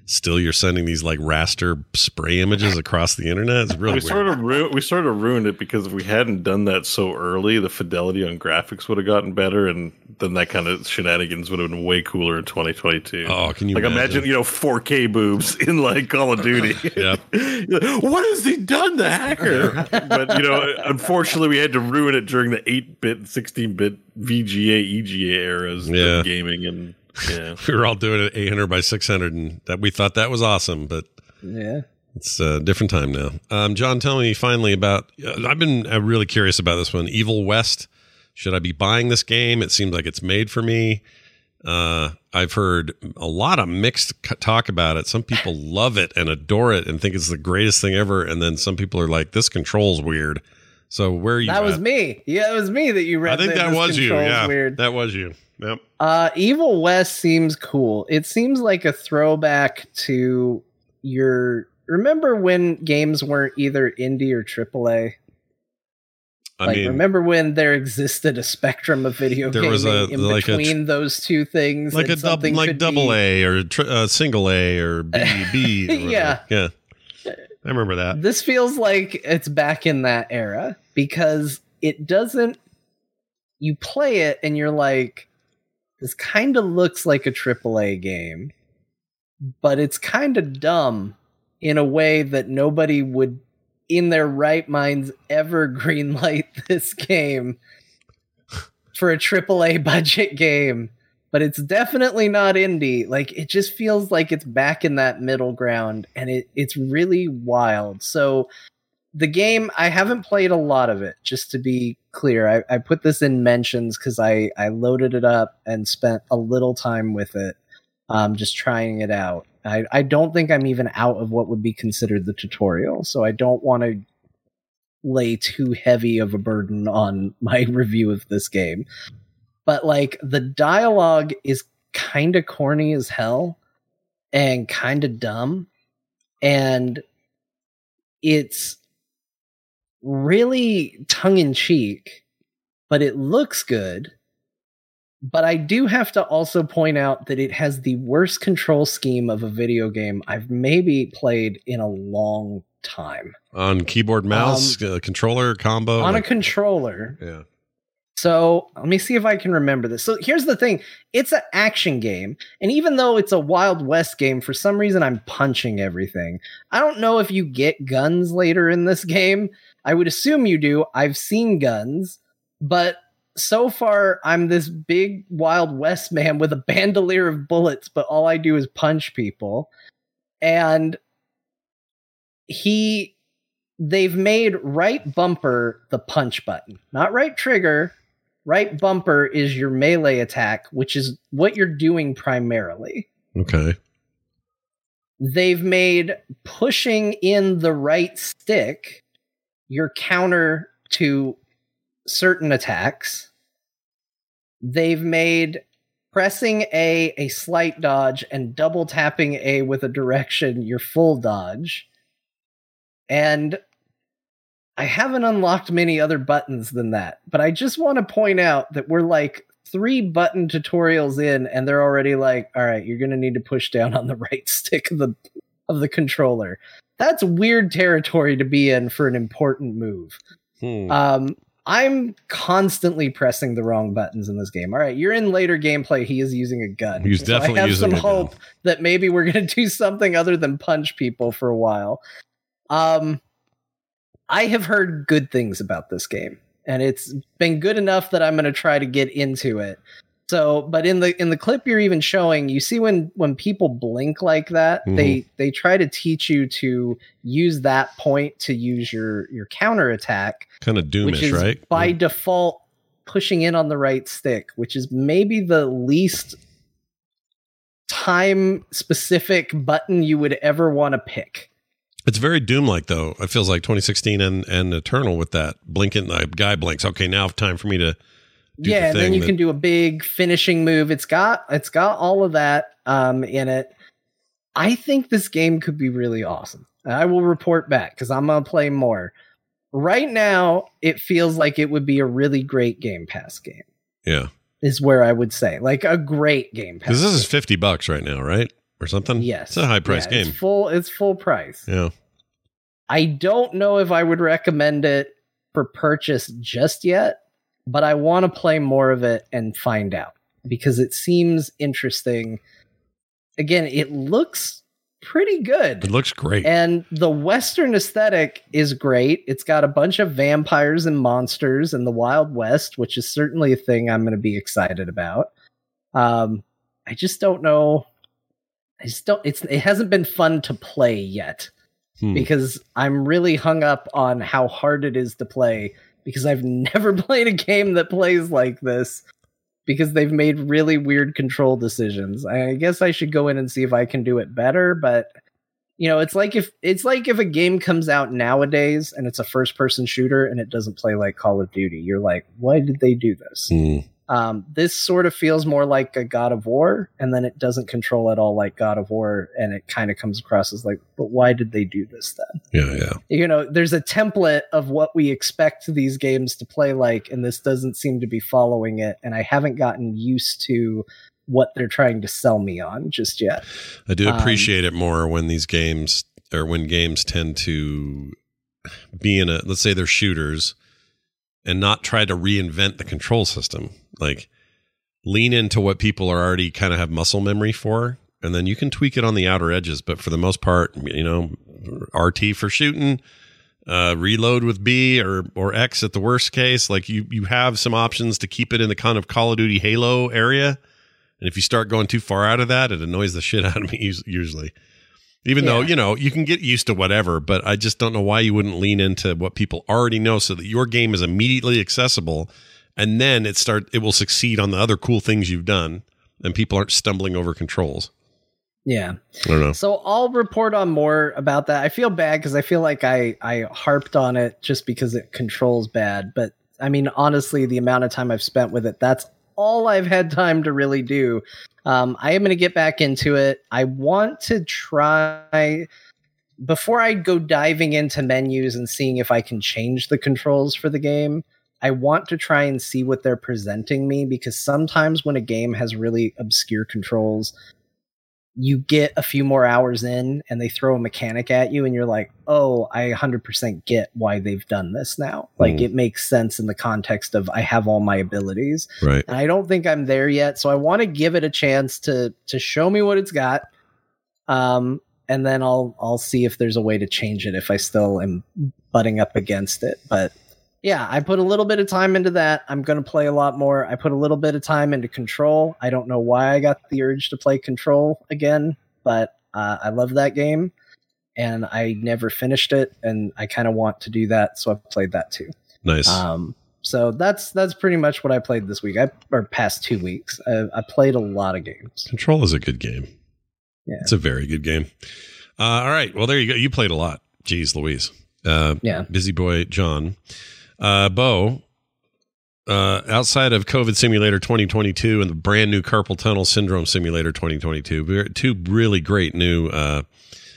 still you're sending these like raster spray images across the internet. It's really we weird. sort of ru- we sort of ruined it because if we hadn't done that so early, the fidelity on graphics would have gotten better, and then that kind of shenanigans would have been way cooler in 2022. Oh, can you like imagine, imagine? you know 4K boobs in like Call of Duty? Yep. what has he done, the hacker? but you know, unfortunately, we had to ruin it during the 8-bit, 16-bit VGA, EGA eras Yeah. of gaming, and yeah. we were all doing it 800 by 600, and that we thought that was awesome, but Yeah. It's a different time now. Um, John, tell me finally about. Uh, I've been uh, really curious about this one. Evil West. Should I be buying this game? It seems like it's made for me. Uh, I've heard a lot of mixed talk about it. Some people love it and adore it and think it's the greatest thing ever, and then some people are like, "This controls weird." So where are you? That was me. Yeah, it was me that you read. I think that this was you. Yeah, Weird. that was you. Yep. Uh, Evil West seems cool. It seems like a throwback to your. Remember when games weren't either indie or AAA? I like, mean, remember when there existed a spectrum of video There gaming was a- in like between those two things? like a double, like double be- A or tr- uh, single A or B B. or. Yeah. yeah. I remember that. This feels like it's back in that era because it doesn't. You play it and you're like, this kind of looks like a AAA game, but it's kind of dumb in a way that nobody would, in their right minds, ever greenlight this game for a AAA budget game. But it's definitely not indie. Like it just feels like it's back in that middle ground, and it it's really wild. So the game I haven't played a lot of it, just to be clear. I, I put this in mentions because I, I loaded it up and spent a little time with it, um, just trying it out. I, I don't think I'm even out of what would be considered the tutorial, so I don't want to lay too heavy of a burden on my review of this game. But like the dialogue is kind of corny as hell and kind of dumb. And it's really tongue in cheek, but it looks good. But I do have to also point out that it has the worst control scheme of a video game I've maybe played in a long time. On keyboard, mouse, uh, controller combo. Um, On a controller, yeah. So let me see if I can remember this. So here's the thing it's an action game. And even though it's a Wild West game, for some reason I'm punching everything. I don't know if you get guns later in this game. I would assume you do. I've seen guns. But so far, I'm this big Wild West man with a bandolier of bullets, but all I do is punch people. And he they've made right bumper the punch button, not right trigger. Right bumper is your melee attack, which is what you're doing primarily. Okay. They've made pushing in the right stick your counter to certain attacks. They've made pressing A a slight dodge and double tapping A with a direction your full dodge. And I haven't unlocked many other buttons than that, but I just want to point out that we're like three button tutorials in and they're already like, all right, you're going to need to push down on the right stick of the of the controller. That's weird territory to be in for an important move. Hmm. Um, I'm constantly pressing the wrong buttons in this game. All right, you're in later gameplay. He is using a gun. He's So definitely I have using some a gun. hope that maybe we're going to do something other than punch people for a while. Um, I have heard good things about this game, and it's been good enough that I'm going to try to get into it. So, but in the in the clip you're even showing, you see when when people blink like that, mm-hmm. they they try to teach you to use that point to use your your counter attack Kind of which doomish, is right? by default pushing in on the right stick, which is maybe the least time specific button you would ever want to pick. It's very Doom like though. It feels like 2016 and and Eternal with that blinking. The guy blinks. Okay, now time for me to. Do yeah, the then you that- can do a big finishing move. It's got it's got all of that um in it. I think this game could be really awesome. I will report back because I'm gonna play more. Right now, it feels like it would be a really great Game Pass game. Yeah, Is where I would say like a great Game Pass. because this is 50 bucks right now, right, or something. Yes, it's a high price Yeah, game. It's full. It's full price. yeah, I don't know if I would recommend it for purchase just yet, but I want to play more of it and find out because it seems interesting. Again, it looks pretty good. it looks great. And the Western aesthetic is great. It's got a bunch of vampires and monsters in the Wild West, which is certainly a thing I'm going to be excited about. Um, I just don't know. I just don't. It's it hasn't been fun to play yet Hmm. because I'm really hung up on how hard it is to play because I've never played a game that plays like this because they've made really weird control decisions. I guess I should go in and see if I can do it better, but you know, it's like if it's like if a game comes out nowadays and it's a first person shooter and it doesn't play like Call of Duty. You're like, why did they do this? Hmm. Um, this sort of feels more like a God of War, and then it doesn't control at all like God of War, and it kind of comes across as like, but why did they do this then? Yeah, yeah. You know, there's a template of what we expect these games to play like, and this doesn't seem to be following it, and I haven't gotten used to what they're trying to sell me on just yet. I do Um, appreciate it more when these games or when games tend to be in a let's say they're shooters and not try to reinvent the control system. Like lean into what people are already kind of have muscle memory for and then you can tweak it on the outer edges, but for the most part, you know, RT for shooting, uh, reload with B or or X at the worst case. Like you you have some options to keep it in the kind of Call of Duty Halo area. And if you start going too far out of that, it annoys the shit out of me us- usually. Even though, you know, you can get used to whatever, but I just don't know why you wouldn't lean into what people already know so that your game is immediately accessible and then it start it will succeed on the other cool things you've done and people aren't stumbling over controls. Yeah. I don't know. So I'll report on more about that. I feel bad because I feel like I I harped on it just because it controls bad. But I mean, honestly, the amount of time I've spent with it, that's all I've had time to really do. Um, I am going to get back into it. I want to try before I go diving into menus and seeing if I can change the controls for the game. I want to try and see what they're presenting me because sometimes when a game has really obscure controls, you get a few more hours in and they throw a mechanic at you and you're like, "Oh, I 100% get why they've done this now." Like Mm. it makes sense in the context of I have all my abilities. Right. And I don't think I'm there yet, so I want to give it a chance to to show me what it's got. Um and then I'll I'll see if there's a way to change it if I still am butting up against it. But yeah, I put a little bit of time into that. I'm going to play a lot more. I put a little bit of time into Control. I don't know why I got the urge to play Control again, but uh, I love that game and I never finished it and I kind of want to do that, so I've played that too. Nice. Um so that's that's pretty much what I played this week. I or past 2 weeks. I, I played a lot of games. Control is a good game. Yeah. It's a very good game. Uh, all right. Well, there you go. You played a lot. Jeez Louise. Uh, Yeah. Busy boy John. Uh, Bo, uh, outside of COVID Simulator 2022 and the brand new Carpal Tunnel Syndrome Simulator 2022, two really great new uh,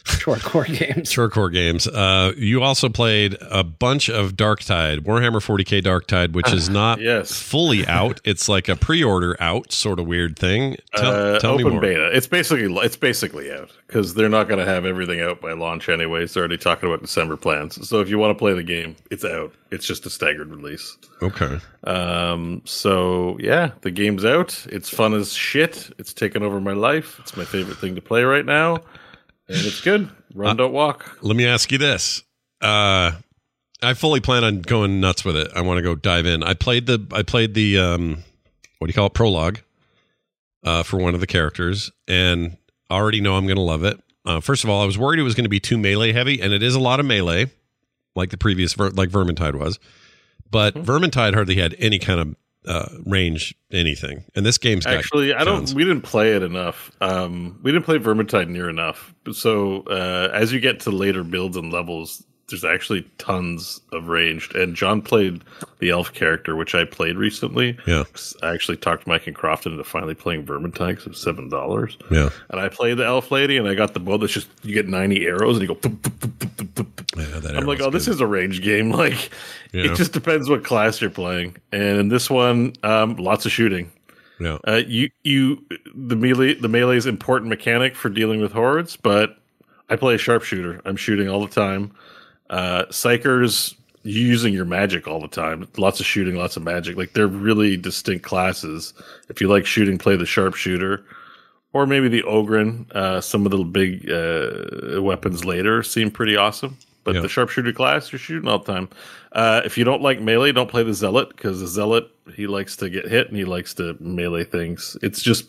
Short core games. short core games. Uh, you also played a bunch of Darktide, Warhammer 40k Darktide, which is not Yes. fully out. It's like a pre-order out sort of weird thing. Tell, uh, tell me open more. beta. It's basically it's basically out because they're not going to have everything out by launch anyway. They're already talking about December plans. So if you want to play the game, it's out. It's just a staggered release. Okay. Um. So yeah, the game's out. It's fun as shit. It's taken over my life. It's my favorite thing to play right now, and it's good. Run, don't walk. Let me ask you this. Uh I fully plan on going nuts with it. I want to go dive in. I played the I played the um what do you call it? Prologue uh for one of the characters and I already know I'm going to love it. Uh first of all, I was worried it was going to be too melee heavy and it is a lot of melee like the previous like Vermintide was. But Hmm. Vermintide hardly had any kind of uh range anything. And this game's got Actually, I don't. We didn't play it enough. Um, we didn't play Vermintide near enough. So uh, as you get to later builds and levels, there's actually tons of ranged. And John played the elf character, which I played recently. Yeah. I actually talked Mike and Crofton into finally playing Vermintide because it's seven dollars. Yeah. And I played the elf lady, and I got the bow that's just you get ninety arrows, and you go. Yeah, I'm like, oh, this is a range game. Like, Yeah. it just depends what class you're playing. And in this one, um, lots of shooting. Yeah. Uh, you you the melee the melee is important mechanic for dealing with hordes, but I play a sharpshooter. I'm shooting all the time. Uh, psykers using your magic all the time. Lots of shooting, lots of magic. Like they're really distinct classes. If you like shooting, play the sharpshooter. Or maybe the Ogryn. Uh, some of the big uh, weapons later seem pretty awesome. But Yeah. the sharpshooter class, you're shooting all the time. Uh, if you don't like melee, don't play the zealot because the zealot he likes to get hit and he likes to melee things. It's just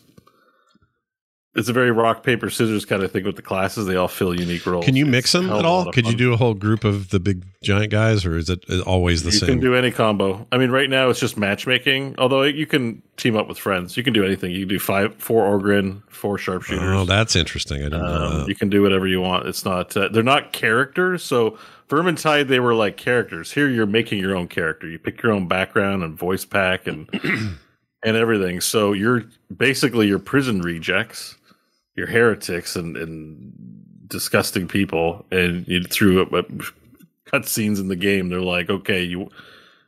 it's a very rock paper scissors kind of thing with the classes. They all fill unique roles. Can you mix a them at of a lot all? Could you do a whole group of the big giant guys, or is it always the you same? You can do any combo. I mean, right now it's just matchmaking. Although you can team up with friends. You can do anything. You can do five, four Ogryn, four sharpshooters. oh, that's interesting. I didn't know Um, that. you can do whatever you want. It's not. Uh, they're not characters. So Vermintide, they were like characters. Here, you're making your own character. You pick your own background and voice pack, and and everything. So you're basically your prison rejects, you're heretics and, and disgusting people, and you threw up cutscenes in the game. They're like, okay, you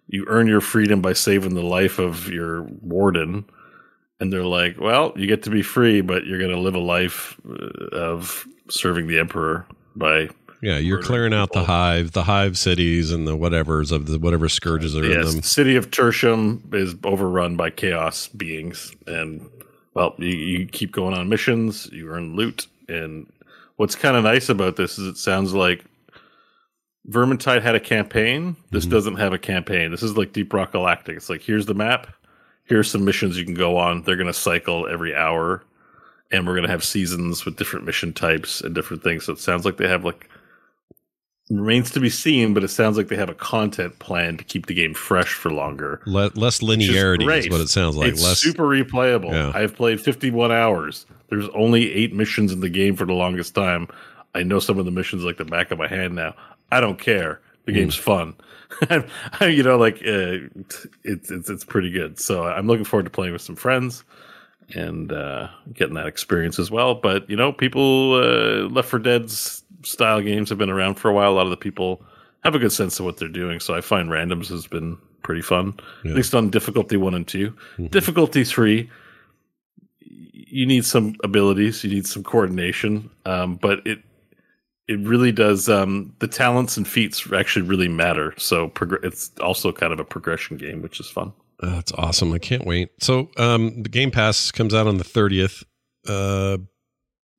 you earn your freedom by saving the life of your warden, and they're like, well, you get to be free, but you're going to live a life uh, of serving the emperor by Yeah, you're clearing out the hive, the hive cities, and the whatevers of the whatever scourges are in them. the city of Tertium is overrun by chaos beings, and well, you, you keep going on missions, you earn loot, and what's kind of nice about this is it sounds like Vermintide had a campaign. This mm-hmm. doesn't have a campaign. This is like Deep Rock Galactic. It's like here's the map, here's some missions you can go on. They're going to cycle every hour, and we're going to have seasons with different mission types and different things. So it sounds like they have like remains to be seen, but it sounds like they have a content plan to keep the game fresh for longer. Le- less which is linearity is, what it sounds like. It's less super replayable. Yeah. I've played 51 hours. There's only eight missions in the game for the longest time. I know some of the missions like the back of my hand now. I don't care. The Hmm. game's fun. you know, like uh, it's it's it's pretty good. So I'm looking forward to playing with some friends and uh, getting that experience as well. But you know, people uh, Left 4 Dead's style games have been around for a while. A lot of the people have a good sense of what they're doing. So I find randoms has been pretty fun, Yeah. at least on difficulty one and 2 Difficulty three, you need some abilities, you need some coordination, um, but it it really does. Um, the talents and feats actually really matter. So progr- it's also kind of a progression game, which is fun. That's awesome. I can't wait. So, um, the Game Pass comes out on the 30th, uh,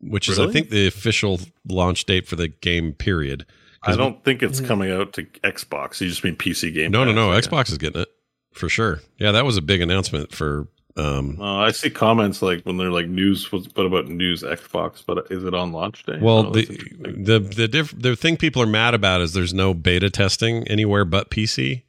which is, I think, the official launch date for the game period. 'Cause I don't think it's coming out to Xbox. You just mean PC game. No, no, Pass, no. yeah. Xbox is getting it for sure. Yeah, that was a big announcement for. Um, Uh, I see comments like when they're like news. What's what about news Xbox? But is it on launch day? well, Oh, the the the diff- the thing people are mad about is there's no beta testing anywhere but PC,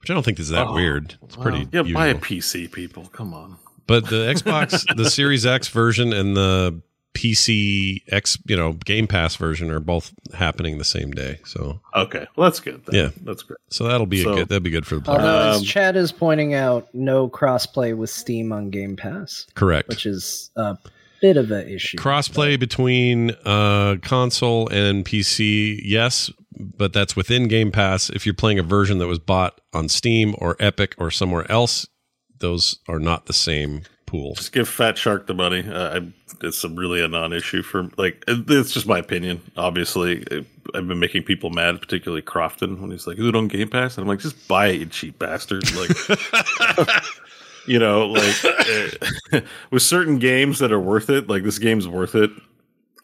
which I don't think is that Oh, weird. It's pretty. Well, yeah, buy a. PC, people. Come on. But the Xbox, the Series X version and the PC X, you know, Game Pass version are both happening the same day. So, Okay, well that's good. then. Yeah. that's great. so that'll be So- a good. That'll be good for the player. Although, Um, as Chad is pointing out, no crossplay with Steam on Game Pass, Correct. which is a bit of an issue. Crossplay between uh, console and PC, yes, but that's within Game Pass. If you're playing a version that was bought on Steam or Epic or somewhere else, those are not the same pool. Just give Fatshark the money. Uh, I, it's a really a non-issue for like. It's just my opinion. Obviously, I've been making people mad, particularly Crofton when he's like, "Is it on Game Pass?" And I'm like, "Just buy it, you cheap bastard!" Like, you know, like uh, with certain games that are worth it. Like this game's worth it.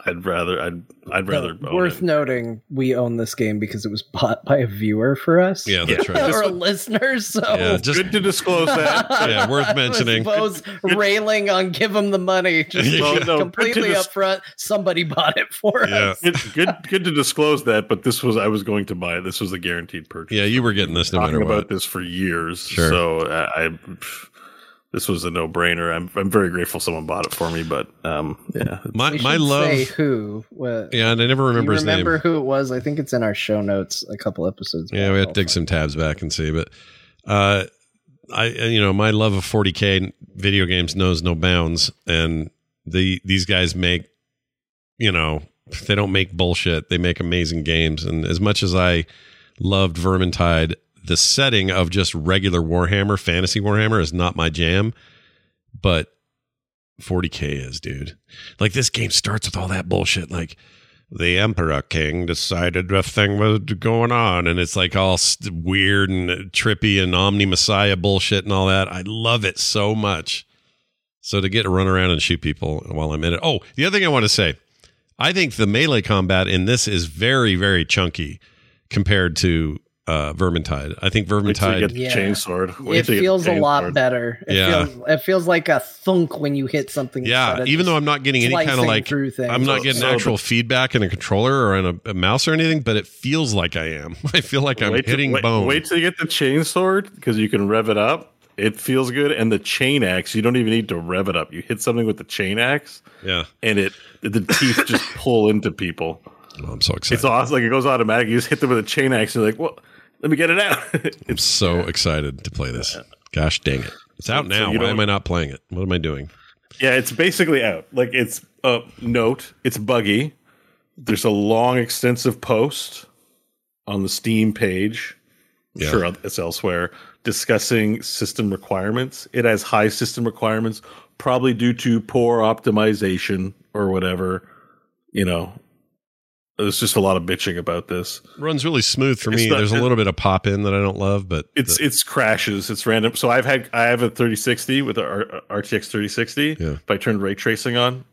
I'd rather. I'd. I'd rather. Own worth it. noting, we own this game because it was bought by a viewer for us. Yeah, that's right. or a listener. So Yeah, just Good to disclose that. yeah, worth mentioning. suppose railing on give them the money, just Well, no, completely dis- upfront. Somebody bought it for Yeah. us. good, good, good to disclose that. But this was I was going to buy it. This was a guaranteed purchase. Yeah, you were getting this no talking matter about this for years. Sure. So uh, I, I this was a no brainer. I'm I'm very grateful someone bought it for me. But um, yeah, My We my love. say who. What, Yeah, and I never remember you his remember name. who it was? I think it's in our show notes a couple episodes. Yeah, we have to dig some tabs back and see, but uh, I you know my love of 40k video games knows no bounds, and the these guys make you know they don't make bullshit. They make amazing games, and as much as I loved Vermintide, the setting of just regular Warhammer, fantasy Warhammer, is not my jam, but 40k is, dude. Like this game starts with all that bullshit, like the emperor king decided a thing was going on and it's like all st- weird and trippy and omni messiah bullshit and all that. I love it so much. So to get to run around and shoot people while i'm in it. Oh the other thing i want to say i think the melee combat in this is very very chunky compared to uh vermintide i think wait till you vermintide get the Yeah. chainsword. Wait It till feels the a lot chainsword. better. It Yeah. feels it feels like a thunk when you hit something. yeah even though i'm not getting any kind of like through things. i'm not So- getting so actual the- feedback in a controller or in a, a mouse or anything but it feels like i am i feel like i'm wait till- hitting wait, bone Wait till you get the chainsword because you can rev it up. It feels good, and the chain axe. You don't even need to rev it up. You hit something with the chain axe, yeah and it the teeth just pull into people. Oh, i'm so excited It's awesome. Like it goes automatic. You just hit them with a chain axe. You're like, well, let me get it out. I'm so excited to play this. Gosh dang it. It's out now. you Why am I not playing it? What am I doing? Yeah, it's basically out. Like it's a note. It's buggy. There's a long, extensive post on the Steam page. Yeah. Sure, it's elsewhere discussing system requirements. It has high system requirements, probably due to poor optimization or whatever. You know, there's just a lot of bitching about this. runs really smooth for It's me. not- There's a little bit of pop in that I don't love, but It's it's crashes. It's random. So I've had I have a 3060 with a RTX 3060. Yeah. If I turn ray tracing on,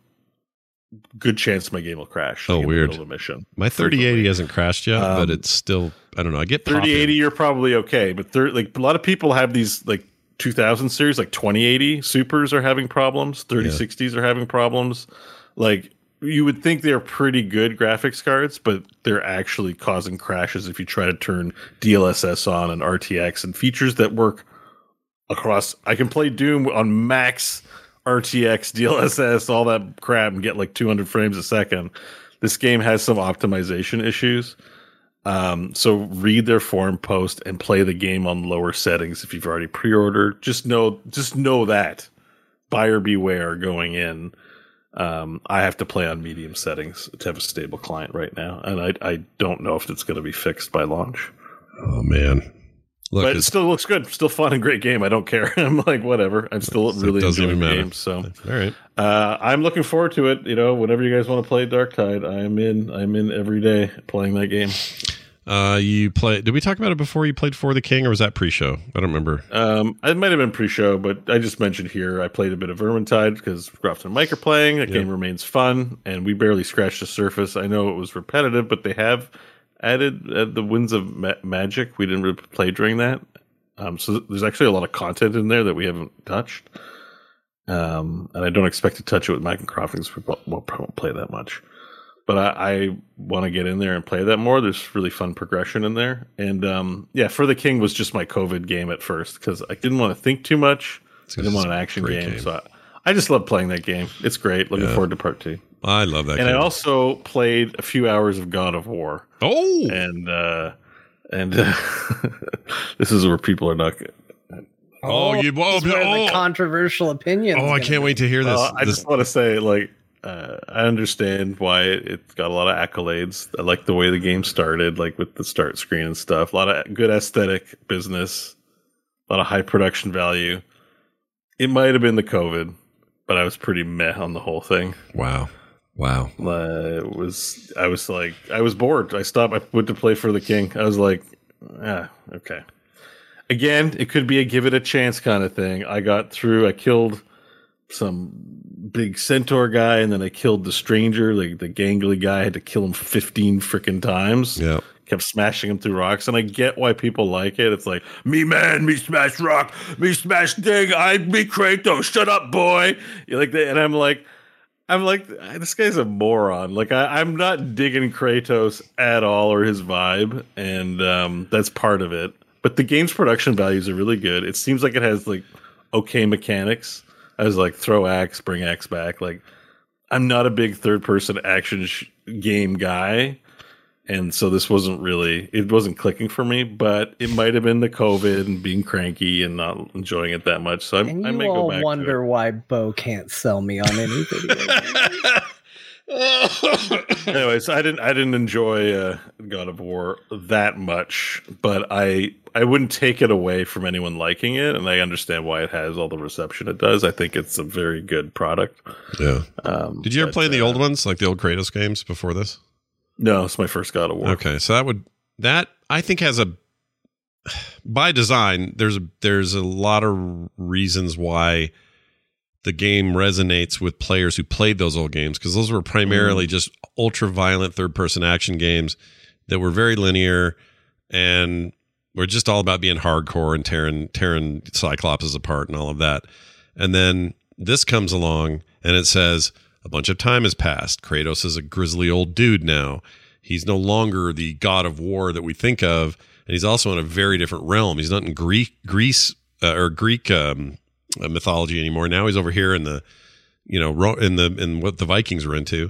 good chance my game will crash. Oh, weird. mission. my 3080 hasn't crashed yet, but Um, it's still I don't know. I get 3080, you're probably okay, but thir- like a lot of people have these like 2000 series, like 2080 supers are having problems. 3060s are having problems. Like you would think they're pretty good graphics cards, but they're actually causing crashes if you try to turn DLSS on and RTX and features that work across. I can play Doom on max RTX, DLSS, all that crap, and get like 200 frames a second. This game has some optimization issues. Um, so read their forum post and play the game on lower settings if you've already pre-ordered. Just know, just know that buyer beware going in. Um, I have to play on medium settings to have a stable client right now, and I I don't know if it's going to be fixed by launch. Oh man. Look, but it still looks good, still fun and great game. I don't care. I'm like whatever. I'm still really doesn't enjoying even the matter. game. So all right. uh, I'm looking forward to it. You know, whenever you guys want to play Darktide, I'm in. I'm in every day playing that game. Uh, you play? Did we talk about it before? You played For the King, or was that pre-show? I don't remember. Um, it might have been pre-show, but I just mentioned here I played a bit of Vermintide because Crofton and Mike are playing. That Yeah. game remains fun, and we barely scratched the surface. I know it was repetitive, but they have added uh, the Winds of Ma- Magic. We didn't really play during that, um, so there's actually a lot of content in there that we haven't touched. Um, and I don't expect to touch it with Mike and Crofton because we won't won't play that much. But I, I want to get in there and play that more. There's really fun progression in there, and um, yeah, For the King was just my COVID game at first because I didn't want to think too much. I didn't want an action game, game. so I, I just love playing that game. It's great. Looking Yeah. forward to part two. I love that. and game. I also played a few hours of God of War. Oh, and uh, and uh, this is where people are not. Oh, you- whoa, this is where oh. the controversial opinions. oh, I can't wait to hear this. Uh, I This- just want to say, like, uh, I understand why it, got a lot of accolades. I like the way the game started, like with the start screen and stuff. A lot of good aesthetic business, a lot of high production value. It might have been the COVID, but I was pretty meh on the whole thing. wow, wow. Uh, it was I was like I was bored. I stopped. I went to play for the king. I was like, ah, okay. Again, it could be a give it a chance kind of thing. I got through. I killed some big centaur guy, and then I killed the stranger, like the gangly guy. I had to kill him fifteen freaking times. Yeah. Kept smashing him through rocks, and I get why people like it. It's like me, man, me smash rock, me smash thing. I me Kratos. Shut up, boy. You like that, and I'm like. I'm like, this guy's a moron. Like, I, I'm not digging Kratos at all or his vibe, and um, that's part of it. But the game's production values are really good. It seems like it has like okay mechanics. I was like, throw axe, bring axe back. Like, I'm not a big third person action sh- game guy, and so this wasn't really it wasn't clicking for me. But it might have been the COVID and being cranky and not enjoying it that much. So I, And I may go back. wonder why Bo can't sell me on any video. Anyways, I didn't I didn't enjoy uh, God of War that much, but I I wouldn't take it away from anyone liking it, and I understand why it has all the reception it does. I think it's a very good product. Yeah. Um, Did you ever but, play the uh, old ones, like the old Kratos games before this? No, it's my first God of War. Okay, so that would that I think has a by design. There's a there's a lot of reasons why the game resonates with players who played those old games because those were primarily just ultra violent third person action games that were very linear and were just all about being hardcore and tearing tearing cyclopses apart and all of that. And then this comes along and it says a bunch of time has passed. Kratos is a grizzly old dude now. He's no longer the god of war that we think of, and he's also in a very different realm. He's not in Greek, Greece uh, or Greek um, mythology anymore. Now he's over here in the, you know, in the in what the Vikings were into,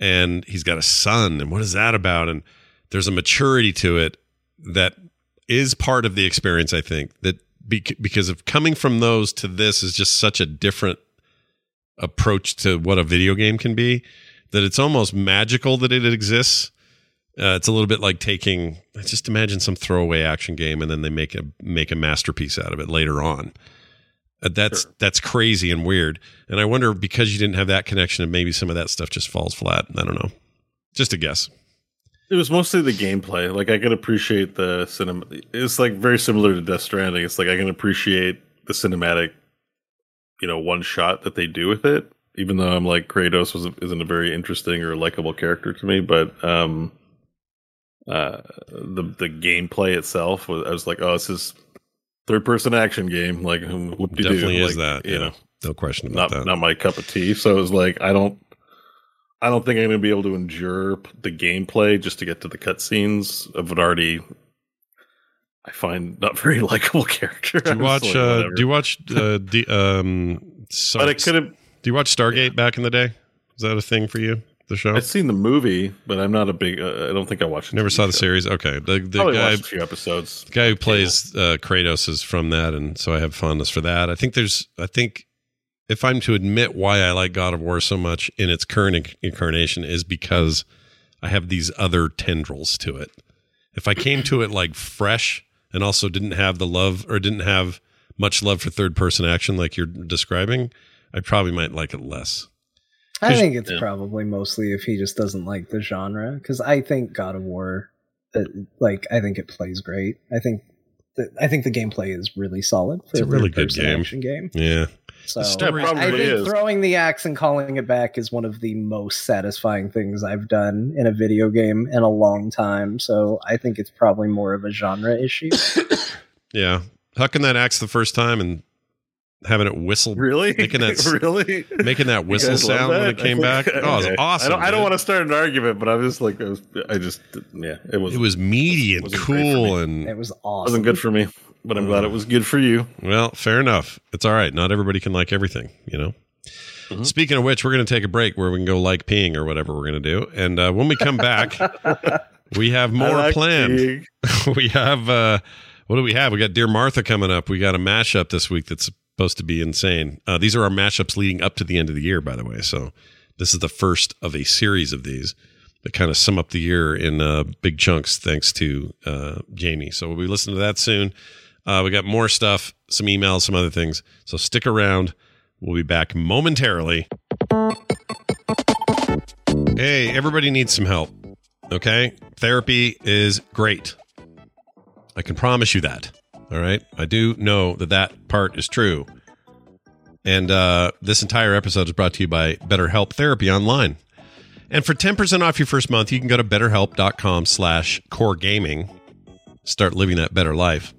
and he's got a son. And what is that about? And there's a maturity to it that is part of the experience. I think that bec- because of coming from those to this is just such a different approach to what a video game can be that it's almost magical that it exists. Uh, it's a little bit like taking just imagine some throwaway action game and then they make a make a masterpiece out of it later on. Uh, that's sure. that's crazy and weird. And I wonder because you didn't have that connection, and maybe some of that stuff just falls flat. I don't know. Just a guess. It was mostly the gameplay. Like I can appreciate the cinema. It's like very similar to Death Stranding. It's like I can appreciate the cinematic, you know, one shot that they do with it. Even though I'm like Kratos was isn't a very interesting or likable character to me, but um, uh, the the gameplay itself was I was like, oh, this is third person action game. Like, definitely is like, that. You yeah. know, no question about not, that. Not my cup of tea. So it was like, I don't, I don't think I'm going to be able to endure the gameplay just to get to the cutscenes of an already. I find not very likable character. Do you watch? Like, uh, do you watch? Uh, the um. but it could have. Do you watch Stargate yeah. back in the day? Is that a thing for you? The show? I've seen the movie, but I'm not a big. Uh, I don't think I watched. Never saw the series. Okay, the the Probably guy, watched a few episodes. The guy who plays uh, Kratos is from that, and so I have fondness for that. I think there's. I think if I'm to admit why I like God of War so much in its current incarnation is because I have these other tendrils to it. If I came to it like fresh and also didn't have the love or didn't have much love for third person action like you're describing, I probably might like it less. I think it's yeah. probably mostly if he just doesn't like the genre because I think God of War, uh, like I think it plays great. I think the, I think the gameplay is really solid. For it's a really good game. Action game. Yeah. So I think is. throwing the axe and calling it back is one of the most satisfying things I've done in a video game in a long time. So I think it's probably more of a genre issue. yeah, hucking that axe the first time and having it whistle. Really? Making that really making that whistle sound that? when it came back. Oh, it was awesome. I don't, I don't, want to start an argument, but I was just like, I, was, I just yeah, it was it was meaty and cool and it was awesome. It wasn't good for me, but I'm glad it was good for you. Well, fair enough. It's all right. Not everybody can like everything, you know. Mm-hmm. Speaking of which, we're going to take a break where we can go like peeing or whatever we're going to do, and uh, when we come back, we have more like planned. we have. uh what do we have? We got Dear Martha coming up. We got a mashup this week that's supposed to be insane. Uh, these are our matchups leading up to the end of the year, by the way. So this is the first of a series of these that kind of sum up the year in uh, big chunks, thanks to uh, Jamie. So we'll be listening to that soon. Uh, we got more stuff, some emails, some other things. So stick around. We'll be back momentarily. Hey, everybody needs some help. Okay? Therapy is great. I can promise you that. All right. I do know that that part is true. And uh, this entire episode is brought to you by BetterHelp Therapy Online. And for 10% off your first month, you can go to betterhelp.com slash core gaming. Start living that better life.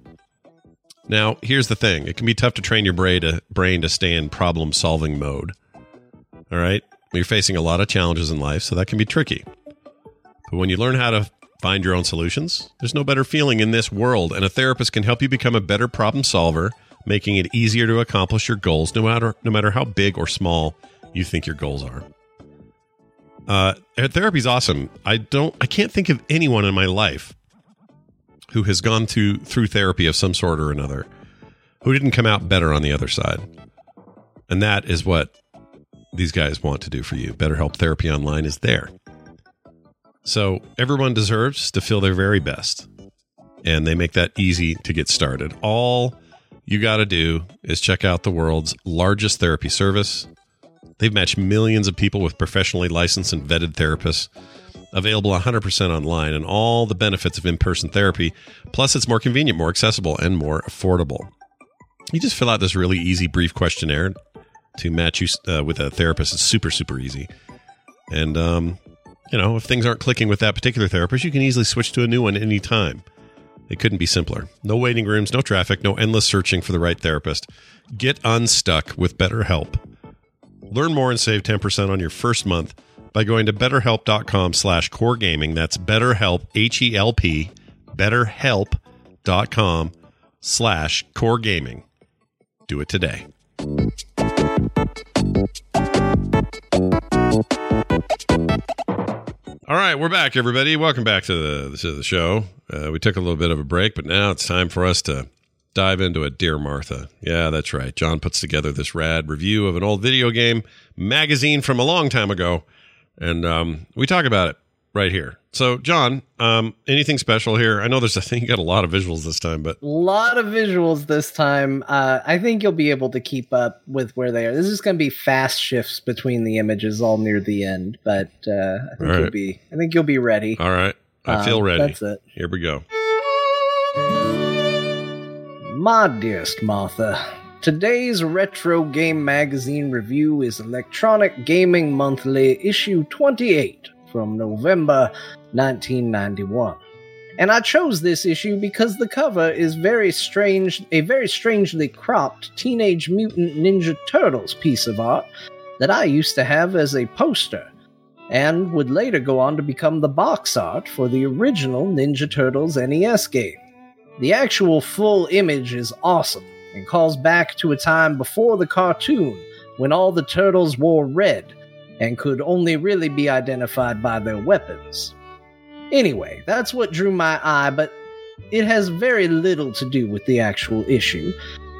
Now, here's the thing. It can be tough to train your brain to, brain to stay in problem solving mode. All right. You're facing a lot of challenges in life, so that can be tricky. But when you learn how to Find your own solutions? There's no better feeling in this world, and a therapist can help you become a better problem solver, making it easier to accomplish your goals, no matter no matter how big or small you think your goals are. Uh, therapy's awesome. I don't. I can't think of anyone in my life who has gone through through therapy of some sort or another who didn't come out better on the other side. And that is what these guys want to do for you. BetterHelp Therapy Online is there. So everyone deserves to feel their very best. And they make that easy to get started. All you got to do is check out the world's largest therapy service. They've matched millions of people with professionally licensed and vetted therapists, available 100% online, and all the benefits of in person therapy. Plus, it's more convenient, more accessible, and more affordable. You just fill out this really easy, brief questionnaire to match you uh, with a therapist. It's super, super easy. And um, you know, if things aren't clicking with that particular therapist, you can easily switch to a new one anytime. It couldn't be simpler. No waiting rooms, no traffic, no endless searching for the right therapist. Get unstuck with BetterHelp. Learn more and save 10% on your first month by going to betterhelp.com slash core gaming. That's betterhelp, H-E-L-P, betterhelp.com slash core gaming. Do it today. All right, we're back, everybody. Welcome back to the to the show. Uh, we took a little bit of a break, but now it's time for us to dive into a dear Martha. Yeah, that's right. John puts together this rad review of an old video game magazine from a long time ago, and um, we talk about it right here. So, John, um, anything special here? I know there's a thing. You got a lot of visuals this time, but A lot of visuals this time. Uh, I think you'll be able to keep up with where they are. This is going to be fast shifts between the images all near the end, but uh, I think All you'll be. I think you'll be ready. all right, I feel Um, ready. That's it. Here we go. My dearest Martha, today's Retro Game Magazine review is Electronic Gaming Monthly, issue 28 from November 1991. And I chose this issue because the cover is very strange, a very strangely cropped Teenage Mutant Ninja Turtles piece of art that I used to have as a poster and would later go on to become the box art for the original Ninja Turtles NES game. The actual full image is awesome and calls back to a time before the cartoon when all the turtles wore red and could only really be identified by their weapons. Anyway, that's what drew my eye, but it has very little to do with the actual issue.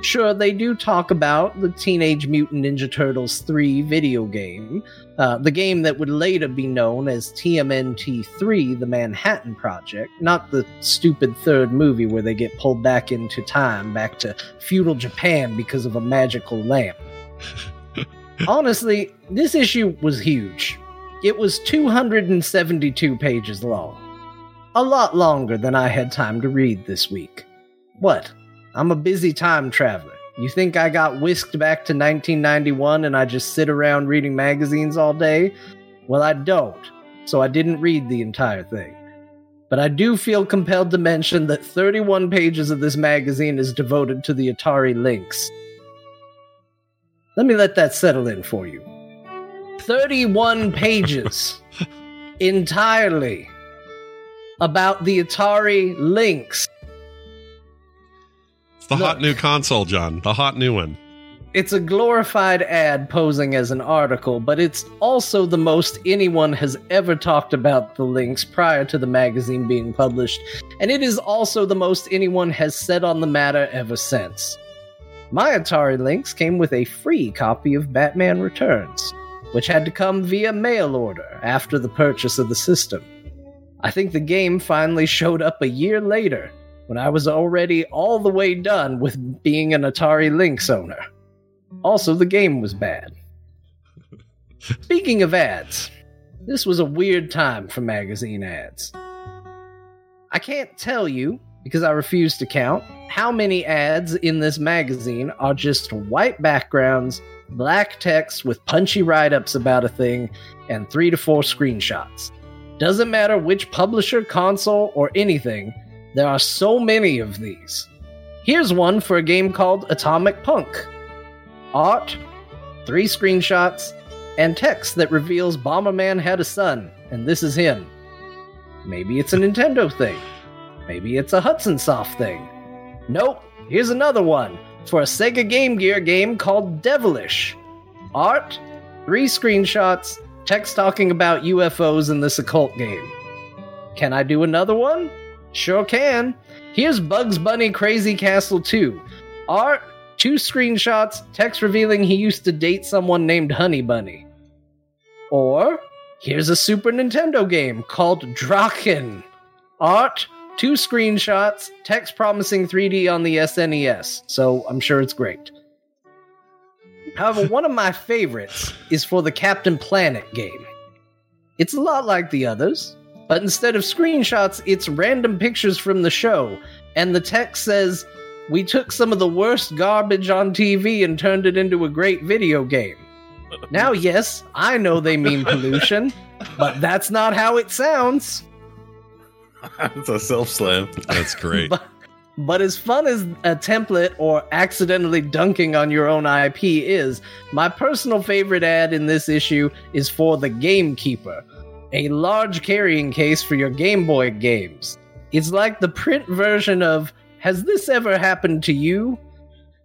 Sure, they do talk about the Teenage Mutant Ninja Turtles 3 video game, uh, the game that would later be known as TMNT 3 The Manhattan Project, not the stupid third movie where they get pulled back into time, back to feudal Japan because of a magical lamp. Honestly, this issue was huge. It was 272 pages long. A lot longer than I had time to read this week. What? I'm a busy time traveler. You think I got whisked back to 1991 and I just sit around reading magazines all day? Well, I don't, so I didn't read the entire thing. But I do feel compelled to mention that 31 pages of this magazine is devoted to the Atari Lynx. Let me let that settle in for you. 31 pages entirely about the Atari Lynx. It's the hot new console, John. The hot new one. It's a glorified ad posing as an article, but it's also the most anyone has ever talked about the Lynx prior to the magazine being published, and it is also the most anyone has said on the matter ever since. My Atari Lynx came with a free copy of Batman Returns, which had to come via mail order after the purchase of the system. I think the game finally showed up a year later, when I was already all the way done with being an Atari Lynx owner. Also, the game was bad. Speaking of ads, this was a weird time for magazine ads. I can't tell you, because I refuse to count, how many ads in this magazine are just white backgrounds, black text with punchy write ups about a thing, and three to four screenshots. Doesn't matter which publisher, console, or anything, there are so many of these. Here's one for a game called Atomic Punk art, three screenshots, and text that reveals Bomberman had a son, and this is him. Maybe it's a Nintendo thing. Maybe it's a Hudson Soft thing. Nope, here's another one for a Sega Game Gear game called Devilish. Art, three screenshots, text talking about UFOs in this occult game. Can I do another one? Sure can. Here's Bugs Bunny Crazy Castle 2. Art, two screenshots, text revealing he used to date someone named Honey Bunny. Or, here's a Super Nintendo game called Drakkhen. Art, two screenshots, text promising 3D on the SNES, so I'm sure it's great. However, one of my favorites is for the Captain Planet game. It's a lot like the others, but instead of screenshots, it's random pictures from the show, and the text says, We took some of the worst garbage on TV and turned it into a great video game. Now, yes, I know they mean pollution, but that's not how it sounds. it's a self slam. That's great. But, but as fun as a template or accidentally dunking on your own IP is, my personal favorite ad in this issue is for the Gamekeeper, a large carrying case for your Game Boy games. It's like the print version of Has This Ever Happened to You?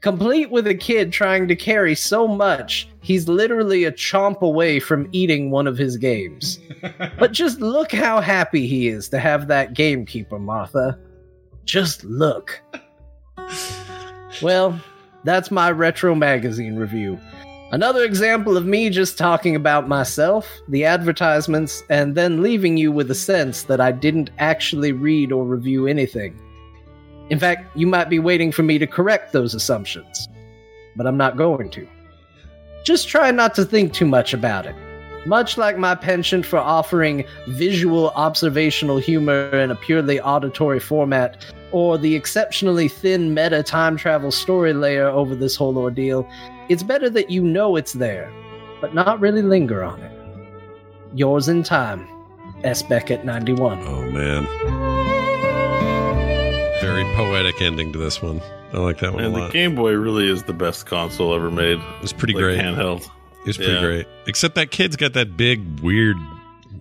Complete with a kid trying to carry so much, he's literally a chomp away from eating one of his games. but just look how happy he is to have that gamekeeper, Martha. Just look. Well, that's my retro magazine review. Another example of me just talking about myself, the advertisements, and then leaving you with a sense that I didn't actually read or review anything. In fact, you might be waiting for me to correct those assumptions, but I'm not going to. Just try not to think too much about it. Much like my penchant for offering visual observational humor in a purely auditory format, or the exceptionally thin meta time travel story layer over this whole ordeal, it's better that you know it's there, but not really linger on it. Yours in time, S. Beckett 91. Oh, man. Very poetic ending to this one. I like that one And a the. Game Boy really is the best console ever made. It's pretty Like, great. handheld. It's pretty Yeah. great. Except that kid's got that big, weird,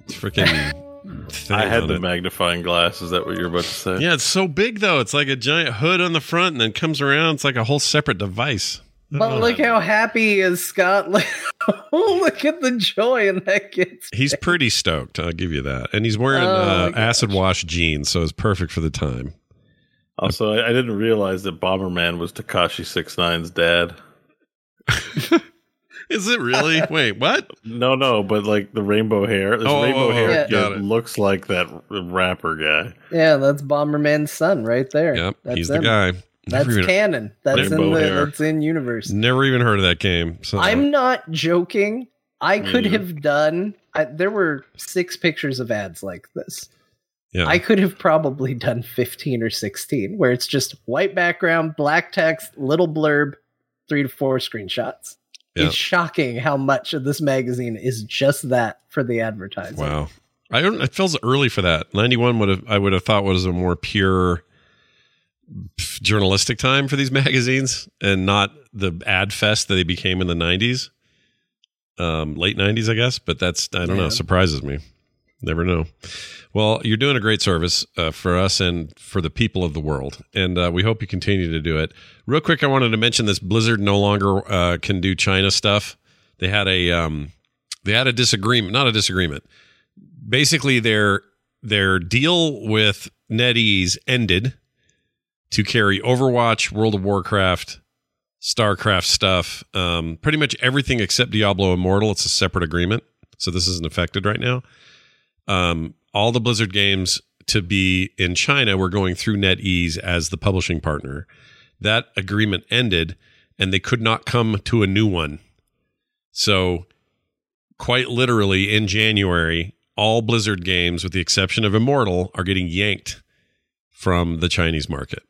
freaking. I had the it. magnifying glass. Is that what you're about to say? Yeah, it's so big though. It's like a giant hood on the front, and then comes around. It's like a whole separate device. But look how happy he is, Scott. look at the joy in that kid's He's pretty stoked. I'll give you that. And he's wearing Oh, uh, acid wash jeans, so it's perfect for the time. Also, I, I didn't realize that Bomberman was Tekashi Six 69's dad. Is it really? Wait, what? No, no, but like the rainbow hair. This Oh, oh rainbow oh, oh, hair Yeah. got it. looks like that rapper guy. Yeah, that's Bomberman's son right there. Yep, that's he's him. the guy. That's never, even, canon. That's in the hair. that's in universe. never even heard of that game. So I'm not joking. I could neither. have done. I, there were six pictures of ads like this. Yeah. I could have probably done 15 or 16, where it's just white background, black text, little blurb, three to four screenshots. Yeah. It's shocking how much of this magazine is just that for the advertising. Wow. I don't. It feels early for that. Ninety one would have. I would have thought was a more pure journalistic time for these magazines, and not the ad fest that they became in the nineties, um, late nineties, I guess. But that's I don't know. Surprises me. Never know. Well, you're doing a great service uh, for us and for the people of the world, and uh, we hope you continue to do it. Real quick, I wanted to mention this: Blizzard no longer uh, can do China stuff. They had a um, they had a disagreement, not a disagreement. Basically, their their deal with NetEase ended to carry Overwatch, World of Warcraft, StarCraft stuff, um, pretty much everything except Diablo Immortal. It's a separate agreement, so this isn't affected right now. Um, all the Blizzard games to be in China were going through NetEase as the publishing partner. That agreement ended, and they could not come to a new one. So, quite literally, in January, all Blizzard games, with the exception of Immortal, are getting yanked from the Chinese market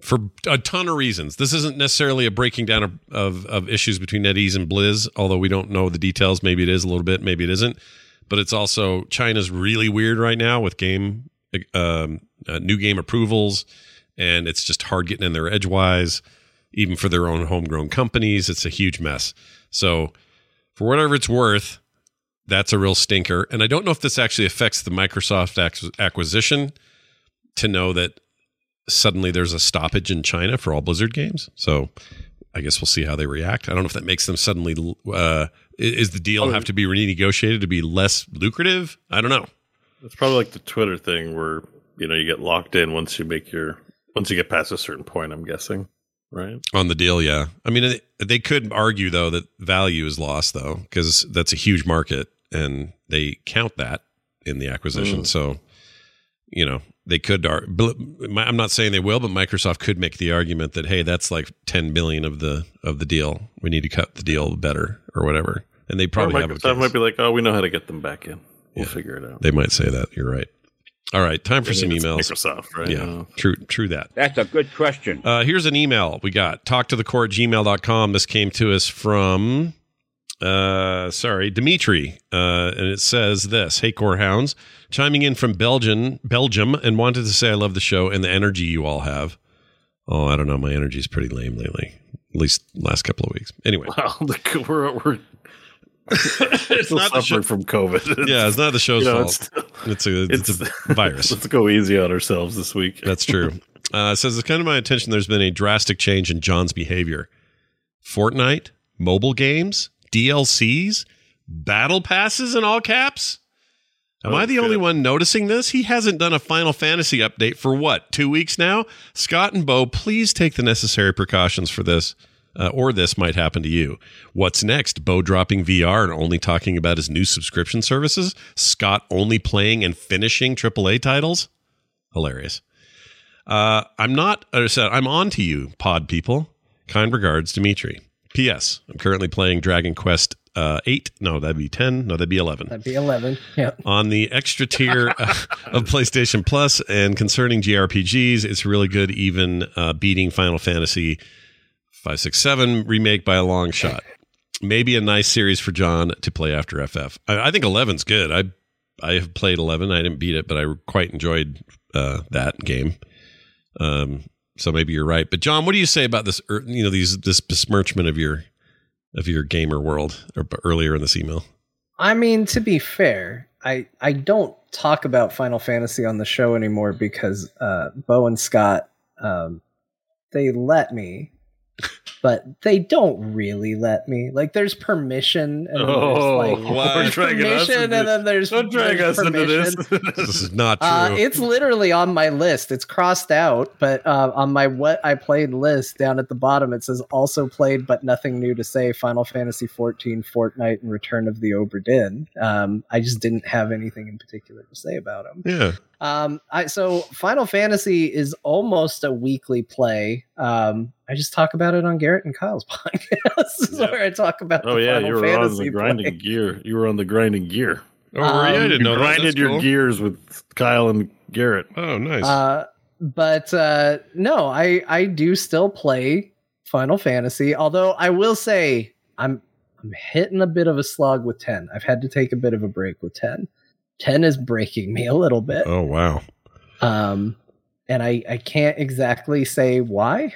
for a ton of reasons. This isn't necessarily a breaking down of, of, of issues between NetEase and Blizz, although we don't know the details. Maybe it is a little bit, maybe it isn't. But it's also China's really weird right now with game um, uh, new game approvals, and it's just hard getting in there edgewise, even for their own homegrown companies. It's a huge mess. So, for whatever it's worth, that's a real stinker. And I don't know if this actually affects the Microsoft acquisition to know that suddenly there's a stoppage in China for all Blizzard games. So I guess we'll see how they react. I don't know if that makes them suddenly. Uh, is the deal have to be renegotiated to be less lucrative? I don't know. It's probably like the Twitter thing where you know you get locked in once you make your once you get past a certain point. I'm guessing, right? On the deal, yeah. I mean, they- could argue though that value is lost though because that's a huge market and they count that in the acquisition. Mm. So, you know, they could. ar- I'm not saying they will, but Microsoft could make the argument that hey, that's like 10 billion of the of the deal. We need to cut the deal better or whatever. And they probably or have a Microsoft case. might be like, oh, we know how to get them back in. We'll Yeah. figure it out. They might say that. You're right. All right, time for I some mean, it's emails. Microsoft, right? Yeah, true, true that. That's a good question. Uh, here's an email we got. Talk to the core at gmail.com. This came to us from, uh, sorry, Dimitri. Uh, and it says this Hey, Core Hounds, chiming in from Belgium, Belgium, and wanted to say I love the show and the energy you all have. Oh, I don't know. My energy's pretty lame lately, at least last couple of weeks. Anyway, Wow, the, we're we're it's not the suffering show. from COVID. Yeah, it's not the show's You know, fault. It's, a, it's, a virus. Let's go easy on ourselves this week. That's true. Uh, it says it's kind of my attention there's been a drastic change in John's behavior. Fortnite, mobile games, DLCs, battle passes in all caps. Am Oh, I the only one noticing this? He hasn't done a Final Fantasy update for what, two weeks now? Scott and Bo, please take the necessary precautions for this, uh, or this might happen to you. What's next? Bo dropping VR and only talking about his new subscription services? Scott only playing and finishing AAA titles? Hilarious. Uh, I'm not, uh, I'm on to you, pod people. Kind regards, Dimitri. P.S. I'm currently playing Dragon Quest uh, 8. No, that'd be 10. No, that'd be 11 That'd be 11. Yeah. on the extra tier uh, of PlayStation Plus. And concerning JRPGs, it's really good, even uh, beating Final Fantasy five, six, seven remake by a long shot. Maybe a nice series for John to play after FF. I, I think 11's good. I I have played 11. I didn't beat it, but I quite enjoyed uh, that game. Um, so maybe you're right. But John, what do you say about this? er, You know, these this besmirchment of your of your gamer world or earlier in this email. I mean, to be fair, I I don't talk about Final Fantasy on the show anymore because uh, Bo and Scott um, they let me, but they don't really let me. Like, there's permission, and Oh, there's like wow. there's Don't drag us permission, and then there's Don't drag there's us into this. permission. This is not true. Uh, it's literally on my list. It's crossed out, but uh, on my what I played list down at the bottom, it says also played, but nothing new to say. Final Fantasy 14, Fortnite, and Return of the Obra Dinn. Um, I just didn't have anything in particular to say about them. yeah. Um, I so Final Fantasy is almost a weekly play. Um, I just talk about it on Garrett and Kyle's podcast. this is Yeah. where I talk about. Oh the yeah, Final you were Fantasy on the grinding play. gear. You were on the grinding gear. Oh, were you? I Um, didn't You know that. grinded That's your cool. gears with Kyle and Garrett. Oh, nice. Uh, but uh, no, I I do still play Final Fantasy. Although I will say I'm I'm hitting a bit of a slog with ten. I've had to take a bit of a break with ten. Ten is breaking me a little bit. oh, wow. Um, and I I can't exactly say why,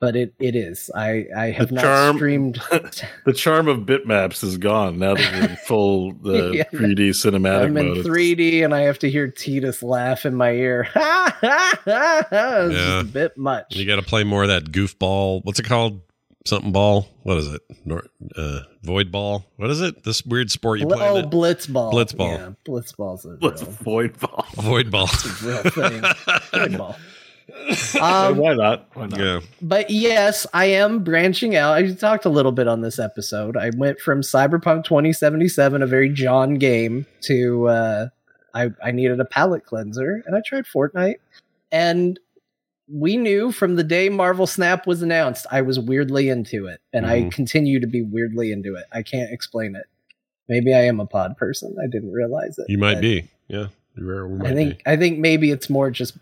but it it is. I I have The not charm- streamed. The charm of bitmaps is gone now that you're in full uh, Yeah. 3D cinematic I'm in mode. It's 3D and I have to hear Tidus laugh in my ear. Ha ha ha! ha. It's Yeah. just a bit much. You got to play more of that goofball. What's it called? Something ball. What is it? Nor- uh, void ball. What is it? This weird sport you Bl- play. oh, blitz ball. Blitz ball. Yeah, Blitzball's a Let's real, void ball. Void ball. it's a real thing. Void ball. Um, why not? Why not? yeah. but yes, I am branching out. I talked a little bit on this episode. I went from Cyberpunk 2077, a very John game, to uh, I, I needed a palate cleanser, and I tried Fortnite. And we knew from the day Marvel Snap was announced, I was weirdly into it, and I Mhm. continue to be weirdly into it. I can't explain it. Maybe I am a pod person. I didn't realize it. You might be. Yeah. You very well might I think be. I think maybe it's more just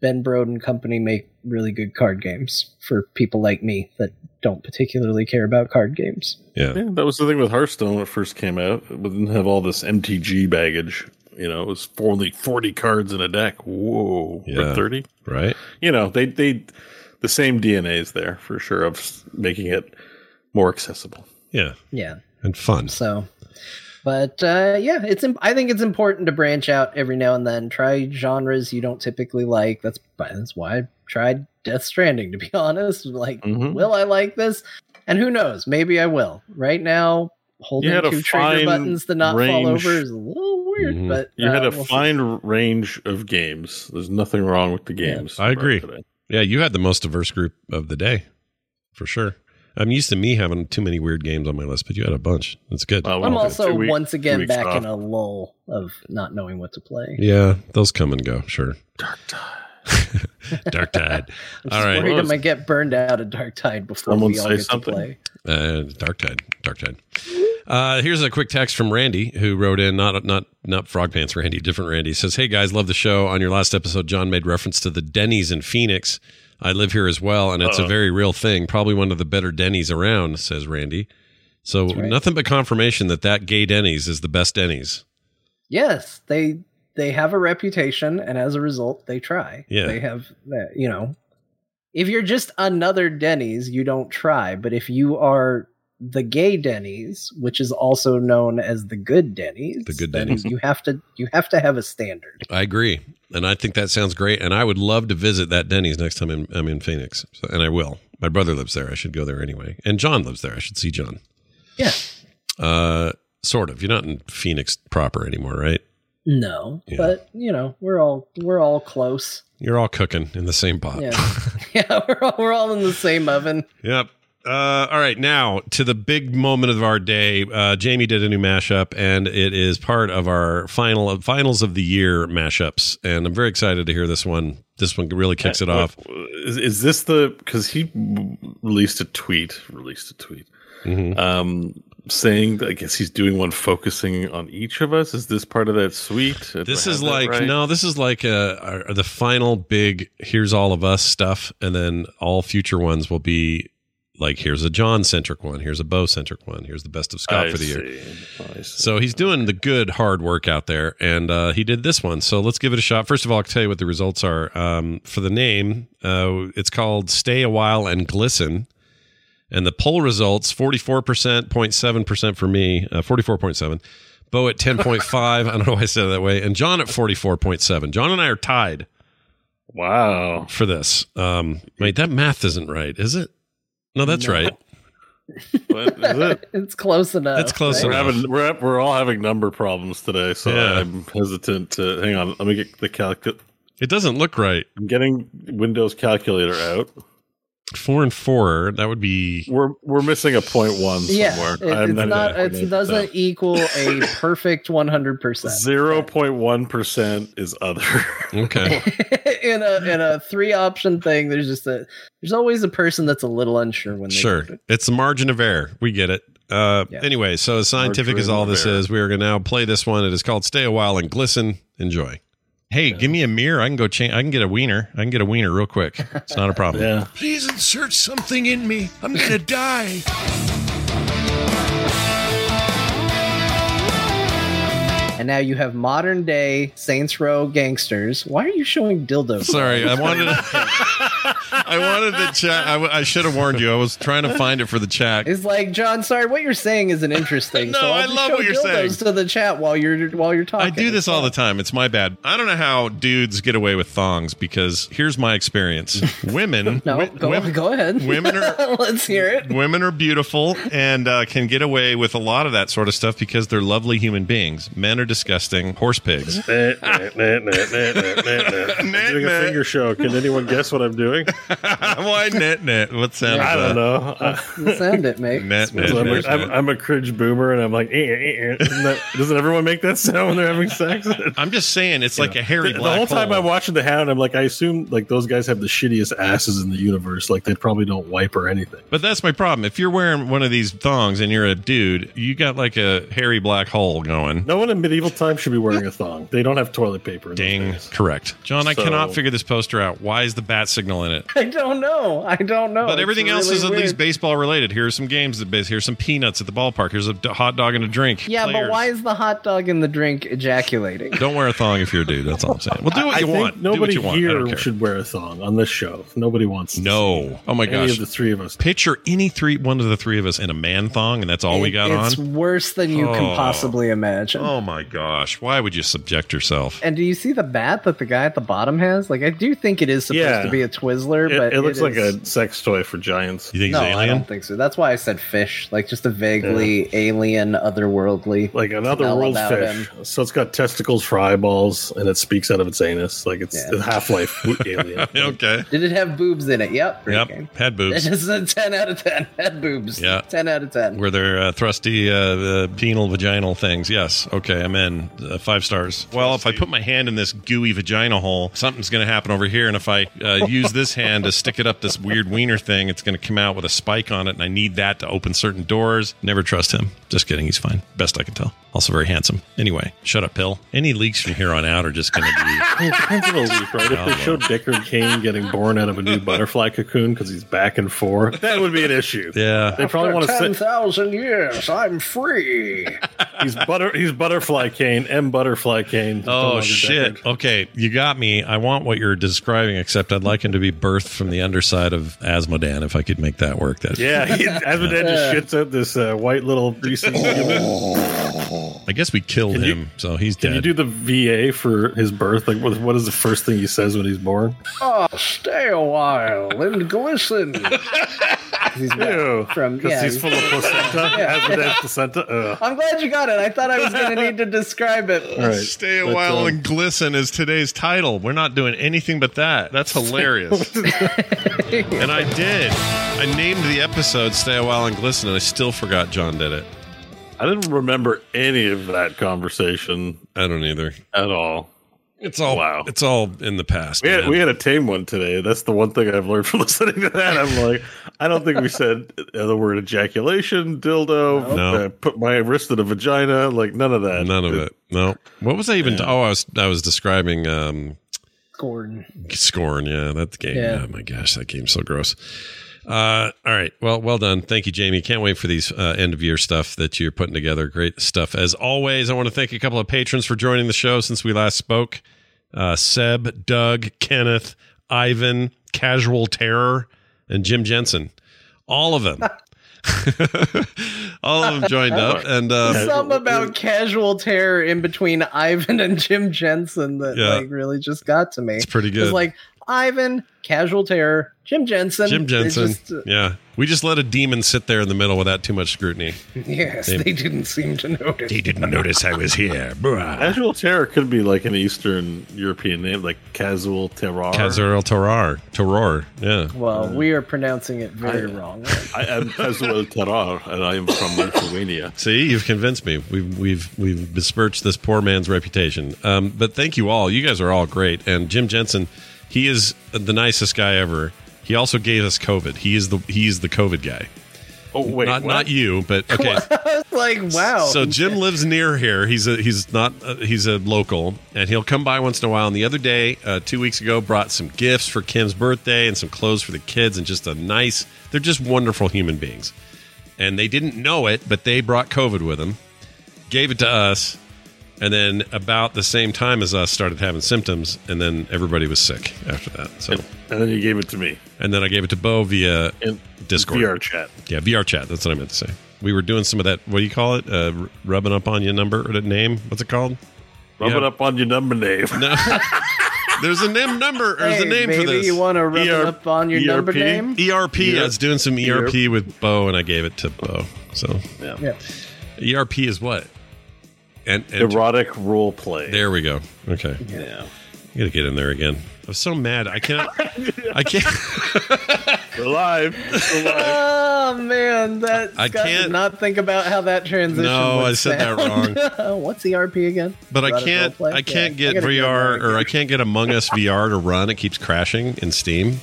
Ben Brode and company make really good card games for people like me that don't particularly care about card games. Yeah. Yeah, that was the thing with Hearthstone when it first came out. It didn't have all this MTG baggage. You know, it was only 40 cards in a deck. Whoa. Yeah. 30? Right. You know, they, they, the same DNA is there for sure of making it more accessible. Yeah. Yeah. And fun. So, but uh, yeah, it's. Im- I think it's important to branch out every now and then. Try genres you don't typically like. That's that's why I tried Death Stranding. To be honest, like, Mhm. will I like this? And who knows? Maybe I will. Right now, holding two trigger buttons to not fall over is a little weird. Mhm. But You had uh, a we'll see. fine range of games. There's nothing wrong with the games. I agree. today. Yeah. You had the most diverse group of the day for sure. I'm used to me having too many weird games on my list, but you had a bunch. That's good. Uh, I'm also week- once again back off. in a lull of not knowing what to play. yeah. Those come and go. Sure. Dark Tide. Darktide. I'm All just right. worried I might get burned out of Darktide before Someone we all get something. to play. Uh, Darktide. Dark Tide. Uh, here's a quick text from Randy who wrote in, not not not Frog Pants Randy, different Randy. Says, "Hey guys, love the show. On your last episode, John made reference to the Denny's in Phoenix. I live here as well, and it's a Uh-oh. very real thing. Probably one of the better Denny's around." Says Randy. So right. nothing but confirmation that that gay Denny's is the best Denny's. Yes, they they have a reputation, and as a result, they try. Yeah. they have that. You know, if you're just another Denny's, you don't try. But if you are the gay Denny's, which is also known as the good Denny's, The good Denny's. you have to you have to have a standard. I agree, and I think that sounds great. And I would love to visit that Denny's next time I'm, I'm in Phoenix, so, and I will. My brother lives there. I should go there anyway, and John lives there. I should see John. Yeah, Uh, sort of. You're not in Phoenix proper anymore, right? No, Yeah. but you know we're all we're all close. You're all cooking in the same pot. Yeah, yeah, we're all, we're all in the same oven. Yep. Uh, all right, now to the big moment of our day. Uh, Jamie did a new mashup, and it is part of our final finals of the year mashups. And I'm very excited to hear this one. This one really kicks it Uh, off. Is, is this the because he released a tweet? Released a tweet. Mhm. Um, saying that I guess he's doing one focusing on each of us. Is this part of that suite? This is like right? no, this is like uh the final big. Here's all of us stuff, and then all future ones will be like here's a John centric one, here's a Bo centric one, here's the best of Scott I for the year. see. See. So he's doing the good hard work out there, and uh, he did this one. So let's give it a shot. First of all, I'll tell you what the results are. Um, for the name, uh, it's called "Stay a While and Glisten," and the poll results: forty-four percent, 0.7 percent for me, uh, forty-four point seven. Bo at ten point five. I don't know why I said it that way, and John at forty-four point seven. John and I are tied wow. for this. Um, wait, that math isn't right, is it? No, that's No. right. It? It's close enough. That's close We're enough. having we're we're all having number problems today, so Yeah. I'm hesitant to hang on. Let me get the calcul. It doesn't look right. I'm getting Windows calculator out. Four and four. That would be We're we're missing a point one Yeah, somewhere. it, it's not. It doesn't equal a perfect one hundred percent. Zero point one percent is other. okay. in a in a three option thing, there's just a there's always a person that's a little unsure when they Sure. It's a margin of error. We get it. Uh, Yeah. Anyway, so as scientific as all this error. is, we are going to now play this one. It is called Stay a While and Glisten. Enjoy. Hey, give me a mirror. I can go change. I can get a wiener. I can get a wiener real quick. It's not a problem. yeah. Please insert something in me. I'm gonna die. And now you have modern day Saints Row gangsters. Why are you showing dildos? Sorry, I wanted. to, I wanted the chat. I, w- I should have warned you. I was trying to find it for the chat. It's like John. Sorry, what you're saying isn't interesting. No, so I'll I love what you're saying. to the chat while you're while you're talking. I do this all the time. It's my bad. I don't know how dudes get away with thongs because here's my experience. Women, No, wi- go, women- go ahead. women are- Let's hear it. women are beautiful and uh, can get away with a lot of that sort of stuff because they're lovely human beings. Men are disgusting horse pigs. Doing a finger show. Can anyone guess what I'm doing? Why net net? What sound? I is don't that? know. Uh, Send it, mate. Net net. so I'm, net, a, I'm, net. I'm a cringe boomer, and I'm like, eh, eh, eh. Doesn't, that, doesn't everyone make that sound when they're having sex? I'm just saying, it's like a hairy the, the black whole time hole. I'm watching the Hound, I'm like, I assume like those guys have the shittiest asses in the universe. Like they probably don't wipe or anything. But that's my problem. If you're wearing one of these thongs and you're a dude, you got like a hairy black hole going. No one in medieval times should be wearing a thong. They don't have toilet paper. In those Dang, correct. John, I So- cannot figure this poster out. Why is the bat signal in it? I don't know. I don't know. But It's everything else really is at least baseball related. Here's some games that base. Here's some peanuts at the ballpark. Here's a hot dog and a drink. Yeah, Players. but why is the hot dog in the drink ejaculating? Don't wear a thong if you're a dude. That's all I'm saying. Well, do what I you think want. do what Nobody you want. I don't here care. should wear a thong on this show. Nobody wants. To see No. Oh my gosh. any of the three of us. Picture any three, one of the three of us in a man thong, and that's all we got it's on. It's worse than you Oh. can possibly imagine. Oh my gosh! Why would you subject yourself? And do you see the bat that the guy at the bottom has? Like, I do think it is supposed Yeah. to be a Twizzler, It, but it looks like is- a sex toy for giants. You think No, he's I don't think so. That's why I said fish, like just a vaguely alien, otherworldly. Like another smell world about fish. So it's got testicles for eyeballs, and it speaks out of its anus. Like it's Yeah. a Half Life alien. okay. Did it have boobs in it? Yep. Great game. Yep. Had boobs. This is a ten out of ten. Had boobs. Yeah. ten out of ten. Were there uh, thrusty uh, uh, penal vaginal things? Yes. Okay, I'm in. Uh, five stars. Well, if I put my hand in this gooey vagina hole, something's going to happen over here. And if I uh, use this hand to stick it up this weird wiener thing, it's going to come out with a spike on it. And I need that to open certain doors. Never trust him. Just kidding. He's fine. Best I can tell. Also very handsome. Anyway, shut up, Pill. Any leaks from here on out are just going to be. It depends on the leak, right? If they showed Deckard Cain getting born out of a new butterfly cocoon because he's back and forth, that would be an issue. Yeah. They probably want to ten say thousand years. I'm free. he's butter he's butterfly Cain, M butterfly Cain. Oh shit! Deckard. Okay, you got me. I want what you're describing, except I'd like him to be birthed from the underside of Azmodan. If I could make that work, that Yeah, he, Azmodan just shits out this uh, white little greasy human. I guess we killed Can you- him, so he's Can dead. you do the VA for his birth? Like, what, what is the first thing he says when he's born? Oh, stay a while and glisten. He's Ew. from Because yeah, he's full of placenta. Yeah. Has it placenta. Ugh. I'm glad you got it. I thought I was going to need to describe it. All right. Stay a But, while um, and glisten is today's title. We're not doing anything but that. That's hilarious. and I did. I named the episode "Stay a While and Glisten," and I still forgot John did it. I didn't remember any of that conversation I don't either. at all. It's all Wow. It's all in the past. We had, we had a tame one today. That's the one thing I've learned from listening to that. I'm like, I don't think we said the word ejaculation, dildo, No. uh, put my wrist in a vagina, like none of that. None of it. No. What was I even? oh, I was I was describing um, Gordon. Scorn. Yeah, that game. Yeah. Oh my gosh, that game's so gross. Uh, all right. Well, well done. Thank you, Jamie. Can't wait for these uh, end of year stuff that you're putting together. Great stuff. As always, I want to thank a couple of patrons for joining the show since we last spoke. Uh, Seb, Doug, Kenneth, Ivan, Casual Terror, and Jim Jensen. All of them. All of them joined up, and uh, Something about casual terror in between Ivan and Jim Jensen that Yeah. like really just got to me. It's pretty good. It's like Ivan, casual terror, Jim Jensen. Jim Jensen. just, uh, yeah, we just let a demon sit there in the middle without too much scrutiny. yes, They- they didn't seem to notice. They didn't notice I was here. Bruh. Casual terror could be like an Eastern European name, like casual terror. Kazarel Terror. Terror. Yeah. Well, we are pronouncing it very wrong. I am casual terror, and I am from Lithuania. See, you've convinced me. We've we've we've besmirched this poor man's reputation. Um, but thank you all. You guys are all great. And Jim Jensen, he is the nicest guy ever. He also gave us COVID. He is the he's the COVID guy. Oh wait, not what? not you, but okay. like wow. So Jim lives near here. He's a he's not uh, he's a local, and he'll come by once in a while. And the other day, uh, two weeks ago, brought some gifts for Kim's birthday and some clothes for the kids, and just a nice. They're just wonderful human beings, and they didn't know it, but they brought COVID with them, gave it to us, and then about the same time as us started having symptoms, and then everybody was sick after that. So, And then you gave it to me and then I gave it to Bo via in Discord. VR chat. Yeah, VR chat. That's what I meant to say. We were doing some of that. What do you call it? Uh, r- rubbing up on your number or the name? What's it called? Rubbing Yeah. up on your number name. No. There's a name number. There's hey, a name maybe for this. you want to rub ER it up on your number ERP? name? ERP. I was doing some ERP. ERP with Bo, and I gave it to Bo. So Yeah. ERP is what? And, and Erotic role play. there we go. Okay, Yeah. I gotta get in there again. I'm so mad. I cannot. I can't. We're live. We're live. Oh man, that I Scott can't- not think about how that transition. No, would I said that sound. What's ERP again? But I can't. I can't Yeah, get gotta VR that or I can't get Among Us VR to run. It keeps crashing in Steam,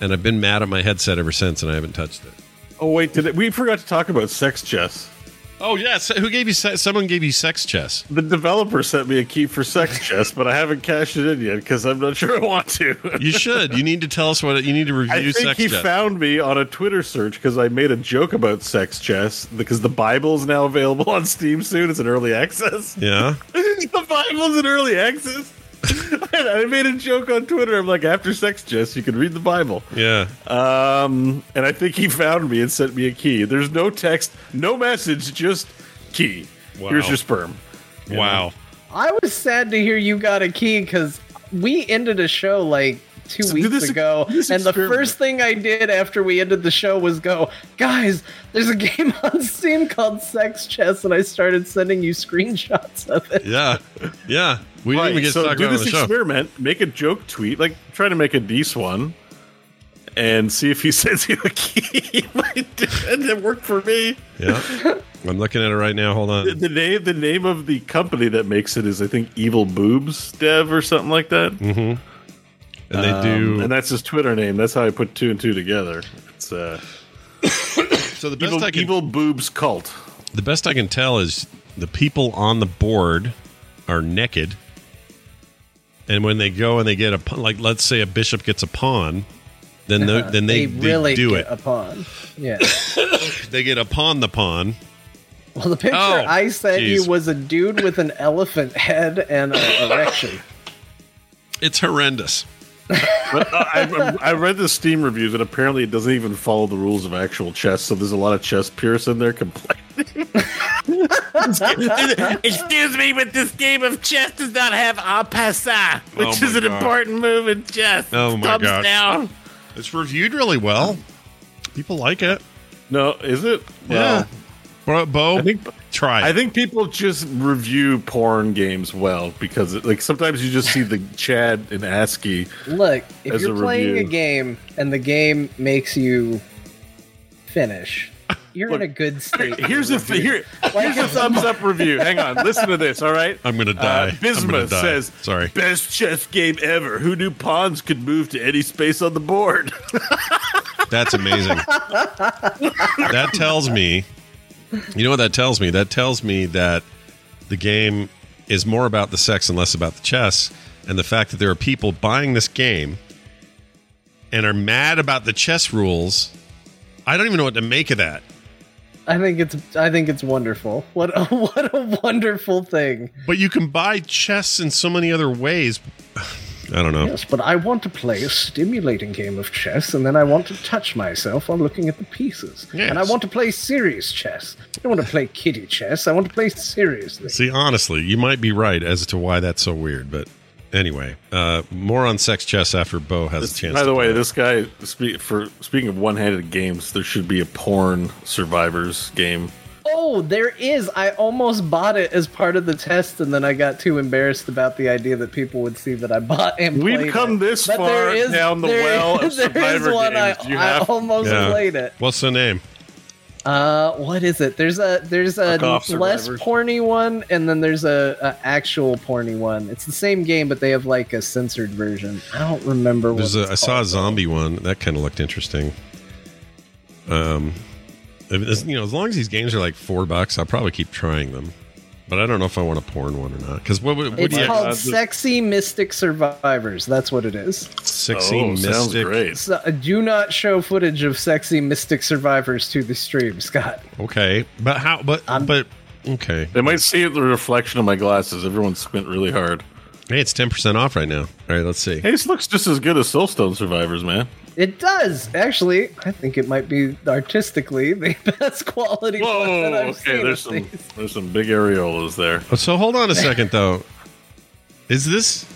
and I've been mad at my headset ever since, and I haven't touched it. Oh wait, did it, we forgot to talk about sex chess? Oh yes, who gave you? se- Someone gave you sex chess. The developer sent me a key for sex chess, but I haven't cashed it in yet because I'm not sure I want to. You should. You need to tell us what it, you need to review. I think sex he chess. found me on a Twitter search because I made a joke about sex chess because the Bible is now available on Steam soon. It's an early access. yeah. the Bible's in early access. And I made a joke on Twitter. I'm like, after sex chess, you can read the Bible. Yeah. Um, and I think he found me and sent me a key. There's no text, no message, just key. Wow. Here's your sperm. Wow. I was sad to hear you got a key because we ended a show like two So weeks this- ago, this and the first thing I did after we ended the show was go, guys, there's a game on Steam called Sex Chess, and I started sending you screenshots of it. Yeah. Yeah. We didn't even get so do about it on this the experiment. Make a joke tweet, like try to make a Dees one, and see if he sends you a key. and it worked for me. Yeah. I'm looking at it right now. Hold on. the name, the name of the company that makes it is, I think, Evil Boobs Dev or something like that. And they Um, do. and that's his Twitter name. That's how I put two and two together. It's uh, so the best Evil, I can Evil Boobs Cult. the best I can tell is the people on the board are naked, and when they go and they get a pawn- like, let's say a bishop gets a pawn, then the, then they, they really do get it. a pawn. Yeah. They get upon the pawn. Well, the picture Oh, I sent geez. you was a dude with an elephant head and an erection. It's horrendous. But uh, I, I read the Steam reviews, and apparently it doesn't even follow the rules of actual chess. So there's a lot of chess purists in there complaining. Excuse me, but this game of chess does not have en passant, oh which Oh is an God. important move in chess. Oh my Thumbs gosh. down. It's reviewed really well. People like it. No, is it? Yeah. Bro, Bo, I think try. I think people just review porn games well because it, like sometimes you just see the Chad and ASCII. Look, if As you're a playing a game and the game makes you finish, you're in a good state. Here's a th- here, here's a thumbs up review. Hang on, listen to this. All right, I'm gonna die. Uh, I'm gonna Bismuth die. says, Sorry. best chess game ever. Who knew pawns could move to any space on the board?" That's amazing. that tells me, you know what that tells me? That tells me that the game is more about the sex and less about the chess. And the fact that there are people buying this game and are mad about the chess rules, I don't even know what to make of that. I think it's I think it's wonderful. What a, what a wonderful thing. But you can buy chess in so many other ways. I don't know. Yes, but I want to play a stimulating game of chess, and then I want to touch myself while looking at the pieces. Yes. And I want to play serious chess. I don't want to play kitty chess. I want to play seriously. See, honestly, you might be right as to why that's so weird. But anyway, uh, more on sex chess after Bo has a chance. By to the way, play. this guy. Spe- for speaking of one-handed games, there should be a porn survivors game. Oh, there is. I almost bought it as part of the test, and then I got too embarrassed about the idea that people would see that I bought and We've come it. this But far there is- down the there well of is- there is survivor one games. I, You I have- almost Yeah. played it. What's the name? Uh, what is it? There's a there's a less survivors. porny one, and then there's a, a actual porny one. It's the same game, but they have like a censored version. I don't remember. There's what a, I it's saw a called. zombie one that kind of looked interesting. Um, if you know, as long as these games are like four bucks, I'll probably keep trying them. But I don't know if I want a porn one or not. Because what, would- what It's do you called God, this- Sexy Mystic Survivors. That's what it is. sexy oh, sounds mystic? great. So, uh, do not show footage of Sexy Mystic Survivors to the stream, Scott. Okay, but how? But I'm, but okay. They might see the reflection of my glasses. Everyone squint really hard. Hey, it's ten percent off right now. All right, let's see. Hey, this looks just as good as Soulstone Survivors, man. It does actually. I think it might be artistically the best quality one that Whoa, I've okay. seen. There's some these. there's some big areolas there. Oh, So hold on a second though. Is this?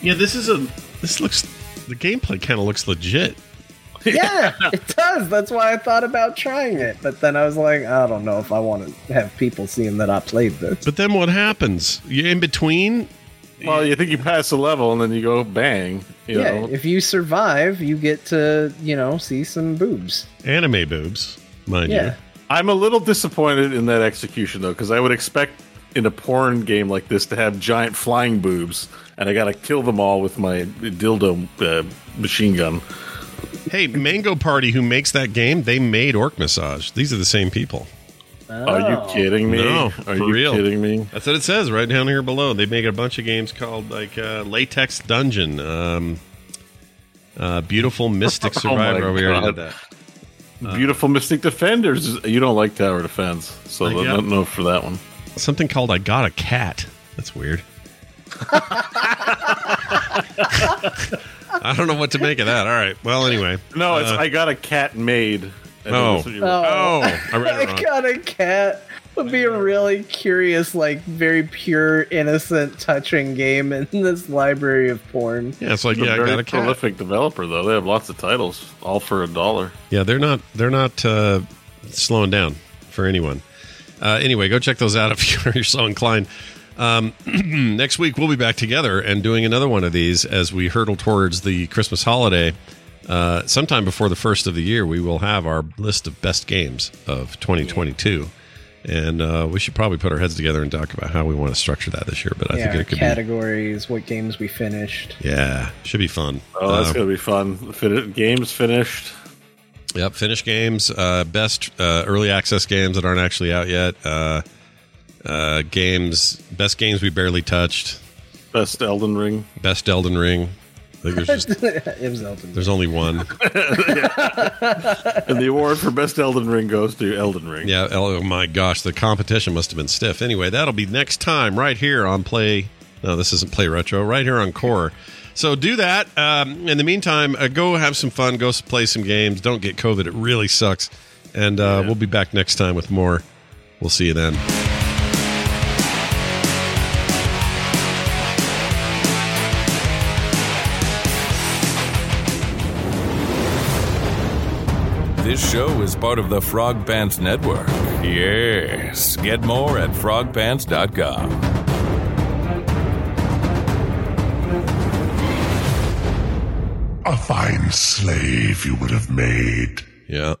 Yeah, this is a. This looks. The gameplay kind of looks legit. yeah, it does. That's why I thought about trying it, but then I was like, I don't know if I want to have people seeing that I played this. But then what happens? You in between? Well, you think you pass a level and then you go bang. You yeah, know, if you survive, you get to you know see some boobs. Anime boobs, mind Yeah. you. I'm a little disappointed in that execution though, because I would expect in a porn game like this to have giant flying boobs, and I got to kill them all with my dildo uh, machine gun. Hey, Mango Party, who makes that game, they made Orc Massage. These are the same people. Are you kidding me? No, Are for you real. kidding me? That's what it says right down here below. They make a bunch of games called like uh, Latex Dungeon, um, uh, Beautiful Mystic Oh Survivor. we already did God. that. Beautiful Mystic Defenders. You don't like Tower Defense, so Uh, I don't know for that one. Something called I Got a Cat. That's weird. I don't know what to make of that. All right. Well, anyway. No, it's Uh, I got a cat made. And Oh. that's what Oh, I read it wrong. got a cat. Would be a really curious, like very pure, innocent, touching game in this library of porn. Yeah, it's like It's a yeah, I very got a cat. prolific developer though. They have lots of titles, all for a dollar. Yeah, they're not they're not uh, slowing down for anyone. Uh, anyway, go check those out if you're, you're so inclined. Um, next week we'll be back together and doing another one of these as we hurtle towards the Christmas holiday. Uh, sometime before the first of the year, we will have our list of best games of 2022, and uh, we should probably put our heads together and talk about how we want to structure that this year. But I yeah, think it could be categories, what games we finished. yeah, should be fun. Oh, that's Uh, gonna be fun. Fin- games finished. Yep, finished games, uh, best uh, early access games that aren't actually out yet. Uh, uh, games, best games we barely touched. Best Elden Ring. Best Elden Ring. I think there's just it was Elden. there's only one. and the award for best Elden Ring goes to Elden Ring. Yeah. Oh my gosh, the competition must have been stiff. Anyway, that'll be next time right here on Play. No, this isn't Play Retro. Right here on Core. So do that. Um, in the meantime, uh, go have some fun. Go play some games. Don't get COVID. It really sucks. And uh, we'll be back next time with more. We'll see you then. This show is part of the Frog Pants Network. Yes. Get more at frogpants.com. A fine slave you would have made. Yeah.